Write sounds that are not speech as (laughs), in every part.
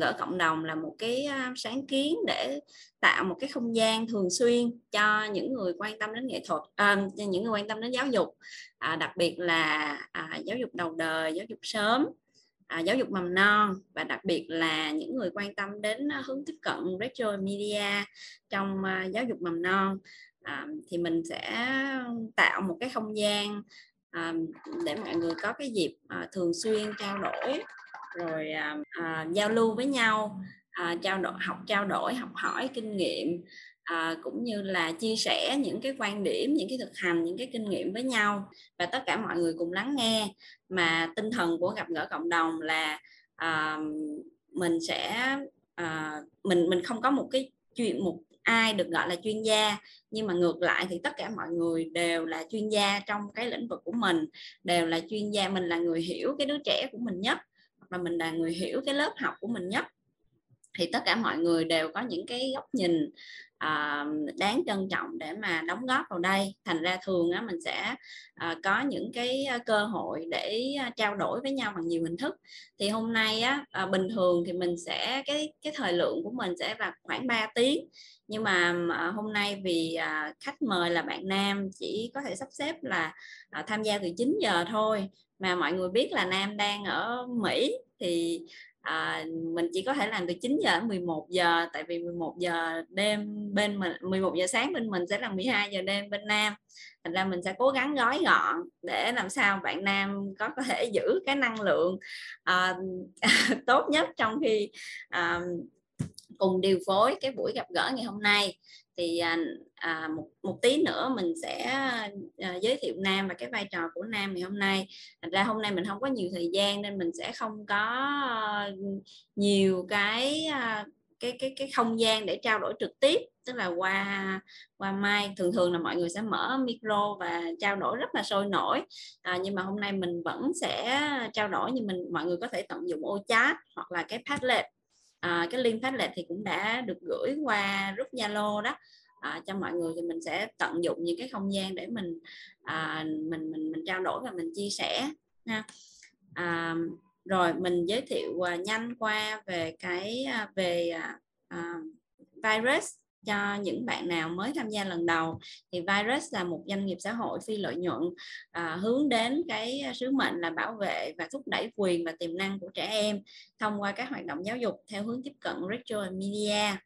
gỡ cộng đồng là một cái sáng kiến để tạo một cái không gian thường xuyên cho những người quan tâm đến nghệ thuật à, những người quan tâm đến giáo dục. À, đặc biệt là à, giáo dục đầu đời giáo dục sớm à, giáo dục mầm non và đặc biệt là những người quan tâm đến hướng tiếp cận retro media trong à, giáo dục mầm non. À, thì mình sẽ tạo một cái không gian à, để mọi người có cái dịp à, thường xuyên trao đổi rồi à, à, giao lưu với nhau à, trao đổi học trao đổi học hỏi kinh nghiệm à, cũng như là chia sẻ những cái quan điểm những cái thực hành những cái kinh nghiệm với nhau. Và tất cả mọi người cùng lắng nghe. Mà tinh thần của gặp gỡ cộng đồng là à, mình sẽ à, mình mình không có một cái chuyện một ai được gọi là chuyên gia. Nhưng mà ngược lại thì tất cả mọi người đều là chuyên gia trong cái lĩnh vực của mình đều là chuyên gia. Mình là người hiểu cái đứa trẻ của mình nhất và mình là người hiểu cái lớp học của mình nhất. Thì tất cả mọi người đều có những cái góc nhìn uh, đáng trân trọng để mà đóng góp vào đây. Thành ra thường á mình sẽ uh, có những cái à, cơ hội để uh, trao đổi với nhau bằng nhiều hình thức. Thì hôm nay á uh, bình thường thì mình sẽ cái cái thời lượng của mình sẽ là khoảng 3 tiếng. Nhưng mà uh, hôm nay vì uh, khách mời là bạn nam chỉ có thể sắp xếp là uh, tham gia từ 9 giờ thôi mà mọi người biết là nam đang ở mỹ thì à, mình chỉ có thể làm từ 9 giờ đến 11 giờ tại vì 11 giờ đêm bên mình 11 giờ sáng bên mình sẽ là 12 giờ đêm bên Nam. Thành ra mình sẽ cố gắng gói gọn để làm sao bạn Nam có có thể giữ cái năng lượng à, (laughs) tốt nhất trong khi à, cùng điều phối cái buổi gặp gỡ ngày hôm nay thì à, à, một một tí nữa mình sẽ à, giới thiệu Nam và cái vai trò của Nam ngày hôm nay. Thành ra hôm nay mình không có nhiều thời gian nên mình sẽ không có nhiều cái à, cái cái cái không gian để trao đổi trực tiếp. Tức là qua qua mai thường thường là mọi người sẽ mở micro và trao đổi rất là sôi nổi. À, nhưng mà hôm nay mình vẫn sẽ trao đổi nhưng mình mọi người có thể tận dụng ô chat hoặc là cái Padlet à, cái link lệ thì cũng đã được gửi qua group Zalo đó. À, cho mọi người thì mình sẽ tận dụng những cái không gian để mình à, mình mình mình trao đổi và mình chia sẻ ha. À, rồi mình giới thiệu uh, nhanh qua về cái uh, về uh, virus cho những bạn nào mới tham gia lần đầu. Thì virus là một doanh nghiệp xã hội phi lợi nhuận à, hướng đến cái sứ mệnh là bảo vệ và thúc đẩy quyền và tiềm năng của trẻ em thông qua các hoạt động giáo dục theo hướng tiếp cận retro media.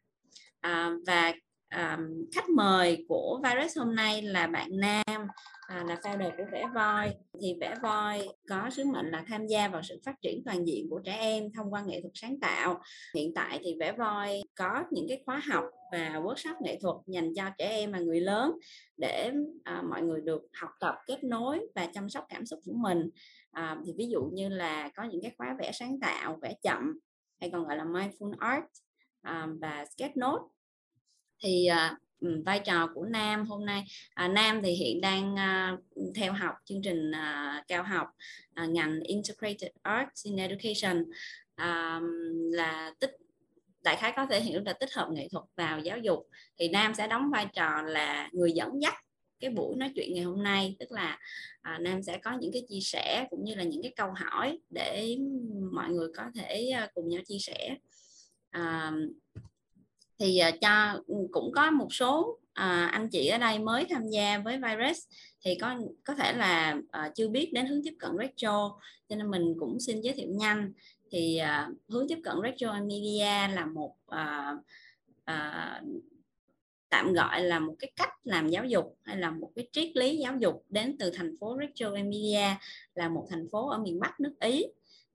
À, và à, khách mời của virus hôm nay là bạn Nam à, là founder của vẽ voi. Thì vẽ voi có sứ mệnh là tham gia vào sự phát triển toàn diện của trẻ em thông qua nghệ thuật sáng tạo. Hiện tại thì vẽ voi có những cái khóa học và workshop nghệ thuật dành cho trẻ em và người lớn để à, mọi người được học tập kết nối và chăm sóc cảm xúc của mình. À, thì ví dụ như là có những cái khóa vẽ sáng tạo vẽ chậm hay còn gọi là mindful art à, và sketch note. Thì à, Ừ, vai trò của Nam hôm nay. À, Nam thì hiện đang à, theo học chương trình à, cao học à, ngành Integrated Arts in Education. À, là tích đại khái có thể hiểu là tích hợp nghệ thuật vào giáo dục. Thì Nam sẽ đóng vai trò là người dẫn dắt cái buổi nói chuyện ngày hôm nay. Tức là à, Nam sẽ có những cái chia sẻ cũng như là những cái câu hỏi để mọi người có thể à, cùng nhau chia sẻ. À, thì ờ, cho ừ, cũng có một số à, anh chị ở đây mới tham gia với virus thì có có thể là à, chưa biết đến hướng tiếp cận retro cho nên mình cũng xin giới thiệu nhanh. Thì à, hướng tiếp cận retro media là một à, à, tạm gọi là một cái cách làm giáo dục hay là một cái triết lý giáo dục đến từ thành phố retro media là một thành phố ở miền Bắc nước Ý.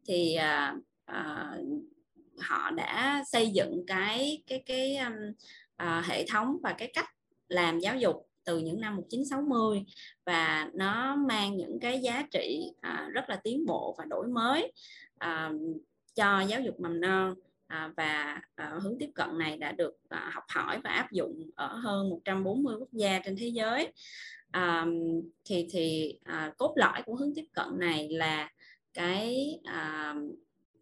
Thì à, à, họ đã xây dựng cái cái cái um, uh, hệ thống và cái cách làm giáo dục từ những năm 1960 và nó mang những cái giá trị uh, rất là tiến bộ và đổi mới uh, cho giáo dục mầm non uh, và uh, hướng tiếp cận này đã được uh, học hỏi và áp dụng ở hơn 140 quốc gia trên thế giới. À, thì thì uh, cốt lõi của hướng tiếp cận này là cái uh,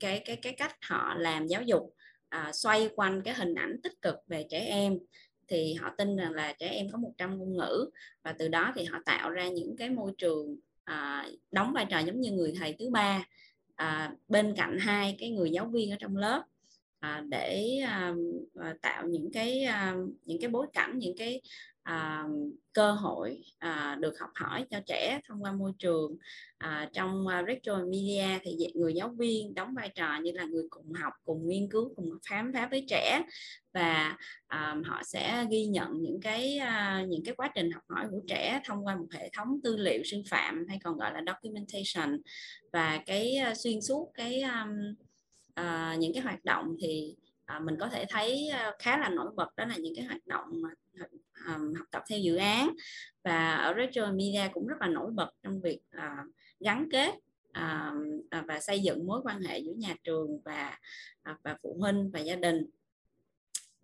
cái cái cái cách họ làm giáo dục à, xoay quanh cái hình ảnh tích cực về trẻ em. Thì họ tin rằng là trẻ em có 100 ngôn ngữ và từ đó thì họ tạo ra những cái môi trường à, đóng vai trò giống như người thầy thứ ba à, bên cạnh hai cái người giáo viên ở trong lớp à, để à, tạo những cái à, những cái bối cảnh những cái à, cơ hội à, được học hỏi cho trẻ thông qua môi trường. À, trong à, uh, retro media thì người giáo viên đóng vai trò như là người cùng học cùng nghiên cứu cùng khám phá với trẻ. Và à, họ sẽ ghi nhận những cái à, những cái quá trình học hỏi của trẻ thông qua một hệ thống tư liệu sư phạm hay còn gọi là documentation. Và cái uh, xuyên suốt cái um, uh, những cái hoạt động thì à, mình có thể thấy à, khá là nổi bật đó là những cái hoạt động um, học tập theo dự án. Và ở retro media cũng rất là nổi bật trong việc uh, gắn kết uh, và xây dựng mối quan hệ giữa nhà trường và uh, và phụ huynh và gia đình.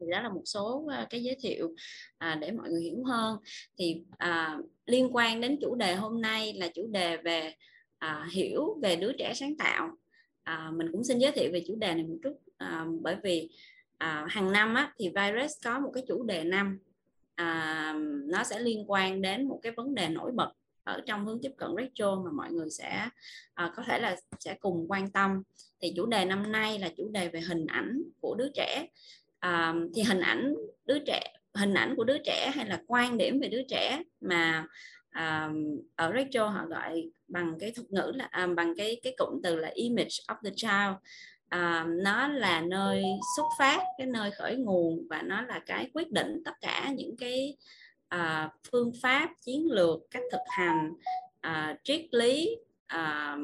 Thì đó là một số uh, cái giới thiệu à, để mọi người hiểu hơn. Thì à, liên quan đến chủ đề hôm nay là chủ đề về à, hiểu về đứa trẻ sáng tạo. À, mình cũng xin giới thiệu về chủ đề này một chút à, bởi vì à, hàng năm á, thì virus có một cái chủ đề năm. À, nó sẽ liên quan đến một cái vấn đề nổi bật ở trong hướng tiếp cận retro mà mọi người sẽ à, có thể là sẽ cùng quan tâm. Thì chủ đề năm nay là chủ đề về hình ảnh của đứa trẻ. À, thì hình ảnh đứa trẻ hình ảnh của đứa trẻ hay là quan điểm về đứa trẻ mà à, ở retro họ gọi bằng cái thuật ngữ là à, bằng cái cái cụm từ là image of the child à, nó là nơi xuất phát cái nơi khởi nguồn và nó là cái quyết định tất cả những cái à, phương pháp chiến lược cách thực hành à, triết lý à,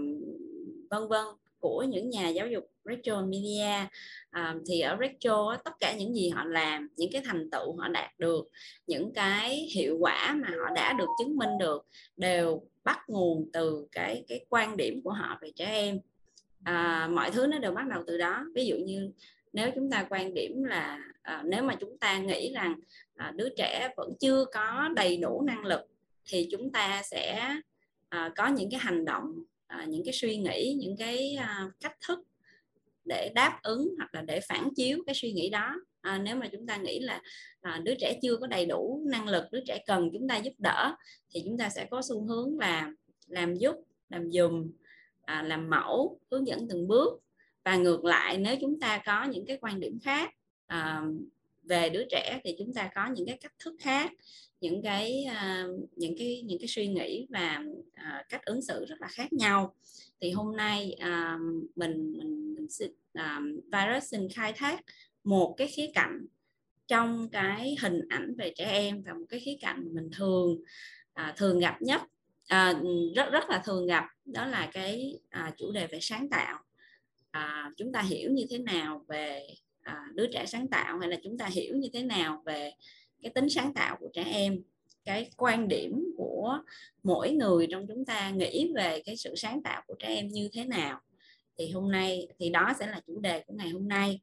vân vân của những nhà giáo dục retro media. À, thì ở retro tất cả những gì họ làm những cái thành tựu họ đạt được những cái hiệu quả mà họ đã được chứng minh được đều bắt nguồn từ cái cái quan điểm của họ về trẻ em à, mọi thứ nó đều bắt đầu từ đó. Ví dụ như nếu chúng ta quan điểm là à, nếu mà chúng ta nghĩ rằng à, đứa trẻ vẫn chưa có đầy đủ năng lực thì chúng ta sẽ à, có những cái hành động à, những cái suy nghĩ những cái à, cách thức để đáp ứng hoặc là để phản chiếu cái suy nghĩ đó. À, nếu mà chúng ta nghĩ là à, đứa trẻ chưa có đầy đủ năng lực đứa trẻ cần chúng ta giúp đỡ thì chúng ta sẽ có xu hướng là làm giúp làm dùm à, làm mẫu hướng dẫn từng bước. Và ngược lại nếu chúng ta có những cái quan điểm khác à, về đứa trẻ thì chúng ta có những cái cách thức khác những cái à, những cái những cái suy nghĩ và à, cách ứng xử rất là khác nhau. Thì hôm nay à, mình mình, mình xin, à, virus xin khai thác một cái khía cạnh trong cái hình ảnh về trẻ em và một cái khía cạnh mình thường à, thường gặp nhất à, rất rất là thường gặp. Đó là cái à, chủ đề về sáng tạo. À, chúng ta hiểu như thế nào về à, đứa trẻ sáng tạo hay là chúng ta hiểu như thế nào về cái tính sáng tạo của trẻ em? Cái quan điểm của mỗi người trong chúng ta nghĩ về cái sự sáng tạo của trẻ em như thế nào? Thì hôm nay thì đó sẽ là chủ đề của ngày hôm nay.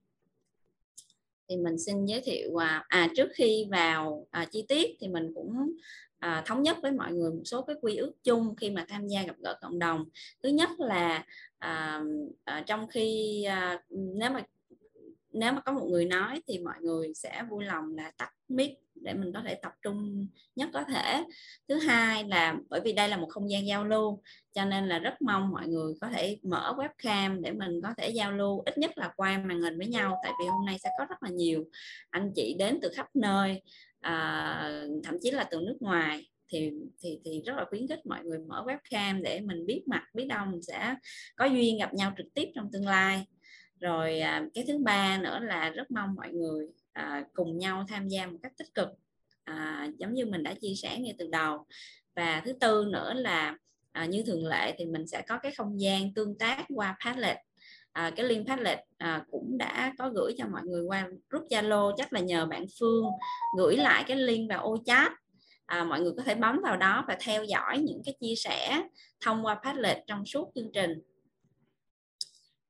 Thì mình xin giới thiệu à, à trước khi vào à, chi tiết thì mình cũng à, thống nhất với mọi người một số cái quy ước chung khi mà tham gia gặp gỡ cộng đồng. Thứ nhất là à, à, trong khi à, nếu mà nếu mà có một người nói thì mọi người sẽ vui lòng là tắt mic để mình có thể tập trung nhất có thể. Thứ hai là bởi vì đây là một không gian giao lưu cho nên là rất mong mọi người có thể mở webcam để mình có thể giao lưu ít nhất là qua màn hình với nhau tại vì hôm nay sẽ có rất là nhiều anh chị đến từ khắp nơi à, thậm chí là từ nước ngoài thì thì thì rất là khuyến khích mọi người mở webcam để mình biết mặt biết đâu mình sẽ có duyên gặp nhau trực tiếp trong tương lai. Rồi à, cái thứ ba nữa là rất mong mọi người à, cùng nhau tham gia một cách tích cực. À, giống như mình đã chia sẻ ngay từ đầu. Và thứ tư nữa là à, như thường lệ thì mình sẽ có cái không gian tương tác qua Padlet à, cái link Padlet à, cũng đã có gửi cho mọi người qua group Zalo. Chắc là nhờ bạn Phương gửi lại cái link vào ô chat. À, mọi người có thể bấm vào đó và theo dõi những cái chia sẻ thông qua Padlet trong suốt chương trình.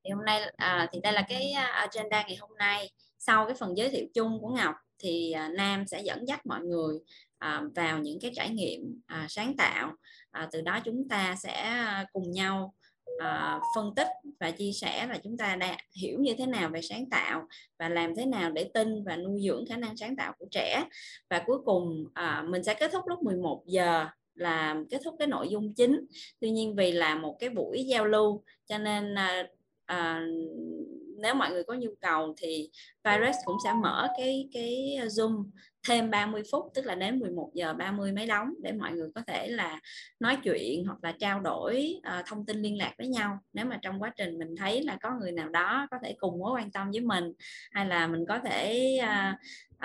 Thì hôm nay à, thì đây là cái à, agenda ngày hôm nay. Sau cái phần giới thiệu chung của Ngọc thì à, Nam sẽ dẫn dắt mọi người à, vào những cái trải nghiệm à, sáng tạo. À, từ đó chúng ta sẽ à, cùng nhau à, phân tích và chia sẻ là chúng ta đã hiểu như thế nào về sáng tạo và làm thế nào để tin và nuôi dưỡng khả năng sáng tạo của trẻ. Và cuối cùng à, mình sẽ kết thúc lúc 11 giờ là kết thúc cái nội dung chính. Tuy nhiên vì là một cái buổi giao lưu cho nên à, à, nếu mọi người có nhu cầu thì Virus cũng sẽ mở cái cái Zoom thêm 30 phút tức là đến 11 giờ 30 mới đóng để mọi người có thể là nói chuyện hoặc là trao đổi uh, thông tin liên lạc với nhau. Nếu mà trong quá trình mình thấy là có người nào đó có thể cùng mối quan tâm với mình hay là mình có thể uh,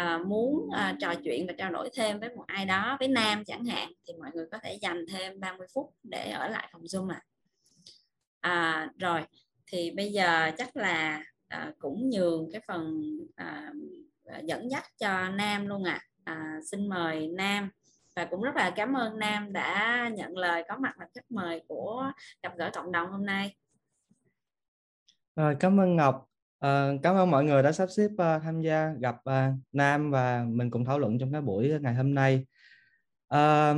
uh, muốn uh, trò chuyện và trao đổi thêm với một ai đó với nam chẳng hạn thì mọi người có thể dành thêm 30 phút để ở lại phòng zoom à, uh, rồi thì bây giờ chắc là uh, cũng nhường cái phần uh, À, dẫn dắt cho Nam luôn ạ. À. à, xin mời Nam. Và cũng rất là cảm ơn Nam đã nhận lời có mặt là khách mời của gặp gỡ cộng đồng hôm nay. À, cảm ơn Ngọc. À, cảm ơn mọi người đã sắp xếp uh, tham gia gặp uh, Nam và mình cùng thảo luận trong cái buổi ngày hôm nay. À,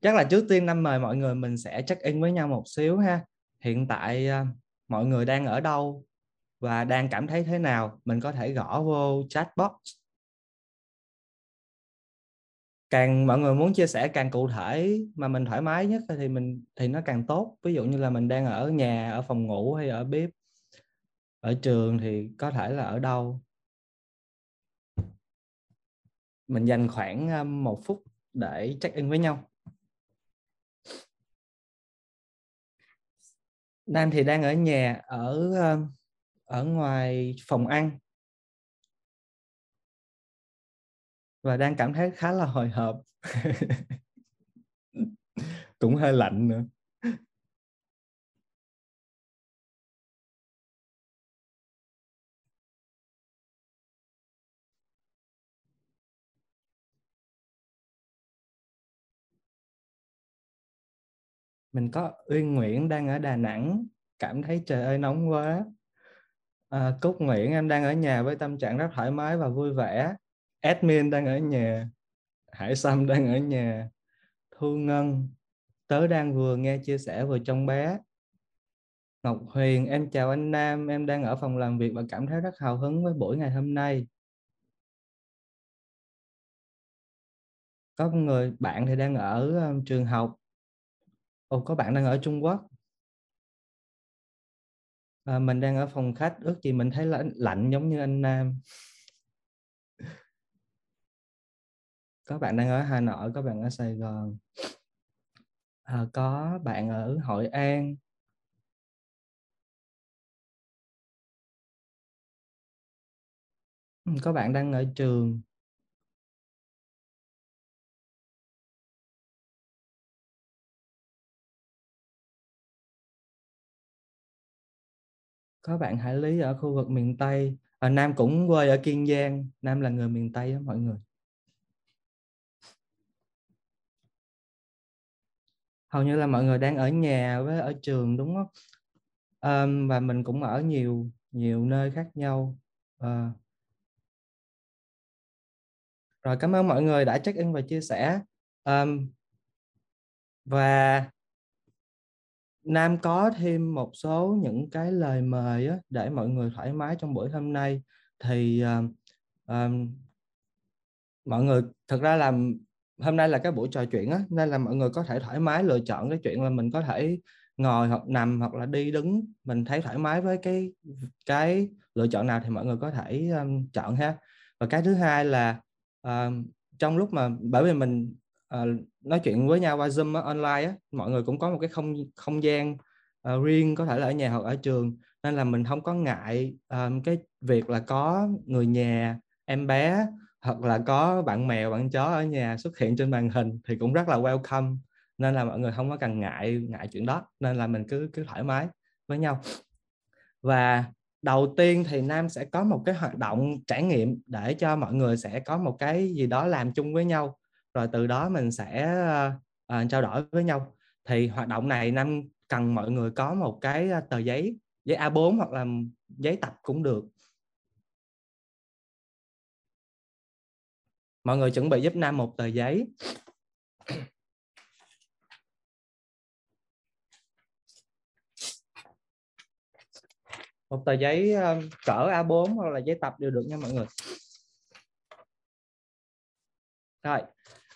chắc là trước tiên Nam mời mọi người mình sẽ check in với nhau một xíu ha. Hiện tại uh, mọi người đang ở đâu? Và đang cảm thấy thế nào? Mình có thể gõ vô chat box. Càng, mọi người muốn chia sẻ càng cụ thể mà mình thoải mái nhất thì mình, thì nó càng tốt. Ví dụ như là mình đang ở nhà, ở phòng ngủ hay ở bếp, ở trường thì có thể là ở đâu? Mình dành khoảng ờ, một phút để check in với nhau. Nam thì đang ở nhà, ở ờ, ở ngoài phòng ăn. Và đang cảm thấy khá là hồi hộp. (laughs) Cũng hơi lạnh nữa. Mình có Uyên Nguyễn đang ở Đà Nẵng, cảm thấy trời ơi nóng quá à, Cúc Nguyễn em đang ở nhà với tâm trạng rất thoải mái và vui vẻ. Admin đang ở nhà. Hải Sâm đang ở nhà. Thu Ngân tớ đang vừa nghe chia sẻ vừa trong bé. Ngọc Huyền em chào anh Nam. Em đang ở phòng làm việc và cảm thấy rất hào hứng với buổi ngày hôm nay. Có người bạn thì đang ở um, trường học. Ồ, có bạn đang ở Trung Quốc à, mình đang ở phòng khách ước gì mình thấy lạnh, lạnh giống như anh Nam. Có bạn đang ở Hà Nội có bạn ở Sài Gòn. À, có bạn ở Hội An. Ừ, có bạn đang ở trường. Có bạn Hải Lý ở khu vực miền Tây. À, Nam cũng quê ở Kiên Giang. Nam là người miền Tây đó mọi người. Hầu như là mọi người đang ở nhà với ở trường đúng không? Um, và mình cũng ở nhiều nhiều nơi khác nhau. Uh, rồi cảm ơn mọi người đã check in và chia sẻ. Um, và Nam có thêm một số những cái lời mời á, để mọi người thoải mái trong buổi hôm nay. Thì uh, um, mọi người thật ra là hôm nay là cái buổi trò chuyện á nên là mọi người có thể thoải mái lựa chọn cái chuyện là mình có thể ngồi hoặc nằm hoặc là đi đứng mình thấy thoải mái với cái cái lựa chọn nào thì mọi người có thể um, chọn ha. Và cái thứ hai là um, trong lúc mà bởi vì mình uh, nói chuyện với nhau qua zoom á, online á, mọi người cũng có một cái không không gian uh, riêng có thể là ở nhà hoặc ở trường. Nên là mình không có ngại um, cái việc là có người nhà em bé hoặc là có bạn mèo bạn chó ở nhà xuất hiện trên màn hình thì cũng rất là welcome. Nên là mọi người không có cần ngại ngại chuyện đó. Nên là mình cứ cứ thoải mái với nhau. Và đầu tiên thì nam sẽ có một cái hoạt động trải nghiệm để cho mọi người sẽ có một cái gì đó làm chung với nhau rồi từ đó mình sẽ uh, trao đổi với nhau. Thì hoạt động này nam cần mọi người có một cái ờ, tờ giấy giấy A4 hoặc là giấy tập cũng được. Mọi người chuẩn bị giúp nam một tờ giấy. Một tờ giấy cỡ A4 hoặc là giấy tập đều được nha mọi người. Rồi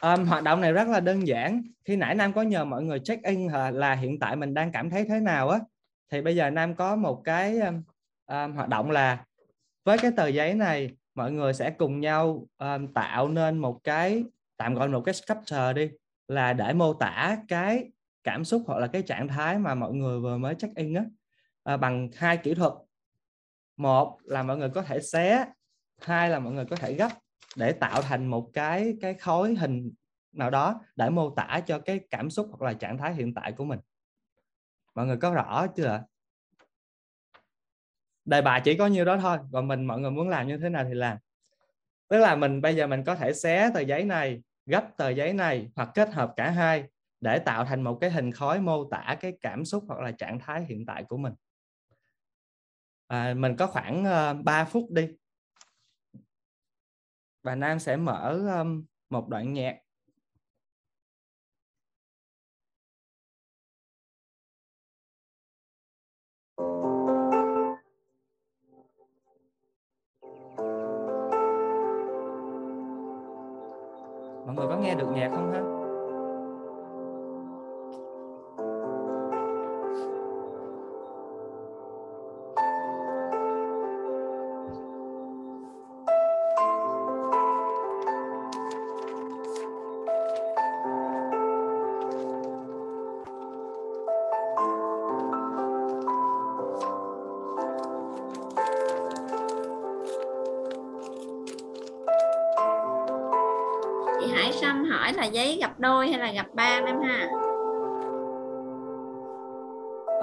um, hoạt động này rất là đơn giản. Khi nãy nam có nhờ mọi người check in là, là hiện tại mình đang cảm thấy thế nào á thì bây giờ nam có một cái um, hoạt động là với cái tờ giấy này mọi người sẽ cùng nhau um, tạo nên một cái tạm gọi một cái structure đi là để mô tả cái cảm xúc hoặc là cái trạng thái mà mọi người vừa mới check in á. À, bằng hai kỹ thuật. Một là mọi người có thể xé hai là mọi người có thể gấp để tạo thành một cái cái khối hình nào đó để mô tả cho cái cảm xúc hoặc là trạng thái hiện tại của mình. Mọi người có rõ chưa đề bài chỉ có nhiêu đó thôi còn mình mọi người muốn làm như thế nào thì làm. Tức là mình bây giờ mình có thể xé tờ giấy này gấp tờ giấy này hoặc kết hợp cả hai để tạo thành một cái hình khối mô tả cái cảm xúc hoặc là trạng thái hiện tại của mình. À, mình có khoảng ờ, uh, 3 phút đi và Nam sẽ mở um, một đoạn nhạc. Mọi người có nghe được nhạc không ha? Là gặp ba em ha?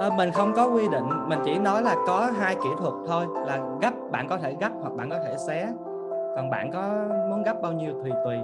À, mình không có quy định mình chỉ nói là có hai kỹ thuật thôi là gấp bạn có thể gấp hoặc bạn có thể xé. Còn bạn có muốn gấp bao nhiêu thì tùy.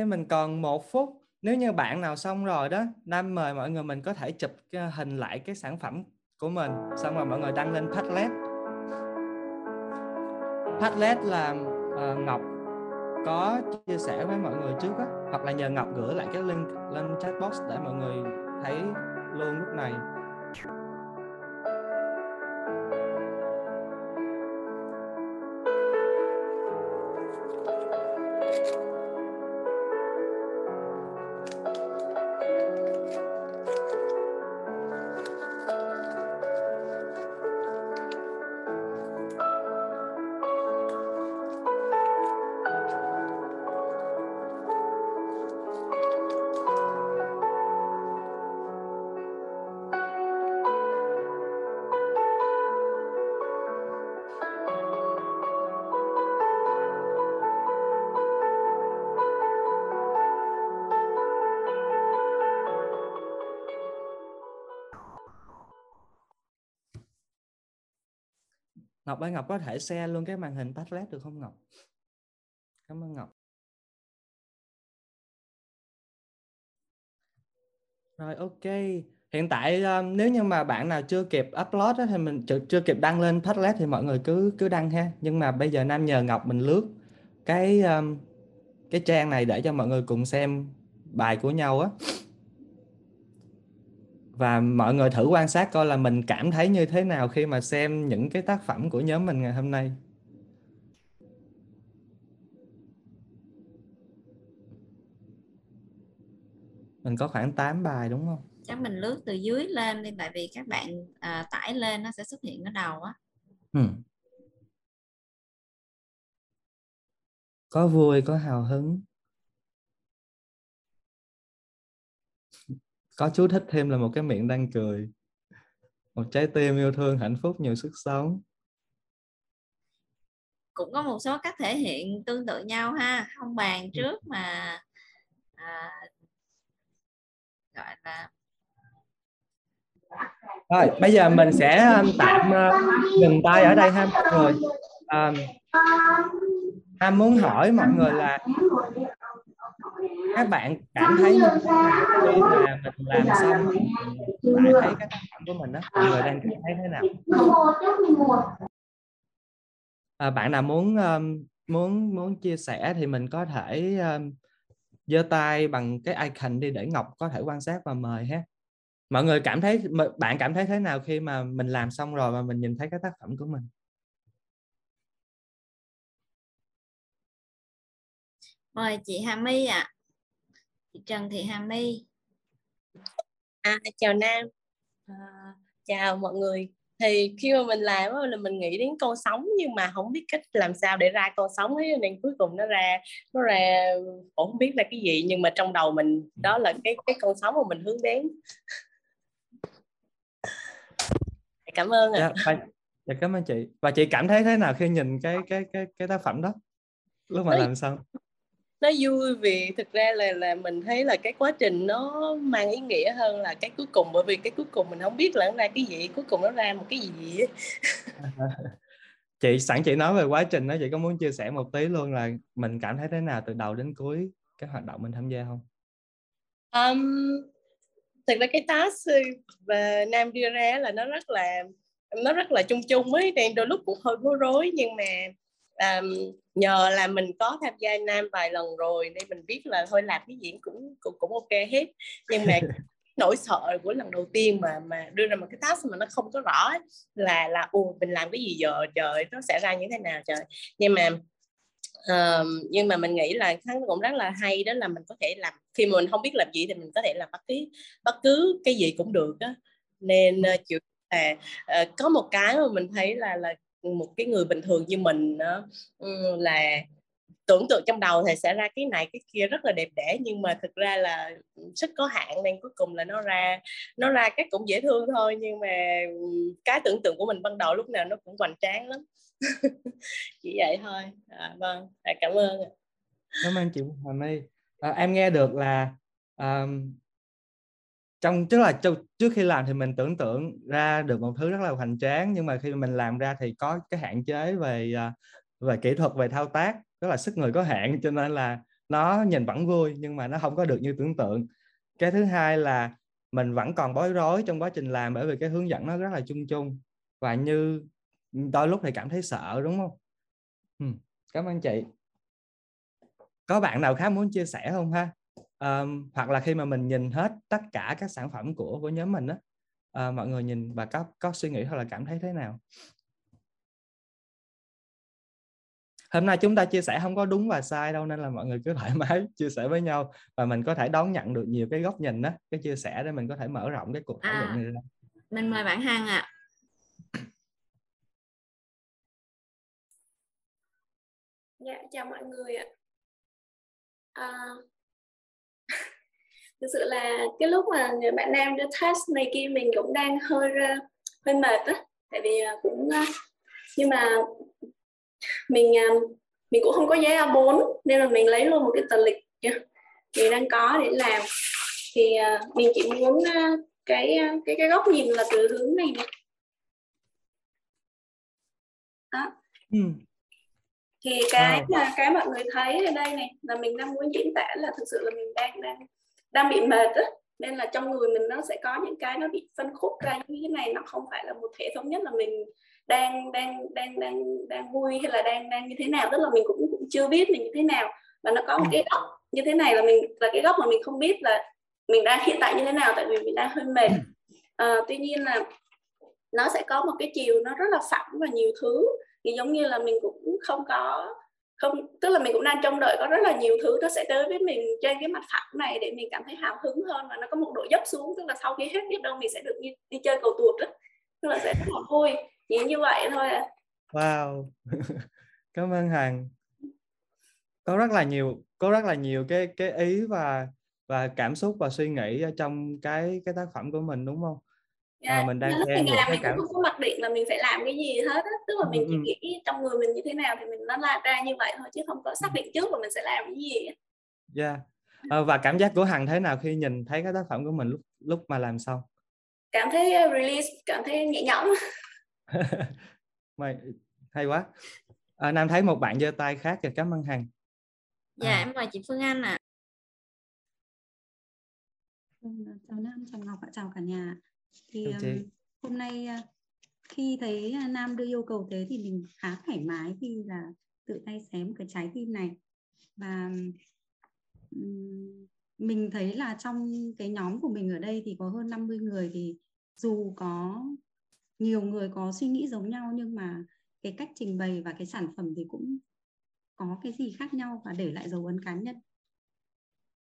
Thế mình còn một phút nếu như bạn nào xong rồi đó Nam mời mọi người mình có thể chụp hình lại cái sản phẩm của mình xong rồi mọi người đăng lên Padlet. Padlet là uh, Ngọc có chia sẻ với mọi người trước đó, hoặc là nhờ Ngọc gửi lại cái link lên chat box để mọi người thấy luôn lúc này. Ngọc ơi Ngọc có thể share luôn cái màn hình Padlet được không Ngọc? Cảm ơn Ngọc. Rồi ok. Hiện tại um, nếu như mà bạn nào chưa kịp upload đó, thì mình chưa, chưa kịp đăng lên Padlet thì mọi người cứ cứ đăng ha. Nhưng mà bây giờ Nam nhờ Ngọc mình lướt cái um, cái trang này để cho mọi người cùng xem bài của nhau á và mọi người thử quan sát coi là mình cảm thấy như thế nào khi mà xem những cái tác phẩm của nhóm mình ngày hôm nay. Mình có khoảng 8 bài đúng không? Chắc mình lướt từ dưới lên đi tại vì các bạn à, tải lên nó sẽ xuất hiện ở đầu á. Ừ. có vui có hào hứng có chú thích thêm là một cái miệng đang cười. Một trái tim yêu thương hạnh phúc nhiều sức sống. Cũng có một số cách thể hiện tương tự nhau ha. Không bàn ừ. trước mà à, gọi là rồi bây giờ mình sẽ um, tạm uh, dừng tay ở đây ha. Mọi người um, Ham muốn hỏi mọi người là các bạn cảm thấy khi mà mình làm xong lại thấy các tác phẩm của mình đó mọi người đang cảm thấy thế nào? À, bạn nào muốn um, muốn muốn chia sẻ thì mình có thể um, giơ tay bằng cái icon đi để ngọc có thể quan sát và mời ha. Mọi người cảm thấy bạn cảm thấy thế nào khi mà mình làm xong rồi và mình nhìn thấy cái tác phẩm của mình? Mời chị Hà My ạ. À. chị Trần Thị Hà My. À, chào Nam. À, chào mọi người. Thì khi mà mình làm là mình nghĩ đến con sóng nhưng mà không biết cách làm sao để ra con sóng ấy. Nên cuối cùng nó ra nó ra cũng không biết là cái gì nhưng mà trong đầu mình đó là cái cái con sóng mà mình hướng đến. Cảm ơn ạ. Dạ, dạ, cảm ơn chị. Và chị cảm thấy thế nào khi nhìn cái cái cái cái tác phẩm đó? Lúc mà làm xong nó vui vì thực ra là là mình thấy là cái quá trình nó mang ý nghĩa hơn là cái cuối cùng. Bởi vì cái cuối cùng mình không biết là nó ra cái gì cuối cùng nó ra một cái gì (laughs) chị sẵn chị nói về quá trình đó chị có muốn chia sẻ một tí luôn là mình cảm thấy thế nào từ đầu đến cuối cái hoạt động mình tham gia không? Um, thực ra cái task và nam đưa ra là nó rất là nó rất là chung chung ấy nên đôi lúc cũng hơi bối rối nhưng mà um, nhờ là mình có tham gia nam vài lần rồi nên mình biết là thôi làm cái gì cũng cũng cũng ok hết. Nhưng mà (laughs) nỗi sợ của lần đầu tiên mà mà đưa ra một cái task mà nó không có rõ ấy, là là ồ mình làm cái gì giờ? Trời nó sẽ ra như thế nào trời? Nhưng mà uh, nhưng mà mình nghĩ là nó cũng rất là hay đó là mình có thể làm khi mà mình không biết làm gì thì mình có thể làm bất cứ bất cứ cái gì cũng được á. Nên uh, chịu là uh, có một cái mà mình thấy là là một cái người bình thường như mình đó, ừ, là tưởng tượng trong đầu thì sẽ ra cái này cái kia rất là đẹp đẽ nhưng mà thực ra là sức có hạn nên cuối cùng là nó ra nó ra cái cũng dễ thương thôi nhưng mà ừ, cái tưởng tượng của mình ban đầu lúc nào nó cũng hoành tráng lắm. (laughs) Chỉ vậy thôi. À, vâng à, cảm ơn cảm ơn chị Hoàng My. À, em nghe được là um, trong, tức là trước khi làm thì mình tưởng tượng ra được một thứ rất là hoành tráng, nhưng mà khi mình làm ra thì có cái hạn chế về à, về kỹ thuật, về thao tác, rất là sức người có hạn, cho nên là nó nhìn vẫn vui, nhưng mà nó không có được như tưởng tượng. Cái thứ hai là mình vẫn còn bối rối trong quá trình làm bởi vì cái hướng dẫn nó rất là chung chung, và như đôi lúc thì cảm thấy sợ, đúng không? Ừ. cảm ơn chị. Có bạn nào khác muốn chia sẻ không ha? Um, hoặc là khi mà mình nhìn hết tất cả các sản phẩm của của nhóm mình đó uh, mọi người nhìn và có có suy nghĩ hoặc là cảm thấy thế nào? Hôm nay chúng ta chia sẻ không có đúng và sai đâu nên là mọi người cứ (laughs) thoải mái chia sẻ với nhau và mình có thể đón nhận được nhiều cái góc nhìn đó cái chia sẻ để mình có thể mở rộng cái cuộc thảo luận à, này ra. mình mời bạn Hằng ạ. À. dạ chào mọi người ạ. À, thực sự là cái lúc mà người bạn nam đưa test này kia mình cũng đang hơi hơi mệt á. Tại vì à, cũng à, nhưng mà mình à, mình cũng không có giấy A4 nên là mình lấy luôn một cái tờ lịch mình đang có để làm. Thì mình chỉ muốn cái cái cái góc nhìn là từ hướng này nè. Đó. Ừ. thì cái mà cái mọi người thấy ở đây này là mình đang muốn diễn tả là thực sự là mình đang đang đang bị mệt á nên là trong người mình nó sẽ có những cái nó bị phân khúc ra như thế này nó không phải là một thể thống nhất là mình đang đang đang đang đang vui hay là đang đang như thế nào tức là mình cũng cũng chưa biết mình như thế nào. Và nó có một cái góc như thế này là mình là cái góc mà mình không biết là mình đang hiện tại như thế nào tại vì mình đang hơi mệt. À, tuy nhiên là nó sẽ có một cái chiều nó rất là phẳng và nhiều thứ. Thì giống như là mình cũng không có không tức là mình cũng đang trông đợi có rất là nhiều thứ nó sẽ tới với mình trên cái mặt phẳng này để mình cảm thấy hào hứng hơn và nó có một độ dốc xuống. Tức là sau khi hết biết đâu mình sẽ được đi, đi chơi cầu tuột đó tức là sẽ rất là vui. Chỉ như vậy thôi à. wow. (laughs) Cảm ơn hằng. Có rất là nhiều có rất là nhiều cái cái ý và và cảm xúc và suy nghĩ trong cái cái tác phẩm của mình đúng không? Yeah. à, mình đang lúc mình làm mình cảm... cũng không có mặc định là mình phải làm cái gì hết á. Tức là mình chỉ nghĩ trong người mình như thế nào thì mình nó la ra như vậy thôi chứ không có xác định trước là mình sẽ làm cái gì yeah. à, và cảm giác của hằng thế nào khi nhìn thấy cái tác phẩm của mình lúc lúc mà làm xong? Cảm thấy release cảm thấy nhẹ nhõm. (laughs) Mày hay quá. À, nam thấy một bạn giơ tay khác kìa. Cảm ơn hằng. Dạ à. em mời chị phương anh ạ. À. chào nam chào ngọc và chào cả nhà thì um, hôm nay uh, khi thấy uh, nam đưa yêu cầu thế thì mình khá thoải mái khi là tự tay xém cái trái tim này. Và um, mình thấy là trong cái nhóm của mình ở đây thì có hơn 50 người thì dù có nhiều người có suy nghĩ giống nhau nhưng mà cái cách trình bày và cái sản phẩm thì cũng có cái gì khác nhau và để lại dấu ấn cá nhân.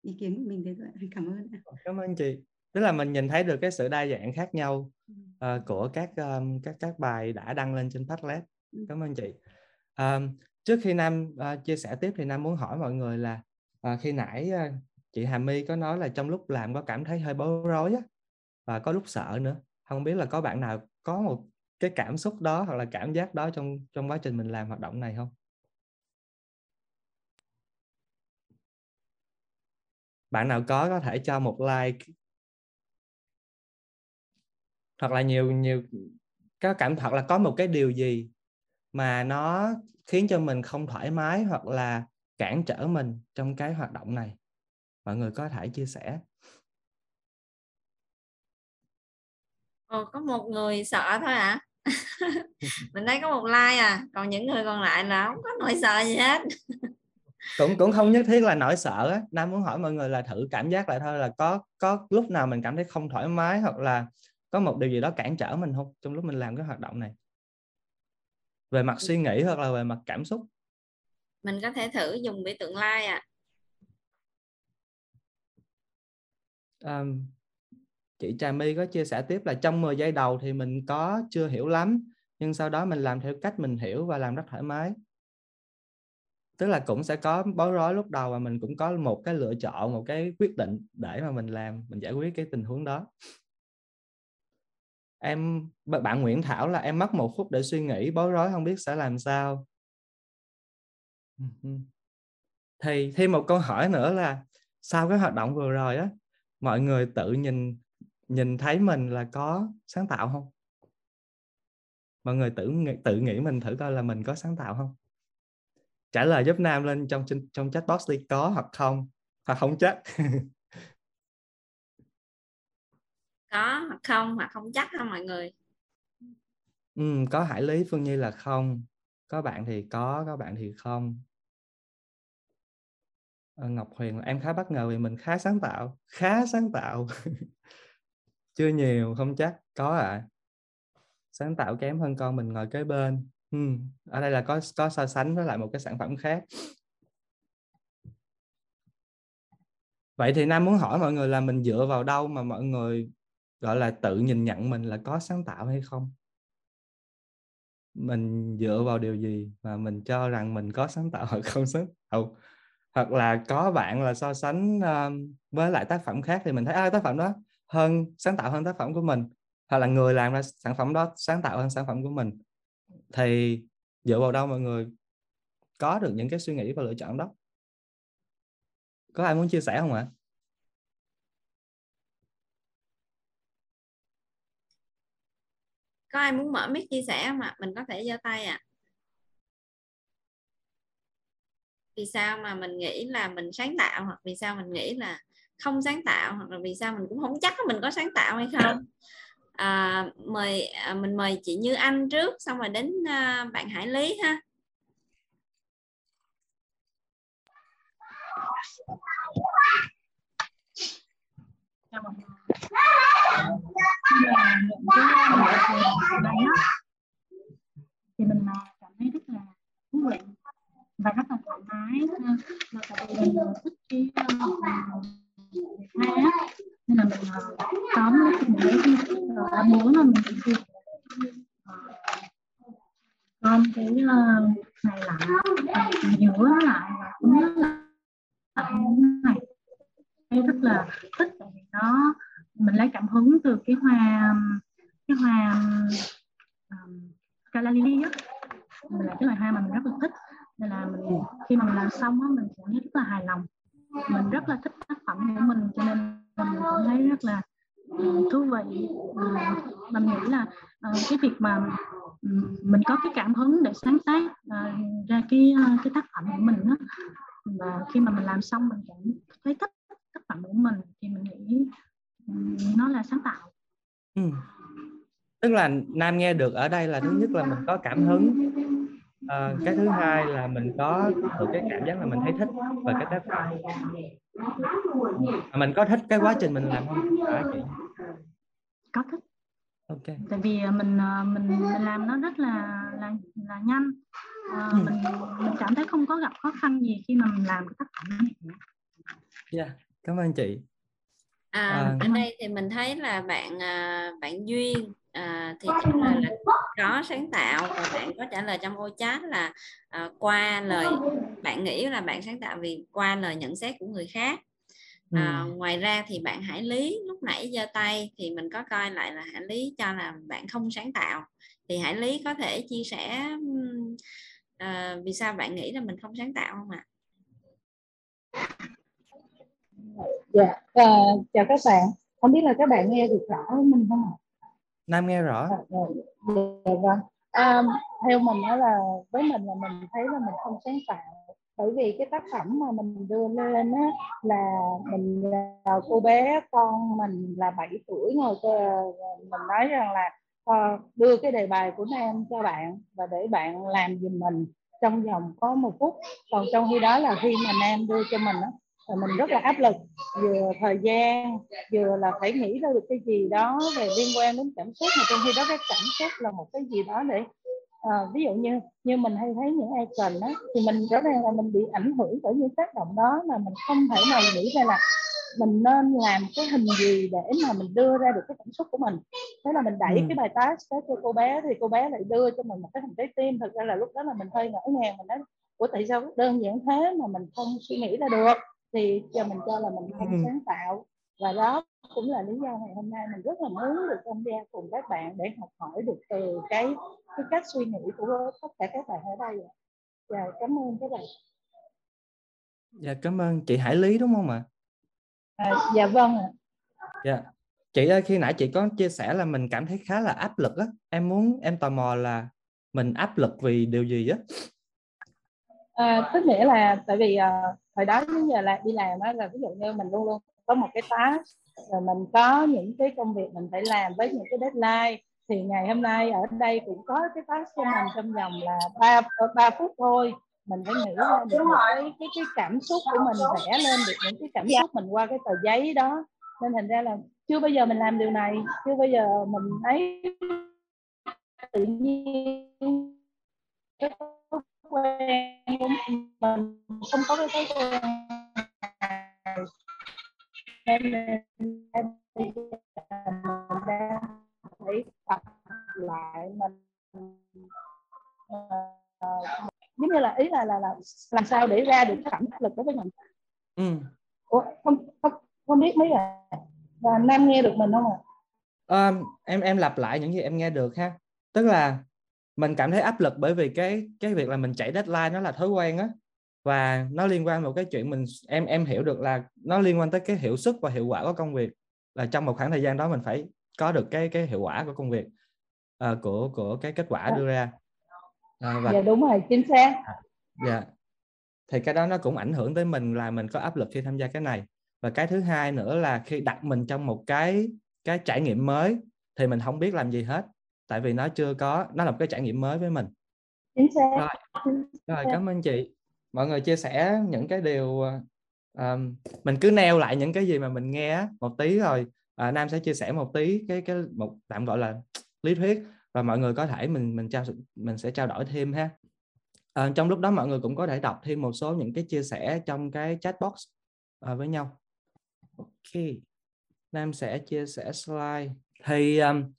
Ý kiến của mình thế thôi (laughs) cảm ơn cảm ơn chị tức là mình nhìn thấy được cái sự đa dạng khác nhau uh, của các um, các các bài đã đăng lên trên Padlet. Cảm ơn chị. Um, trước khi Nam uh, chia sẻ tiếp thì Nam muốn hỏi mọi người là uh, khi nãy uh, chị Hà My có nói là trong lúc làm có cảm thấy hơi bối rối á và có lúc sợ nữa. Không biết là có bạn nào có một cái cảm xúc đó hoặc là cảm giác đó trong trong quá trình mình làm hoạt động này không? Bạn nào có có thể cho một like hoặc là nhiều nhiều có cảm thật là có một cái điều gì mà nó khiến cho mình không thoải mái hoặc là cản trở mình trong cái hoạt động này. Mọi người có thể chia sẻ. Ồ, có một người sợ thôi à (laughs) mình thấy có một like à còn những người còn lại là không có nỗi sợ gì hết. (laughs) Cũng cũng không nhất thiết là nỗi sợ á. Nam muốn hỏi mọi người là thử cảm giác lại thôi là có có lúc nào mình cảm thấy không thoải mái hoặc là có một điều gì đó cản trở mình không? Trong lúc mình làm cái hoạt động này. Về mặt suy nghĩ hoặc là về mặt cảm xúc. Mình có thể thử dùng biểu tượng like à um, chị Trà My có chia sẻ tiếp là trong 10 giây đầu thì mình có chưa hiểu lắm nhưng sau đó mình làm theo cách mình hiểu và làm rất thoải mái. Tức là cũng sẽ có bối rối lúc đầu và mình cũng có một cái lựa chọn một cái quyết định để mà mình làm mình giải quyết cái tình huống đó em bạn Nguyễn Thảo là em mất một phút để suy nghĩ, bối rối không biết sẽ làm sao. Ừ Thì, thêm một câu hỏi nữa là, sau cái hoạt động vừa rồi á, mọi người tự nhìn nhìn thấy mình là có sáng tạo không? Mọi người tự tự nghĩ mình thử coi là mình có sáng tạo không? Trả lời giúp nam lên trong trong chat box đi, có hoặc không? Hoặc không chắc. (laughs) có hoặc không hoặc không chắc ha mọi người? Ừ, có hải lý phương nhi là không. Có bạn thì có có bạn thì không. Ờ, Ngọc huyền em khá bất ngờ vì mình khá sáng tạo khá sáng tạo. (laughs) Chưa nhiều không chắc có ạ. À. sáng tạo kém hơn con mình ngồi kế bên. Ừ. ở đây là có có so sánh với lại một cái sản phẩm khác. Vậy thì nam muốn hỏi mọi người là mình dựa vào đâu mà mọi người gọi là tự nhìn nhận mình là có sáng tạo hay không? Mình dựa vào điều gì mà mình cho rằng mình có sáng tạo hoặc không sáng tạo? Hoặc là có bạn là so sánh ờ, với lại tác phẩm khác thì mình thấy à, tác phẩm đó hơn sáng tạo hơn tác phẩm của mình. Hoặc là người làm ra sản phẩm đó sáng tạo hơn sản phẩm của mình. Thì dựa vào đâu mọi người có được những cái suy nghĩ và lựa chọn đó? Có ai muốn chia sẻ không ạ? Có ai muốn mở mic chia sẻ mà mình có thể giơ tay à vì sao mà mình nghĩ là mình sáng tạo hoặc vì sao mình nghĩ là không sáng tạo hoặc là vì sao mình cũng không chắc mình có sáng tạo hay không? À, mời à, mình mời chị Như Anh trước xong rồi đến à, bạn Hải Lý ha thầy này á thì mình à, cảm thấy rất là thú vị và rất là thoải mái mà tại vì mình à, thích cái à, hoa á nên là mình tóm mình lấy cái uh, muốn là mình chỉ con cái này lại giữa lại và cũng là này rất là thích tại vì nó mình lấy cảm hứng từ cái hoa cái hoa um, calalili á. Mình là cái loài hoa mà mình rất là thích. Nên là mình khi mà mình làm xong á mình cảm thấy rất là hài lòng. Mình rất là thích tác phẩm của mình cho nên mình cảm thấy rất là thú vị. Mình nghĩ là uh, cái việc mà mình có cái cảm hứng để sáng tác uh, ra cái uh, cái tác phẩm của mình đó và khi mà mình làm xong mình cảm thấy thích tác phẩm của mình thì mình nghĩ nó là sáng tạo. Ừ. tức là nam nghe được ở đây là thứ nhất là mình có cảm hứng. À, cái thứ hai là mình có được cái cảm giác là mình thấy thích và cái tác phẩm mình có thích cái quá trình mình làm không? À, chị? Có thích. Ok. Tại vì mình mình mình làm nó rất là là là nhanh. À, ừ. mình mình cảm thấy không có gặp khó khăn gì khi mà mình làm cái tác phẩm này. Dạ yeah, cảm ơn chị à, à, ở đây thì mình thấy là bạn à, bạn duyên à, thì trả lời là có sáng tạo và bạn có trả lời trong ô chat là à, qua lời bạn nghĩ là bạn sáng tạo vì qua lời nhận xét của người khác. À, ừ. ngoài ra thì bạn hải lý lúc nãy giơ tay thì mình có coi lại là hải lý cho là bạn không sáng tạo. Thì hải lý có thể chia sẻ à, vì sao bạn nghĩ là mình không sáng tạo không ạ? à? Dạ uh, chào các bạn. Không biết là các bạn nghe được rõ mình không ạ? Nam nghe rõ. Dạ, dạ, vâng. À, theo mình đó là với mình là mình thấy là mình không sáng tạo. Bởi vì cái tác phẩm mà mình đưa lên á là mình là cô bé con mình là 7 tuổi ngồi mình nói rằng là uh, đưa cái đề bài của nam cho bạn và để bạn làm giùm mình trong vòng có một phút. Còn trong khi đó là khi mà nam đưa cho mình á và mình rất là áp lực. Vừa thời gian vừa là phải nghĩ ra được cái gì đó về liên quan đến cảm xúc. Mà trong khi đó cái cảm xúc là một cái gì đó để à, ví dụ như như mình hay thấy những icon đó thì mình rõ ràng là mình bị ảnh hưởng bởi những tác động đó mà mình không thể nào nghĩ ra là mình nên làm cái hình gì để mà mình đưa ra được cái cảm xúc của mình. Thế là mình đẩy ừ. cái bài task đó cho cô bé thì cô bé lại đưa cho mình một cái hình trái tim. Thực ra là lúc đó là mình hơi ngỡ ngàng mình nói của tại sao đơn giản thế mà mình không suy nghĩ ra được thì cho mình cho là mình không ừ. sáng tạo. Và đó cũng là lý do ngày hôm nay mình rất là muốn được tham gia cùng các bạn để học hỏi được từ cái cái cách suy nghĩ của tất cả các bạn ở đây và cảm ơn các bạn. Dạ cảm ơn chị Hải Lý đúng không ạ? À, dạ vâng ạ. Dạ. Chị ơi khi nãy chị có chia sẻ là mình cảm thấy khá là áp lực á. Em muốn em tò mò là mình áp lực vì điều gì á à, tức nghĩa là tại vì uh, hồi đó đến giờ là đi làm á là ví dụ như mình luôn luôn có một cái task rồi mình có những cái công việc mình phải làm với những cái deadline thì ngày hôm nay ở đây cũng có cái task cho mình trong vòng là ba ba phút thôi. Mình phải nghĩ ra được cái, cái cái cảm xúc của mình vẽ lên được những cái cảm xúc mình qua cái tờ giấy đó. Nên thành ra là chưa bao giờ mình làm điều này chưa bao giờ mình ấy tự nhiên cái quen mình không có cái thói quen nên mình đang phải tập lại mình giống như là ý là là là làm sao để ra được cảm áp lực đối với mình ừ. Ủa, không, không không biết mấy là và nam nghe được mình không ạ à? à, em em lặp lại những gì em nghe được ha tức là mình cảm thấy áp lực bởi vì cái cái việc là mình chạy deadline nó là thói quen á. Và nó liên quan một cái chuyện mình em em hiểu được là nó liên quan tới cái hiệu suất và hiệu quả của công việc. Là trong một khoảng thời gian đó mình phải có được cái cái hiệu quả của công việc uh, của của cái kết quả đưa ra. À, và dạ đúng rồi chính xác. À, dạ. Thì cái đó nó cũng ảnh hưởng tới mình là mình có áp lực khi tham gia cái này. Và cái thứ hai nữa là khi đặt mình trong một cái cái trải nghiệm mới thì mình không biết làm gì hết tại vì nó chưa có nó là một cái trải nghiệm mới với mình. Chính xác. Rồi, rồi cảm ơn chị. Mọi người chia sẻ những cái điều um, mình cứ neo lại những cái gì mà mình nghe một tí rồi à, nam sẽ chia sẻ một tí cái cái một tạm gọi là lý thuyết và mọi người có thể mình mình trao mình sẽ trao đổi thêm ha. À, trong lúc đó mọi người cũng có thể đọc thêm một số những cái chia sẻ trong cái chat box à, với nhau. Ok. Nam sẽ chia sẻ slide. Thì um,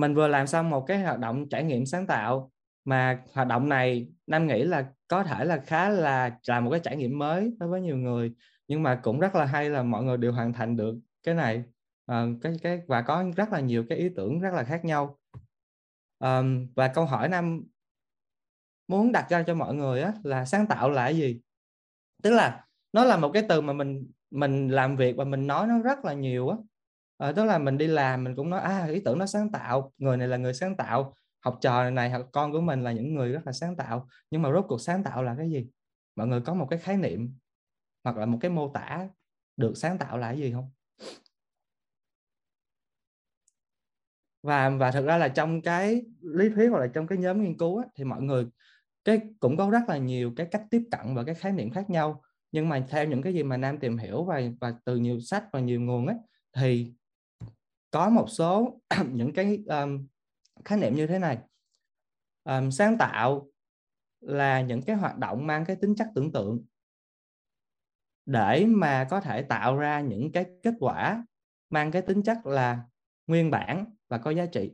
mình vừa làm xong một cái hoạt động trải nghiệm sáng tạo. Mà hoạt động này Nam nghĩ là có thể là khá là là một cái trải nghiệm mới đối với nhiều người. Nhưng mà cũng rất là hay là mọi người đều hoàn thành được cái này. À, cái cái và có rất là nhiều cái ý tưởng rất là khác nhau. À, và câu hỏi Nam muốn đặt ra cho mọi người á, là sáng tạo là cái gì? Tức là nó là một cái từ mà mình mình làm việc và mình nói nó rất là nhiều á à, tức là mình đi làm mình cũng nói à ý tưởng nó sáng tạo người này là người sáng tạo học trò này học con của mình là những người rất là sáng tạo. Nhưng mà rốt cuộc sáng tạo là cái gì? Mọi người có một cái khái niệm hoặc là một cái mô tả được sáng tạo là cái gì không? Và và thực ra là trong cái lý thuyết hoặc là trong cái nhóm nghiên cứu á, thì mọi người cái cũng có rất là nhiều cái cách tiếp cận và cái khái niệm khác nhau. Nhưng mà theo những cái gì mà nam tìm hiểu và và từ nhiều sách và nhiều nguồn ấy thì có một số (clears throat) những cái um, khái niệm như thế này. Um, sáng tạo là những cái hoạt động mang cái tính chất tưởng tượng để mà có thể tạo ra những cái kết quả mang cái tính chất là nguyên bản và có giá trị.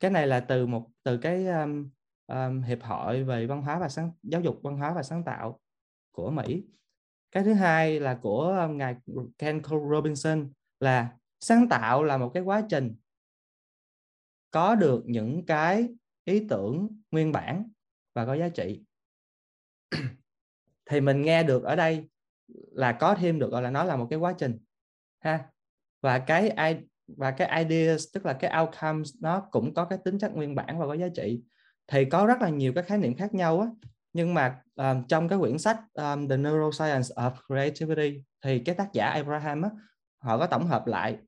Cái này là từ một từ cái um, um, hiệp hội về văn hóa và sáng giáo dục văn hóa và sáng tạo của Mỹ cái thứ hai là của um, ngài Ken Robinson là sáng tạo là một cái quá trình có được những cái ý tưởng nguyên bản và có giá trị. (clears throat) Thì mình nghe được ở đây là có thêm được, gọi là nó là một cái quá trình, ha? Và cái và cái ideas, tức là cái outcomes, nó cũng có cái tính chất nguyên bản và có giá trị. Thì có rất là nhiều cái khái niệm khác nhau á nhưng mà um, trong cái quyển sách um, The Neuroscience of Creativity thì cái tác giả Abraham á, họ có tổng hợp lại.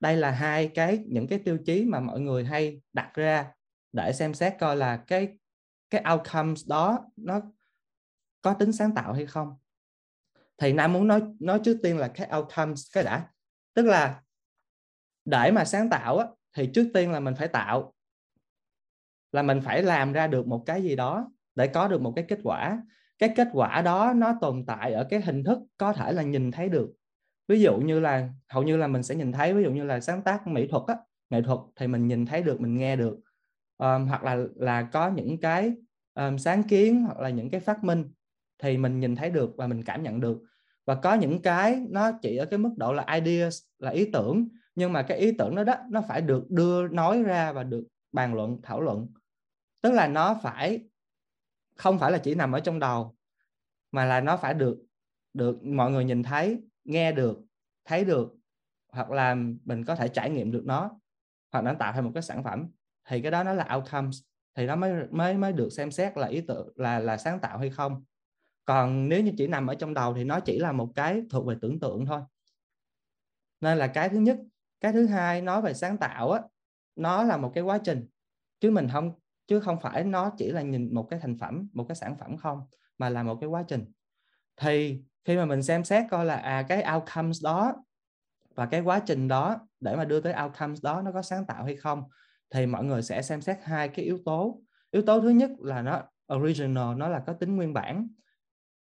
Đây là hai cái những cái tiêu chí mà mọi người hay đặt ra để xem xét coi là cái cái outcomes đó nó có tính sáng tạo hay không. Thì nam muốn nói nói trước tiên là cái outcomes cái đã. Tức là để mà sáng tạo á, thì trước tiên là mình phải tạo là mình phải làm ra được một cái gì đó để có được một cái kết quả. Cái kết quả đó nó tồn tại ở cái hình thức có thể là nhìn thấy được. Ví dụ như là hầu như là mình sẽ nhìn thấy ví dụ như là sáng tác mỹ thuật á nghệ thuật thì mình nhìn thấy được mình nghe được. Um, hoặc là là có những cái um, sáng kiến hoặc là những cái phát minh thì mình nhìn thấy được và mình cảm nhận được. Và có những cái nó chỉ ở cái mức độ là ideas là ý tưởng nhưng mà cái ý tưởng đó đó nó phải được đưa nói ra và được bàn luận thảo luận. Tức là nó phải không phải là chỉ nằm ở trong đầu, mà là nó phải được được mọi người nhìn thấy, nghe được, thấy được, hoặc là mình có thể trải nghiệm được nó, hoặc nó tạo thành một cái sản phẩm. Thì cái đó nó là outcomes, thì nó mới mới mới được xem xét là ý tưởng, là là sáng tạo hay không. Còn nếu như chỉ nằm ở trong đầu thì nó chỉ là một cái thuộc về tưởng tượng thôi. Nên là cái thứ nhất, cái thứ hai nói về sáng tạo á, nó là một cái quá trình, chứ mình không chứ không phải nó chỉ là nhìn một cái thành phẩm, một cái sản phẩm không, mà là một cái quá trình. Thì khi mà mình xem xét coi là à cái outcomes đó và cái quá trình đó để mà đưa tới outcomes đó nó có sáng tạo hay không, thì mọi người sẽ xem xét hai cái yếu tố. Yếu tố thứ nhất là nó original, nó là có tính nguyên bản,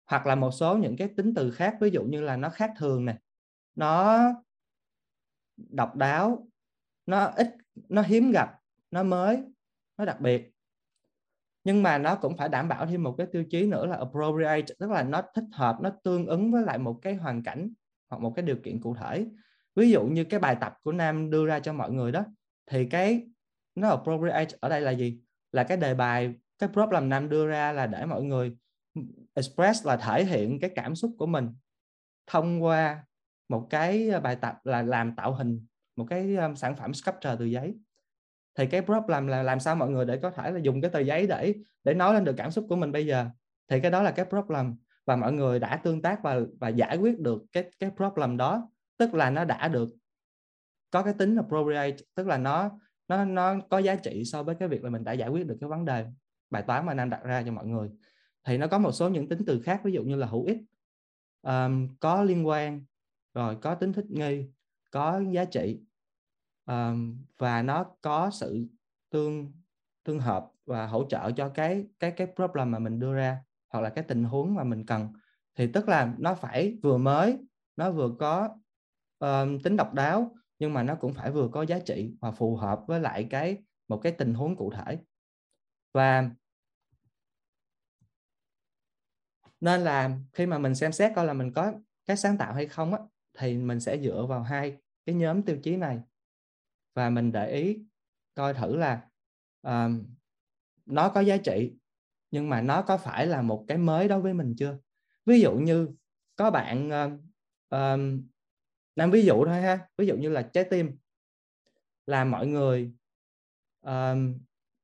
hoặc là một số những cái tính từ khác, ví dụ như là nó khác thường này nó độc đáo, nó ít, nó hiếm gặp, nó mới nó đặc biệt. Nhưng mà nó cũng phải đảm bảo thêm một cái tiêu chí nữa là appropriate, tức là nó thích hợp, nó tương ứng với lại một cái hoàn cảnh hoặc một cái điều kiện cụ thể. Ví dụ như cái bài tập của nam đưa ra cho mọi người đó, thì cái nó appropriate ở đây là gì? Là cái đề bài, cái problem nam đưa ra là để mọi người express là thể hiện cái cảm xúc của mình thông qua một cái bài tập là làm tạo hình một cái um, sản phẩm sculpture từ giấy thì cái problem là làm sao mọi người để có thể là dùng cái tờ giấy để để nói lên được cảm xúc của mình bây giờ? Thì cái đó là cái problem và mọi người đã tương tác và và giải quyết được cái cái problem đó. Tức là nó đã được có cái tính appropriate tức là nó nó nó có giá trị so với cái việc là mình đã giải quyết được cái vấn đề. Bài toán mà nam đặt ra cho mọi người. Thì nó có một số những tính từ khác ví dụ như là hữu ích um, có liên quan rồi có tính thích nghi có giá trị um, và nó có sự tương tương hợp và hỗ trợ cho cái cái cái problem mà mình đưa ra hoặc là cái tình huống mà mình cần. Thì tức là nó phải vừa mới nó vừa có uh, tính độc đáo nhưng mà nó cũng phải vừa có giá trị và phù hợp với lại cái một cái tình huống cụ thể. Và nên là khi mà mình xem xét coi là mình có cái sáng tạo hay không á thì mình sẽ dựa vào hai cái nhóm tiêu chí này và mình để ý coi thử là uh, nó có giá trị nhưng mà nó có phải là một cái mới đối với mình chưa? Ví dụ như có bạn uh, làm ví dụ thôi ha ví dụ như là trái tim là mọi người um,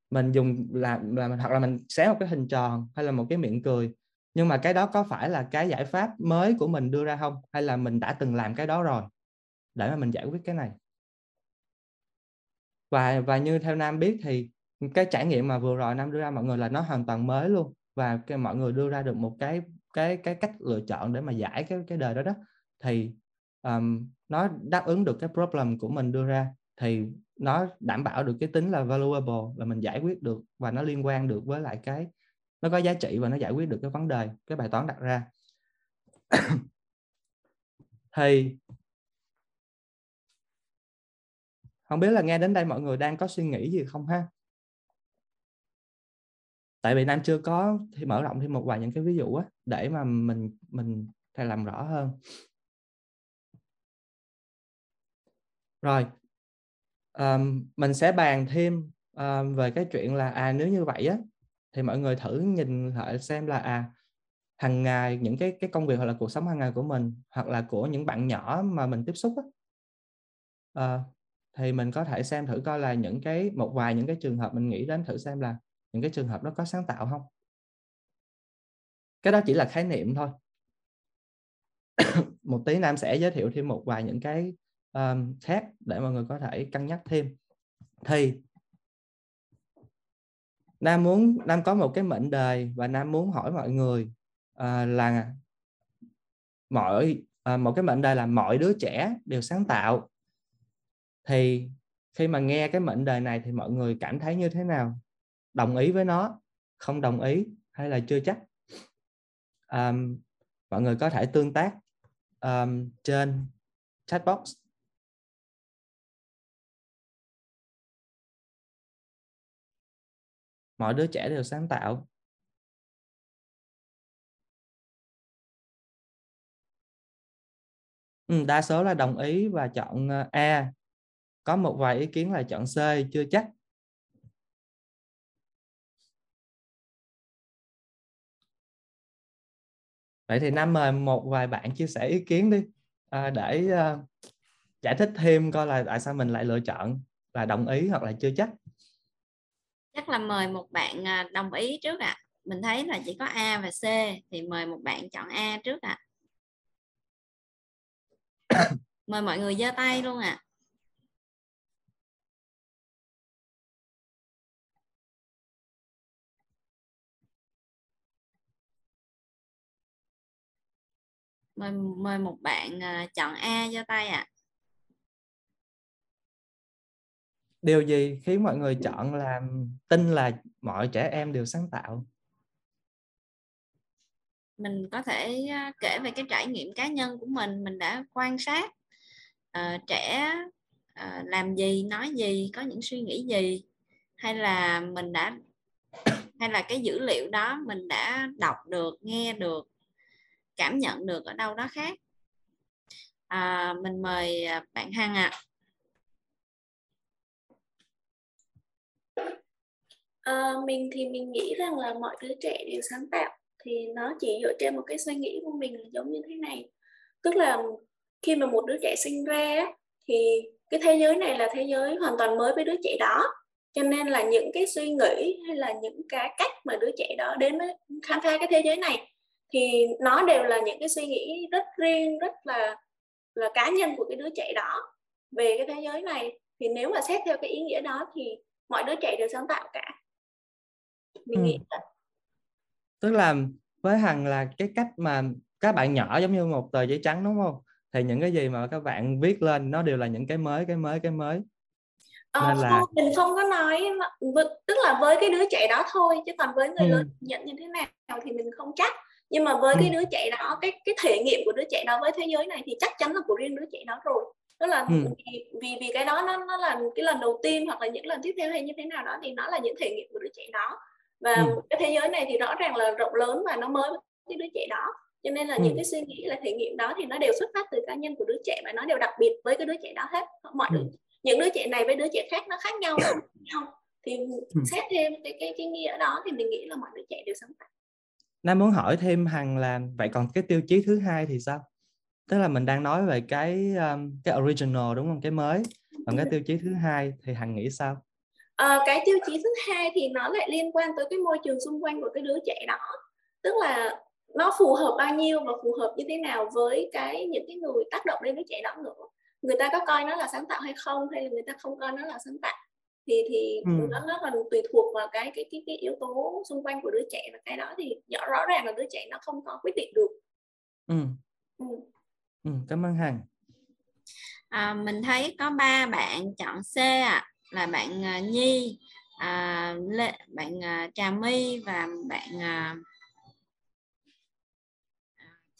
mình dùng làm là hoặc là mình xé một cái hình tròn hay là một cái miệng cười nhưng mà cái đó có phải là cái giải pháp mới của mình đưa ra không? Hay là mình đã từng làm cái đó rồi để mà mình giải quyết cái này? Và và như theo nam biết thì cái trải nghiệm mà vừa rồi nam đưa ra mọi người là nó hoàn toàn mới luôn. Và cái mọi người đưa ra được một cái cái cái cách lựa chọn để mà giải cái cái đời đó đó thì um, nó đáp ứng được cái problem của mình đưa ra. Thì nó đảm bảo được cái tính là valuable là mình giải quyết được và nó liên quan được với lại cái nó có giá trị và nó giải quyết được cái vấn đề cái bài toán đặt ra. (coughs) Thì không biết là nghe đến đây mọi người đang có suy nghĩ gì không ha? Tại vì nam chưa có thì mở rộng thêm một vài những cái ví dụ á để mà mình mình phải làm rõ hơn. Rồi um, mình sẽ bàn thêm um, về cái chuyện là à nếu như vậy á thì mọi người thử nhìn lại xem là à hàng ngày những cái cái công việc hoặc là cuộc sống hàng ngày của mình hoặc là của những bạn nhỏ mà mình tiếp xúc á à, thì mình có thể xem thử coi là những cái một vài những cái trường hợp mình nghĩ đến thử xem là những cái trường hợp đó có sáng tạo không. Cái đó chỉ là khái niệm thôi. (coughs) Một tí nam sẽ giới thiệu thêm một vài những cái um, khác để mọi người có thể cân nhắc thêm. Thì nam muốn nam có một cái mệnh đề và nam muốn hỏi mọi người uh, là mọi uh, một cái mệnh đề là mọi đứa trẻ đều sáng tạo thì khi mà nghe cái mệnh đề này thì mọi người cảm thấy như thế nào? Đồng ý với nó không đồng ý hay là chưa chắc? Um, mọi người có thể tương tác um, trên chat box. Mọi đứa trẻ đều sáng tạo. Ừ, đa số là đồng ý và chọn ờ, A có một vài ý kiến là chọn C chưa chắc vậy thì Nam mời một vài bạn chia sẻ ý kiến đi à, để uh, giải thích thêm coi là tại sao mình lại lựa chọn là đồng ý hoặc là chưa chắc chắc là mời một bạn à, đồng ý trước ạ à. mình thấy là chỉ có A và C thì mời một bạn chọn A trước ạ à. (coughs) mời mọi người giơ tay luôn ạ à. Mời mời một bạn à, chọn A giơ tay ạ à. điều gì khiến mọi người chọn là tin là mọi trẻ em đều sáng tạo mình có thể kể về cái trải nghiệm cá nhân của mình mình đã quan sát uh, trẻ uh, làm gì nói gì có những suy nghĩ gì hay là mình đã hay là cái dữ liệu đó mình đã đọc được nghe được cảm nhận được ở đâu đó khác. À, mình mời à, bạn Hằng ạ. À. À, mình thì mình nghĩ rằng là mọi đứa trẻ đều sáng tạo thì nó chỉ dựa trên một cái suy nghĩ của mình giống như thế này. Tức là khi mà một đứa trẻ sinh ra thì cái thế giới này là thế giới hoàn toàn mới với đứa trẻ đó. Cho nên là những cái suy nghĩ hay là những cái cách mà đứa trẻ đó đến với khám phá cái thế giới này thì nó đều là những cái suy nghĩ rất riêng rất là là cá nhân của cái đứa trẻ đó. Về cái thế giới này thì nếu mà xét theo cái ý nghĩa đó thì mọi đứa trẻ đều sáng tạo cả. Mình ừ. nghĩ là tức là với hằng là cái cách mà các bạn nhỏ giống như một tờ giấy trắng đúng không? Thì những cái gì mà các bạn viết lên nó đều là những cái mới cái mới cái mới. Ờ, Nên là không, mình không có nói tức là với cái đứa trẻ đó thôi chứ còn với người ừ. lớn nhận như thế nào thì mình không chắc nhưng mà với ừ. cái đứa trẻ đó cái cái thể nghiệm của đứa trẻ đó với thế giới này thì chắc chắn là của riêng đứa trẻ đó rồi tức là ừ. vì, vì vì cái đó nó nó là cái lần đầu tiên hoặc là những lần tiếp theo hay như thế nào đó thì nó là những thể nghiệm của đứa trẻ đó và ừ. cái thế giới này thì rõ ràng là rộng lớn và nó mới với cái đứa trẻ đó cho nên là ừ. những cái suy nghĩ là thể nghiệm đó thì nó đều xuất phát từ cá nhân của đứa trẻ và nó đều đặc biệt với cái đứa trẻ đó hết mọi ừ. đứa những đứa trẻ này với đứa trẻ khác nó khác nhau không thì ừ. xét thêm cái cái cái nghĩa đó thì mình nghĩ là mọi đứa trẻ đều sáng tạo Nam muốn hỏi thêm Hằng là vậy còn cái tiêu chí thứ hai thì sao? Tức là mình đang nói về cái um, cái original đúng không? Cái mới. Còn cái tiêu chí thứ hai thì Hằng nghĩ sao? À, cái tiêu chí thứ hai thì nó lại liên quan tới cái môi trường xung quanh của cái đứa trẻ đó. Tức là nó phù hợp bao nhiêu và phù hợp như thế nào với cái những cái người tác động đến đứa trẻ đó nữa người ta có coi nó là sáng tạo hay không hay là người ta không coi nó là sáng tạo thì thì ừ. nó rất là tùy thuộc vào cái cái cái cái yếu tố xung quanh của đứa trẻ và cái đó thì rõ rõ ràng là đứa trẻ nó không có quyết định được ừ. Ừ. Ừ, cảm ơn hằng à, mình thấy có ba bạn chọn C à, là bạn uh, Nhi à, Lê, bạn uh, Trà My và bạn uh,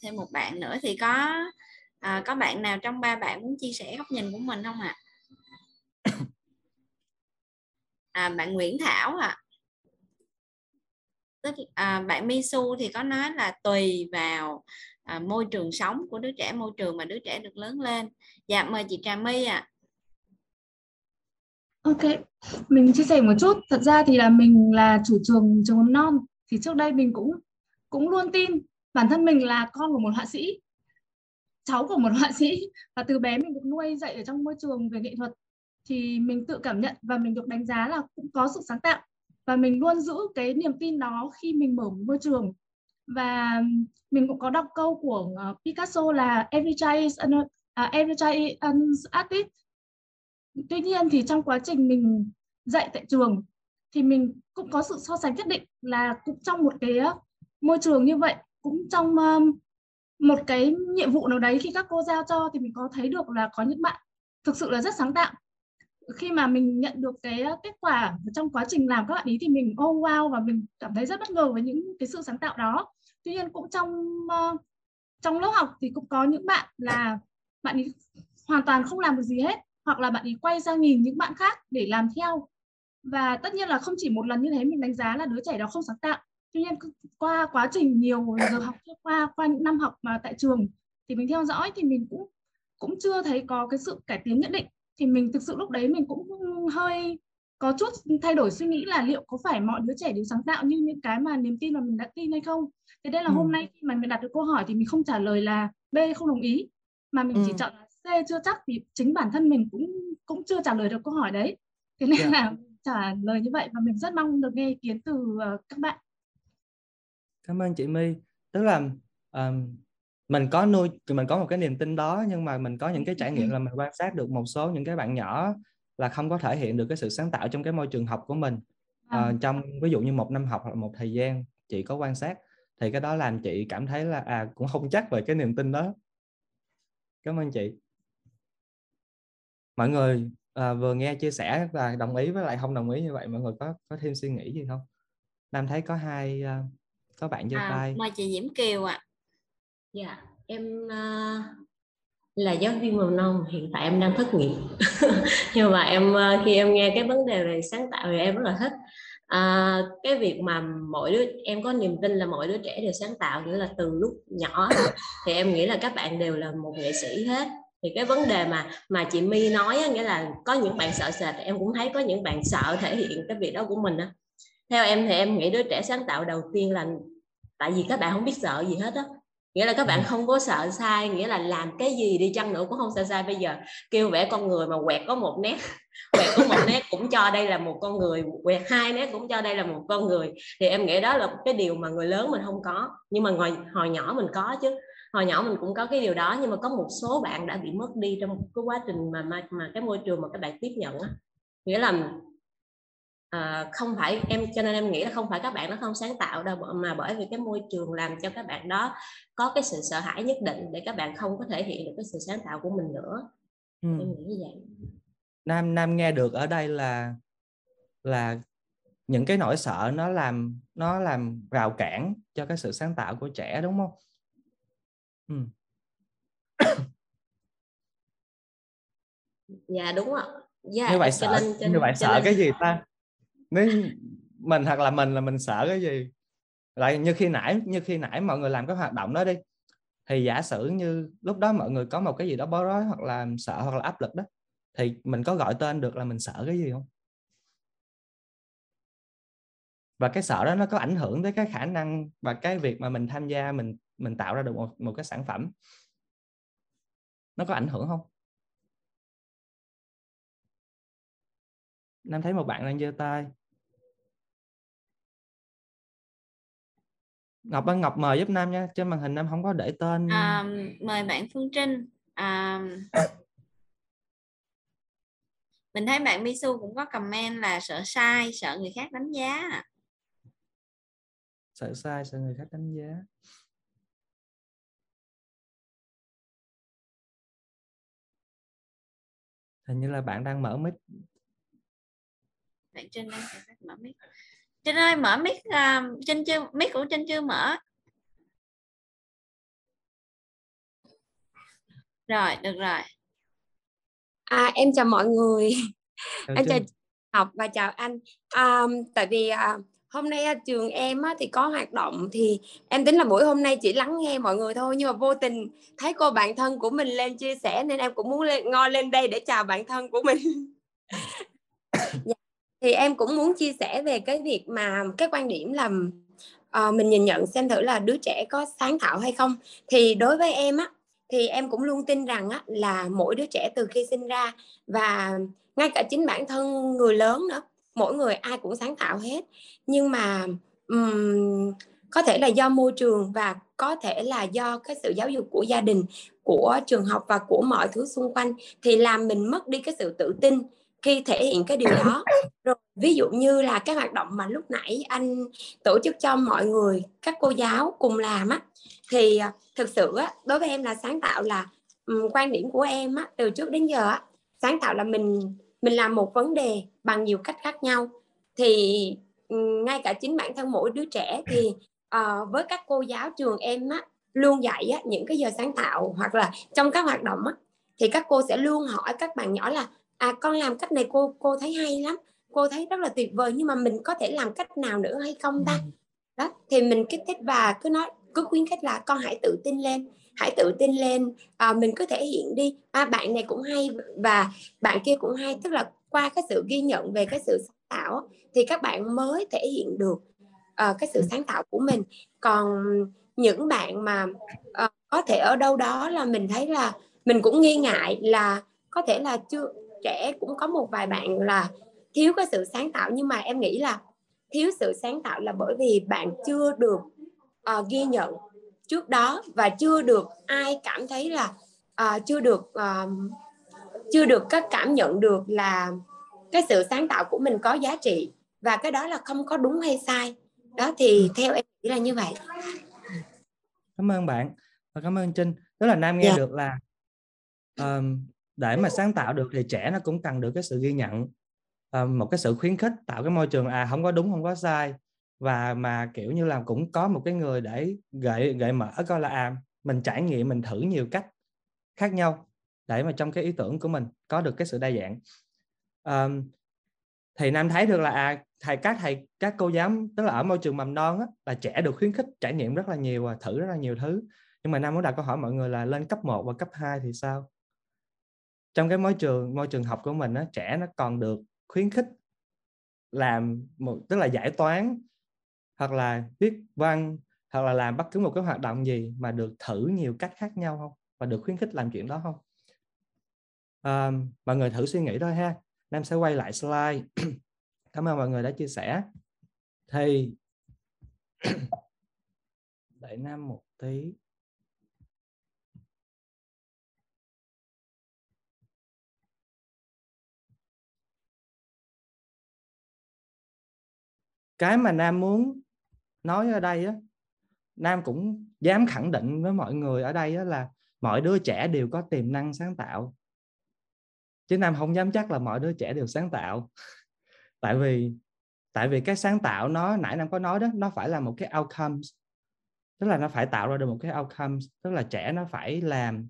thêm một bạn nữa thì có à, có bạn nào trong ba bạn muốn chia sẻ góc nhìn của mình không ạ à? À, bạn Nguyễn Thảo ạ à. Tức, à, bạn Misu thì có nói là tùy vào à, môi trường sống của đứa trẻ môi trường mà đứa trẻ được lớn lên dạ mời chị Trà My ạ à. Ok, mình chia sẻ một chút. Thật ra thì là mình là chủ trường trường mầm non thì trước đây mình cũng cũng luôn tin bản thân mình là con của một họa sĩ cháu của một (laughs) họa sĩ và từ bé mình được nuôi dạy ở trong môi trường về nghệ thuật thì mình tự cảm nhận và mình được đánh giá là cũng có sự sáng tạo. Và mình luôn giữ cái niềm tin đó khi mình mở một môi trường. Và mình cũng có đọc câu của ờ, Picasso là every child is an, uh, every child is an artist. Tuy nhiên thì trong quá trình mình dạy tại trường thì mình cũng có sự so sánh nhất định là cũng trong một cái ờ, môi trường như vậy cũng trong um, một cái nhiệm vụ nào đấy khi các cô giao cho thì mình có thấy được là có những bạn thực sự là rất sáng tạo khi mà mình nhận được cái ờ, kết quả trong quá trình làm các bạn ý thì mình oh wow và mình cảm thấy rất bất ngờ với những cái sự sáng tạo đó. Tuy nhiên cũng trong uh, trong lớp học thì cũng có những bạn là bạn ấy hoàn toàn không làm được gì hết hoặc là bạn ấy quay ra nhìn những bạn khác để làm theo. Và tất nhiên là không chỉ một lần như thế mình đánh giá là đứa trẻ đó không sáng tạo. Tuy nhiên qua quá trình nhiều giờ học qua qua những năm học mà tại trường thì mình theo dõi thì mình cũng cũng chưa thấy có cái sự cải tiến nhất định thì mình thực sự lúc đấy mình cũng hơi có chút thay đổi suy nghĩ là liệu có phải mọi đứa trẻ đều sáng tạo như những cái mà niềm tin mà mình đã tin hay không thế đây là ừ. hôm nay khi mà mình đặt được câu hỏi thì mình không trả lời là B không đồng ý mà mình ừ. chỉ chọn là C chưa chắc vì chính bản thân mình cũng cũng chưa trả lời được câu hỏi đấy thế nên yeah. Dạ. là trả lời như vậy và mình rất mong được nghe ý kiến từ uh, các bạn cảm ơn chị My tức là um, mình có nuôi mình có một cái niềm tin đó nhưng mà mình có những cái trải nghiệm là mình quan sát được một số những cái bạn nhỏ là không có thể hiện được cái sự sáng tạo trong cái môi trường học của mình. À. uh, trong ví dụ như một năm học hoặc một thời gian chị có quan sát thì cái đó làm chị cảm thấy là à cũng không chắc về cái niềm tin đó. Cảm ơn chị. Mọi người à, vừa nghe chia sẻ và đồng ý với lại không đồng ý như vậy mọi người có có thêm suy nghĩ gì không? Nam thấy có hai uh, có bạn giơ à, tay. mời chị Diễm Kiều ạ. à dạ em uh, là giáo viên mầm non hiện tại em đang thất nghiệp. (laughs) Nhưng mà em uh, khi em nghe cái vấn đề về sáng tạo thì em rất là thích. À, cái việc mà mỗi đứa em có niềm tin là mỗi đứa trẻ đều sáng tạo nghĩa là từ lúc nhỏ (coughs) thì em nghĩ là các bạn đều là một nghệ sĩ hết. Thì cái vấn đề mà mà chị My nói nghĩa là có những bạn sợ sệt em cũng thấy có những bạn sợ thể hiện cái việc đó của mình á. Theo em thì em nghĩ đứa trẻ sáng tạo đầu tiên là tại vì các bạn không biết sợ gì hết á nghĩa là các bạn không có sợ sai nghĩa là làm cái gì đi chăng nữa cũng không sợ sai. Bây giờ kêu vẽ con người mà quẹt có một nét (laughs) quẹt có một nét cũng cho đây là một con người quẹt hai nét cũng cho đây là một con người. Thì em nghĩ đó là cái điều mà người lớn mình không có. Nhưng mà hồi, hồi nhỏ mình có chứ. Hồi nhỏ mình cũng có cái điều đó nhưng mà có một số bạn đã bị mất đi trong cái quá trình mà mà, mà cái môi trường mà các bạn tiếp nhận á. Nghĩa là à, không phải em cho nên em nghĩ là không phải các bạn nó không sáng tạo đâu mà bởi vì cái môi trường làm cho các bạn đó có cái sự sợ hãi nhất định để các bạn không có thể hiện được cái sự sáng tạo của mình nữa. Ừ. em nghĩ như vậy. Nam nam nghe được ở đây là là những cái nỗi sợ nó làm nó làm rào cản cho cái sự sáng tạo của trẻ đúng không? Ừ. dạ đúng ạ. Dạ, như vậy sợ nên, như vậy sợ nên... cái gì ta nếu mình hoặc là mình là mình sợ cái gì? Lại như khi nãy, như khi nãy mọi người làm cái hoạt động đó đi, thì giả sử như lúc đó mọi người có một cái gì đó bối rối hoặc là sợ hoặc là áp lực đó, thì mình có gọi tên được là mình sợ cái gì không? Và cái sợ đó nó có ảnh hưởng tới cái khả năng và cái việc mà mình tham gia, mình mình tạo ra được một một cái sản phẩm. Nó có ảnh hưởng không? Nam thấy một bạn đang giơ tay. Ngọc ơi Ngọc mời giúp Nam nha trên màn hình Nam không có để tên. À, mời bạn Phương Trinh. À, mình thấy bạn Misu cũng có comment là sợ sai sợ người khác đánh giá. Sợ sai sợ người khác đánh giá. Hình như là bạn đang mở mic. Bạn Trinh đang mở mic Trinh ơi mở mic uh, Trinh chưa mic của Trinh chưa mở. Rồi được rồi. À, em chào mọi người. Chào em chào học và chào anh. À, tại vì à, hôm nay trường em á, thì có hoạt động thì em tính là buổi hôm nay chỉ lắng nghe mọi người thôi nhưng mà vô tình thấy cô bạn thân của mình lên chia sẻ nên em cũng muốn lên ngoi lên đây để chào bạn thân của mình. (laughs) Dạ thì em cũng muốn chia sẻ về cái việc mà cái quan điểm là uh, mình nhìn nhận xem thử là đứa trẻ có sáng tạo hay không. Thì đối với em á thì em cũng luôn tin rằng á, là mỗi đứa trẻ từ khi sinh ra và ngay cả chính bản thân người lớn nữa mỗi người ai cũng sáng tạo hết. Nhưng mà um, có thể là do môi trường và có thể là do cái sự giáo dục của gia đình của trường học và của mọi thứ xung quanh thì làm mình mất đi cái sự tự tin khi thể hiện cái điều đó. Rồi ví dụ như là cái hoạt động mà lúc nãy anh tổ chức cho mọi người các cô giáo cùng làm á thì à, thực sự á đối với em là sáng tạo là um, quan điểm của em á từ trước đến giờ á sáng tạo là mình mình làm một vấn đề bằng nhiều cách khác nhau. Thì ngay cả chính bản thân mỗi đứa trẻ thì uh, với các cô giáo trường em á luôn dạy á, những cái giờ sáng tạo hoặc là trong các hoạt động á thì các cô sẽ luôn hỏi các bạn nhỏ là à con làm cách này cô cô thấy hay lắm. Cô thấy rất là tuyệt vời nhưng mà mình có thể làm cách nào nữa hay không ta? Đó thì mình kích thích và cứ nói cứ khuyến khích là con hãy tự tin lên hãy tự tin lên à, mình cứ thể hiện đi. À, bạn này cũng hay và bạn kia cũng hay tức là qua cái sự ghi nhận về cái sự sáng tạo thì các bạn mới thể hiện được uh, cái sự sáng tạo của mình. Còn những bạn mà uh, có thể ở đâu đó là mình thấy là mình cũng nghi ngại là có thể là chưa trẻ cũng có một vài bạn là thiếu cái sự sáng tạo nhưng mà em nghĩ là thiếu sự sáng tạo là bởi vì bạn chưa được uh, ghi nhận trước đó và chưa được ai cảm thấy là uh, chưa được uh, chưa được các cảm nhận được là cái sự sáng tạo của mình có giá trị và cái đó là không có đúng hay sai đó thì ừ. theo em nghĩ là như vậy cảm ơn bạn và cảm ơn trinh tức là nam nghe yeah. Dạ. được là um, để mà sáng tạo được thì trẻ nó cũng cần được cái sự ghi nhận à, một cái sự khuyến khích tạo cái môi trường à không có đúng không có sai. Và mà kiểu như là cũng có một cái người để gợi gợi mở coi là à mình trải nghiệm mình thử nhiều cách khác nhau để mà trong cái ý tưởng của mình có được cái sự đa dạng. À, thì nam thấy được là à thầy các thầy các cô giáo tức là ở môi trường mầm non á, là trẻ được khuyến khích trải nghiệm rất là nhiều và thử rất là nhiều thứ. Nhưng mà nam muốn đặt câu hỏi mọi người là lên cấp 1 và cấp 2 thì sao? Trong cái môi trường môi trường học của mình á, trẻ nó còn được khuyến khích làm một tức là giải toán hoặc là viết văn hoặc là làm bất cứ một cái hoạt động gì mà được thử nhiều cách khác nhau không? Và được khuyến khích làm chuyện đó không? À, mọi người thử suy nghĩ thôi ha. Nam sẽ quay lại slide. (clears throat) Cảm ơn mọi người đã chia sẻ. Thì (clears throat) đợi Nam một tí. Cái mà Nam muốn nói ở đây á, Nam cũng dám khẳng định với mọi người ở đây á là mọi đứa trẻ đều có tiềm năng sáng tạo. Chứ nam không dám chắc là mọi đứa trẻ đều sáng tạo. (laughs) Tại vì tại vì cái sáng tạo nó, nãy nam có nói đó, nó phải là một cái outcomes. Tức là nó phải tạo ra được một cái outcomes. Tức là trẻ nó phải làm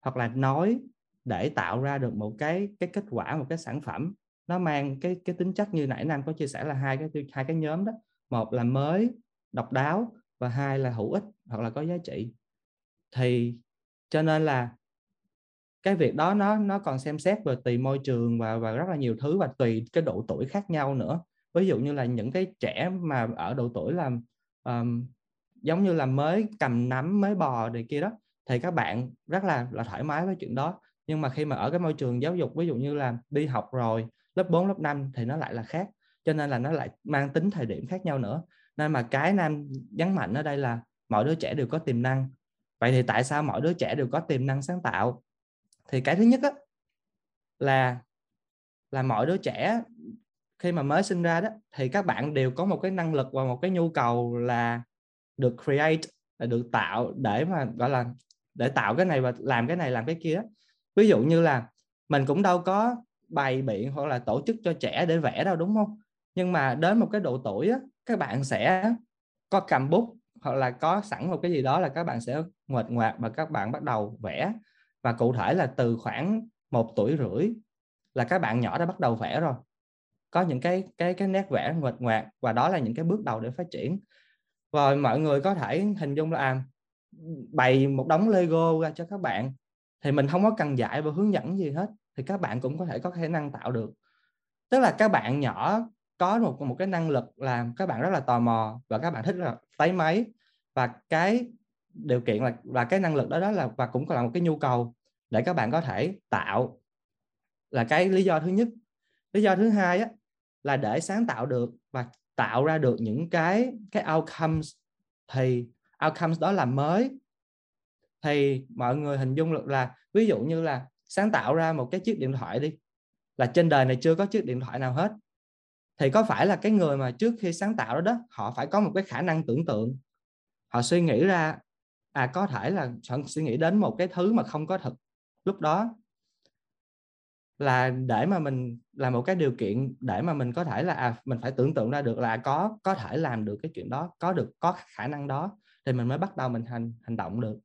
hoặc là nói để tạo ra được một cái cái kết quả, một cái sản phẩm nó mang cái cái tính chất như nãy nam có chia sẻ là hai cái hai cái nhóm đó. Một là mới độc đáo và hai là hữu ích hoặc là có giá trị. Thì cho nên là cái việc đó nó nó còn xem xét về tùy môi trường và và rất là nhiều thứ và tùy cái độ tuổi khác nhau nữa. Ví dụ như là những cái trẻ mà ở độ tuổi là um, giống như là mới cầm nắm mới bò này kia đó thì các bạn rất là là thoải mái với chuyện đó. Nhưng mà khi mà ở cái môi trường giáo dục ví dụ như là đi học rồi lớp 4, lớp 5 thì nó lại là khác cho nên là nó lại mang tính thời điểm khác nhau nữa. Nên mà cái nam nhấn mạnh ở đây là mọi đứa trẻ đều có tiềm năng. Vậy thì tại sao mọi đứa trẻ đều có tiềm năng sáng tạo? Thì cái thứ nhất á, là là mọi đứa trẻ khi mà mới sinh ra đó thì các bạn đều có một cái năng lực và một cái nhu cầu là được create là được tạo để mà gọi là để tạo cái này và làm cái này làm cái kia ví dụ như là mình cũng đâu có bày biện hoặc là tổ chức cho trẻ để vẽ đâu đúng không? Nhưng mà đến một cái độ tuổi á, các bạn sẽ có cầm bút hoặc là có sẵn một cái gì đó là các bạn sẽ nguệch ngoạc và các bạn bắt đầu vẽ. Và cụ thể là từ khoảng một tuổi rưỡi là các bạn nhỏ đã bắt đầu vẽ rồi. Có những cái cái cái nét vẽ nguệch ngoạc và đó là những cái bước đầu để phát triển. Rồi mọi người có thể hình dung là à, bày một đống Lego ra cho các bạn thì mình không có cần dạy và hướng dẫn gì hết thì các bạn cũng có thể có khả năng tạo được. Tức là các bạn nhỏ có một một cái năng lực làm các bạn rất là tò mò và các bạn thích là tay máy. Và cái điều kiện là và cái năng lực đó đó là và cũng là một cái nhu cầu để các bạn có thể tạo là cái lý do thứ nhất. Lý do thứ hai á, là để sáng tạo được và tạo ra được những cái cái outcomes thì outcomes đó là mới. Thì mọi người hình dung được là ví dụ như là sáng tạo ra một cái chiếc điện thoại đi là trên đời này chưa có chiếc điện thoại nào hết. Thì có phải là cái người mà trước khi sáng tạo đó đó họ phải có một cái khả năng tưởng tượng. Họ suy nghĩ ra à có thể là suy nghĩ đến một cái thứ mà không có thực lúc đó. Là để mà mình là một cái điều kiện để mà mình có thể là à, mình phải tưởng tượng ra được là có có thể làm được cái chuyện đó có được có khả năng đó thì mình mới bắt đầu mình hành hành động được.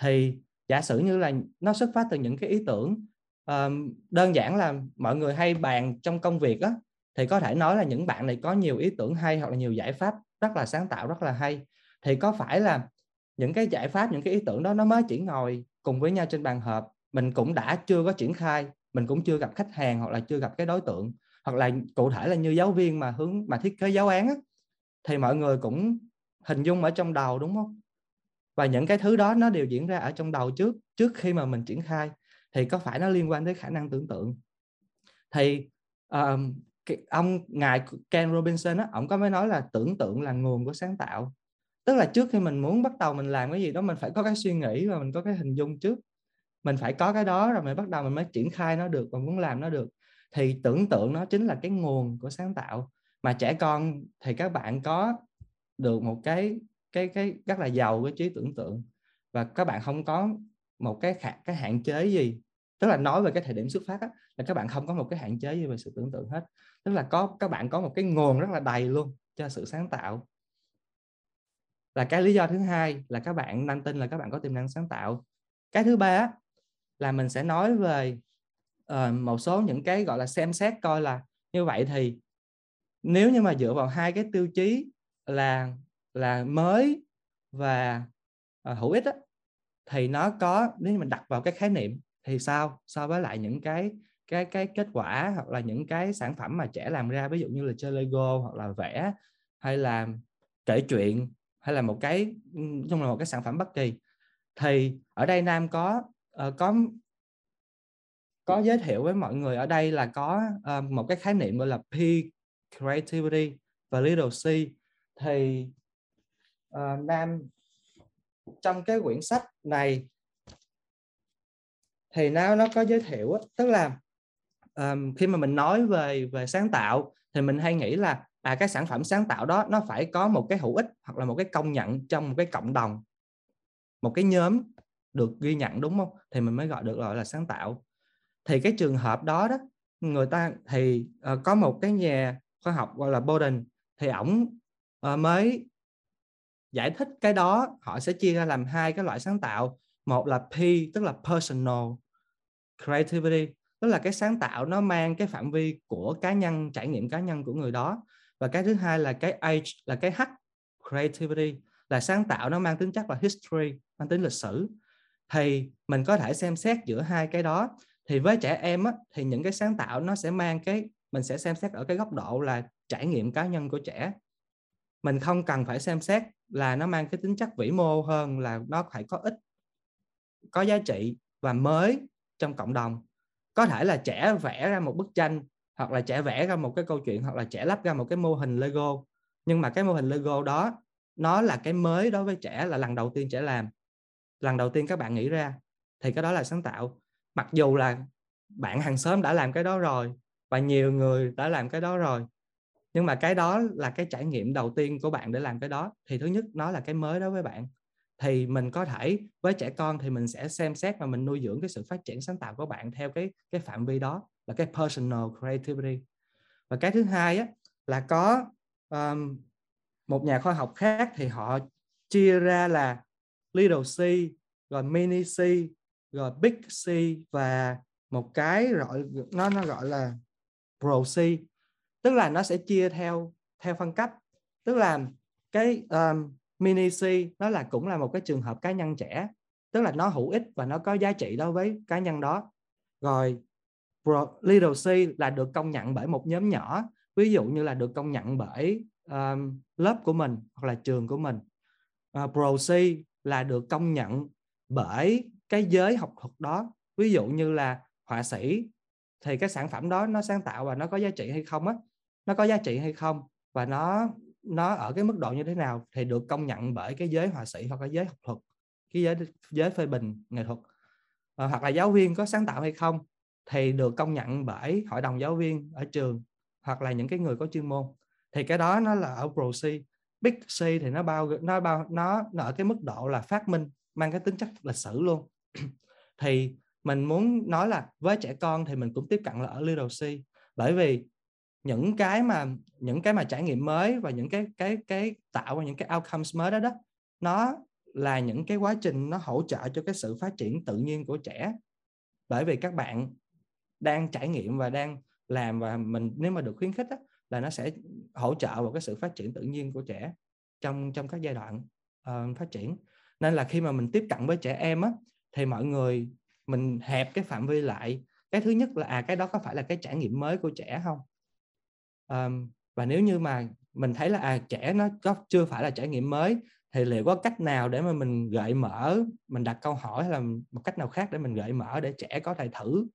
Thì giả sử như là nó xuất phát từ những cái ý tưởng um, đơn giản là mọi người hay bàn trong công việc á thì có thể nói là những bạn này có nhiều ý tưởng hay hoặc là nhiều giải pháp rất là sáng tạo rất là hay. Thì có phải là những cái giải pháp những cái ý tưởng đó nó mới chỉ ngồi cùng với nhau trên bàn họp mình cũng đã chưa có triển khai mình cũng chưa gặp khách hàng hoặc là chưa gặp cái đối tượng hoặc là cụ thể là như giáo viên mà hướng mà thiết kế giáo án á, thì mọi người cũng hình dung ở trong đầu đúng không? Và những cái thứ đó nó đều diễn ra ở trong đầu trước trước khi mà mình triển khai thì có phải nó liên quan tới khả năng tưởng tượng? Thì um, ông ngài Ken Robinson á, ông có mới nói là tưởng tượng là nguồn của sáng tạo. Tức là trước khi mình muốn bắt đầu mình làm cái gì đó mình phải có cái suy nghĩ và mình có cái hình dung trước. Mình phải có cái đó rồi mình bắt đầu mình mới triển khai nó được và muốn làm nó được. Thì tưởng tượng nó chính là cái nguồn của sáng tạo. Mà trẻ con thì các bạn có được một cái cái cái rất là giàu cái trí tưởng tượng. Và các bạn không có một cái khả, cái hạn chế gì. Tức là nói về cái thời điểm xuất phát á, là các bạn không có một cái hạn chế gì về sự tưởng tượng hết. Tức là có các bạn có một cái nguồn rất là đầy luôn cho sự sáng tạo. Là cái lý do thứ hai là các bạn năng tin là các bạn có tiềm năng sáng tạo. Cái thứ ba là mình sẽ nói về uh, một số những cái gọi là xem xét coi là như vậy thì nếu như mà dựa vào hai cái tiêu chí là là mới và à, hữu ích á, thì nó có nếu như mình đặt vào cái khái niệm thì sao? So với lại những cái cái cái kết quả hoặc là những cái sản phẩm mà trẻ làm ra ví dụ như là chơi Lego hoặc là vẽ hay là kể chuyện hay là một cái chung là một cái sản phẩm bất kỳ thì ở đây Nam có uh, có có giới thiệu với mọi người ở đây là có uh, một cái khái niệm gọi là P creativity và little C. Thì Ờ, Nam trong cái quyển sách này thì nó nó có giới thiệu tức là um, khi mà mình nói về về sáng tạo thì mình hay nghĩ là à cái sản phẩm sáng tạo đó nó phải có một cái hữu ích hoặc là một cái công nhận trong một cái cộng đồng một cái nhóm được ghi nhận đúng không? Thì mình mới gọi được gọi là sáng tạo. Thì cái trường hợp đó đó người ta thì uh, có một cái nhà khoa học gọi là Bowden thì ổng uh, mới giải thích cái đó họ sẽ chia ra làm hai cái loại sáng tạo. Một là P tức là personal creativity tức là cái sáng tạo nó mang cái phạm vi của cá nhân trải nghiệm cá nhân của người đó. Và cái thứ hai là cái H là cái H creativity là sáng tạo nó mang tính chất là history mang tính lịch sử. Thì mình có thể xem xét giữa hai cái đó. Thì với trẻ em á, thì những cái sáng tạo nó sẽ mang cái mình sẽ xem xét ở cái góc độ là trải nghiệm cá nhân của trẻ mình không cần phải xem xét là nó mang cái tính chất vĩ mô hơn là nó phải có ích có giá trị và mới trong cộng đồng. Có thể là trẻ vẽ ra một bức tranh, hoặc là trẻ vẽ ra một cái câu chuyện, hoặc là trẻ lắp ra một cái mô hình lego. Nhưng mà cái mô hình lego đó, nó là cái mới đối với trẻ, là lần đầu tiên trẻ làm. Lần đầu tiên các bạn nghĩ ra, thì cái đó là sáng tạo. Mặc dù là bạn hàng xóm đã làm cái đó rồi, và nhiều người đã làm cái đó rồi nhưng mà cái đó là cái trải nghiệm đầu tiên của bạn để làm cái đó. Thì thứ nhất nó là cái mới đối với bạn. Thì mình có thể với trẻ con thì mình sẽ xem xét và mình nuôi dưỡng cái sự phát triển sáng tạo của bạn theo cái cái phạm vi đó là cái personal creativity. Và cái thứ hai á, là có um, một nhà khoa học khác thì họ chia ra là little c rồi mini c rồi big c và một cái gọi nó nó gọi là pro c tức là nó sẽ chia theo theo phân cấp tức là cái um, mini C nó là cũng là một cái trường hợp cá nhân trẻ. Tức là nó hữu ích và nó có giá trị đối với cá nhân đó. Rồi Pro, Little C là được công nhận bởi một nhóm nhỏ. Ví dụ như là được công nhận bởi um, lớp của mình hoặc là trường của mình. Uh, Pro C là được công nhận bởi cái giới học thuật đó. Ví dụ như là họa sĩ thì cái sản phẩm đó nó sáng tạo và nó có giá trị hay không á nó có giá trị hay không? Và nó nó ở cái mức độ như thế nào thì được công nhận bởi cái giới họa sĩ hoặc là giới học thuật cái giới giới phê bình nghệ thuật. À, hoặc là giáo viên có sáng tạo hay không thì được công nhận bởi hội đồng giáo viên ở trường hoặc là những cái người có chuyên môn. Thì cái đó nó là ở pro C. Big C thì nó bao nó bao nó, nó ở cái mức độ là phát minh mang cái tính chất lịch sử luôn. (clears throat) Thì mình muốn nói là với trẻ con thì mình cũng tiếp cận là ở little C. Bởi vì những cái mà những cái mà trải nghiệm mới và những cái cái cái tạo ra những cái outcomes mới đó đó nó là những cái quá trình nó hỗ trợ cho cái sự phát triển tự nhiên của trẻ. Bởi vì các bạn đang trải nghiệm và đang làm và mình nếu mà được khuyến khích đó, là nó sẽ hỗ trợ vào cái sự phát triển tự nhiên của trẻ trong trong các giai đoạn uh, phát triển. Nên là khi mà mình tiếp cận với trẻ em á thì mọi người mình hẹp cái phạm vi lại. Cái thứ nhất là à cái đó có phải là cái trải nghiệm mới của trẻ không? Um, và nếu như mà mình thấy là à trẻ nó có chưa phải là trải nghiệm mới thì liệu có cách nào để mà mình gợi mở mình đặt câu hỏi hay là một cách nào khác để mình gợi mở để trẻ có thể thử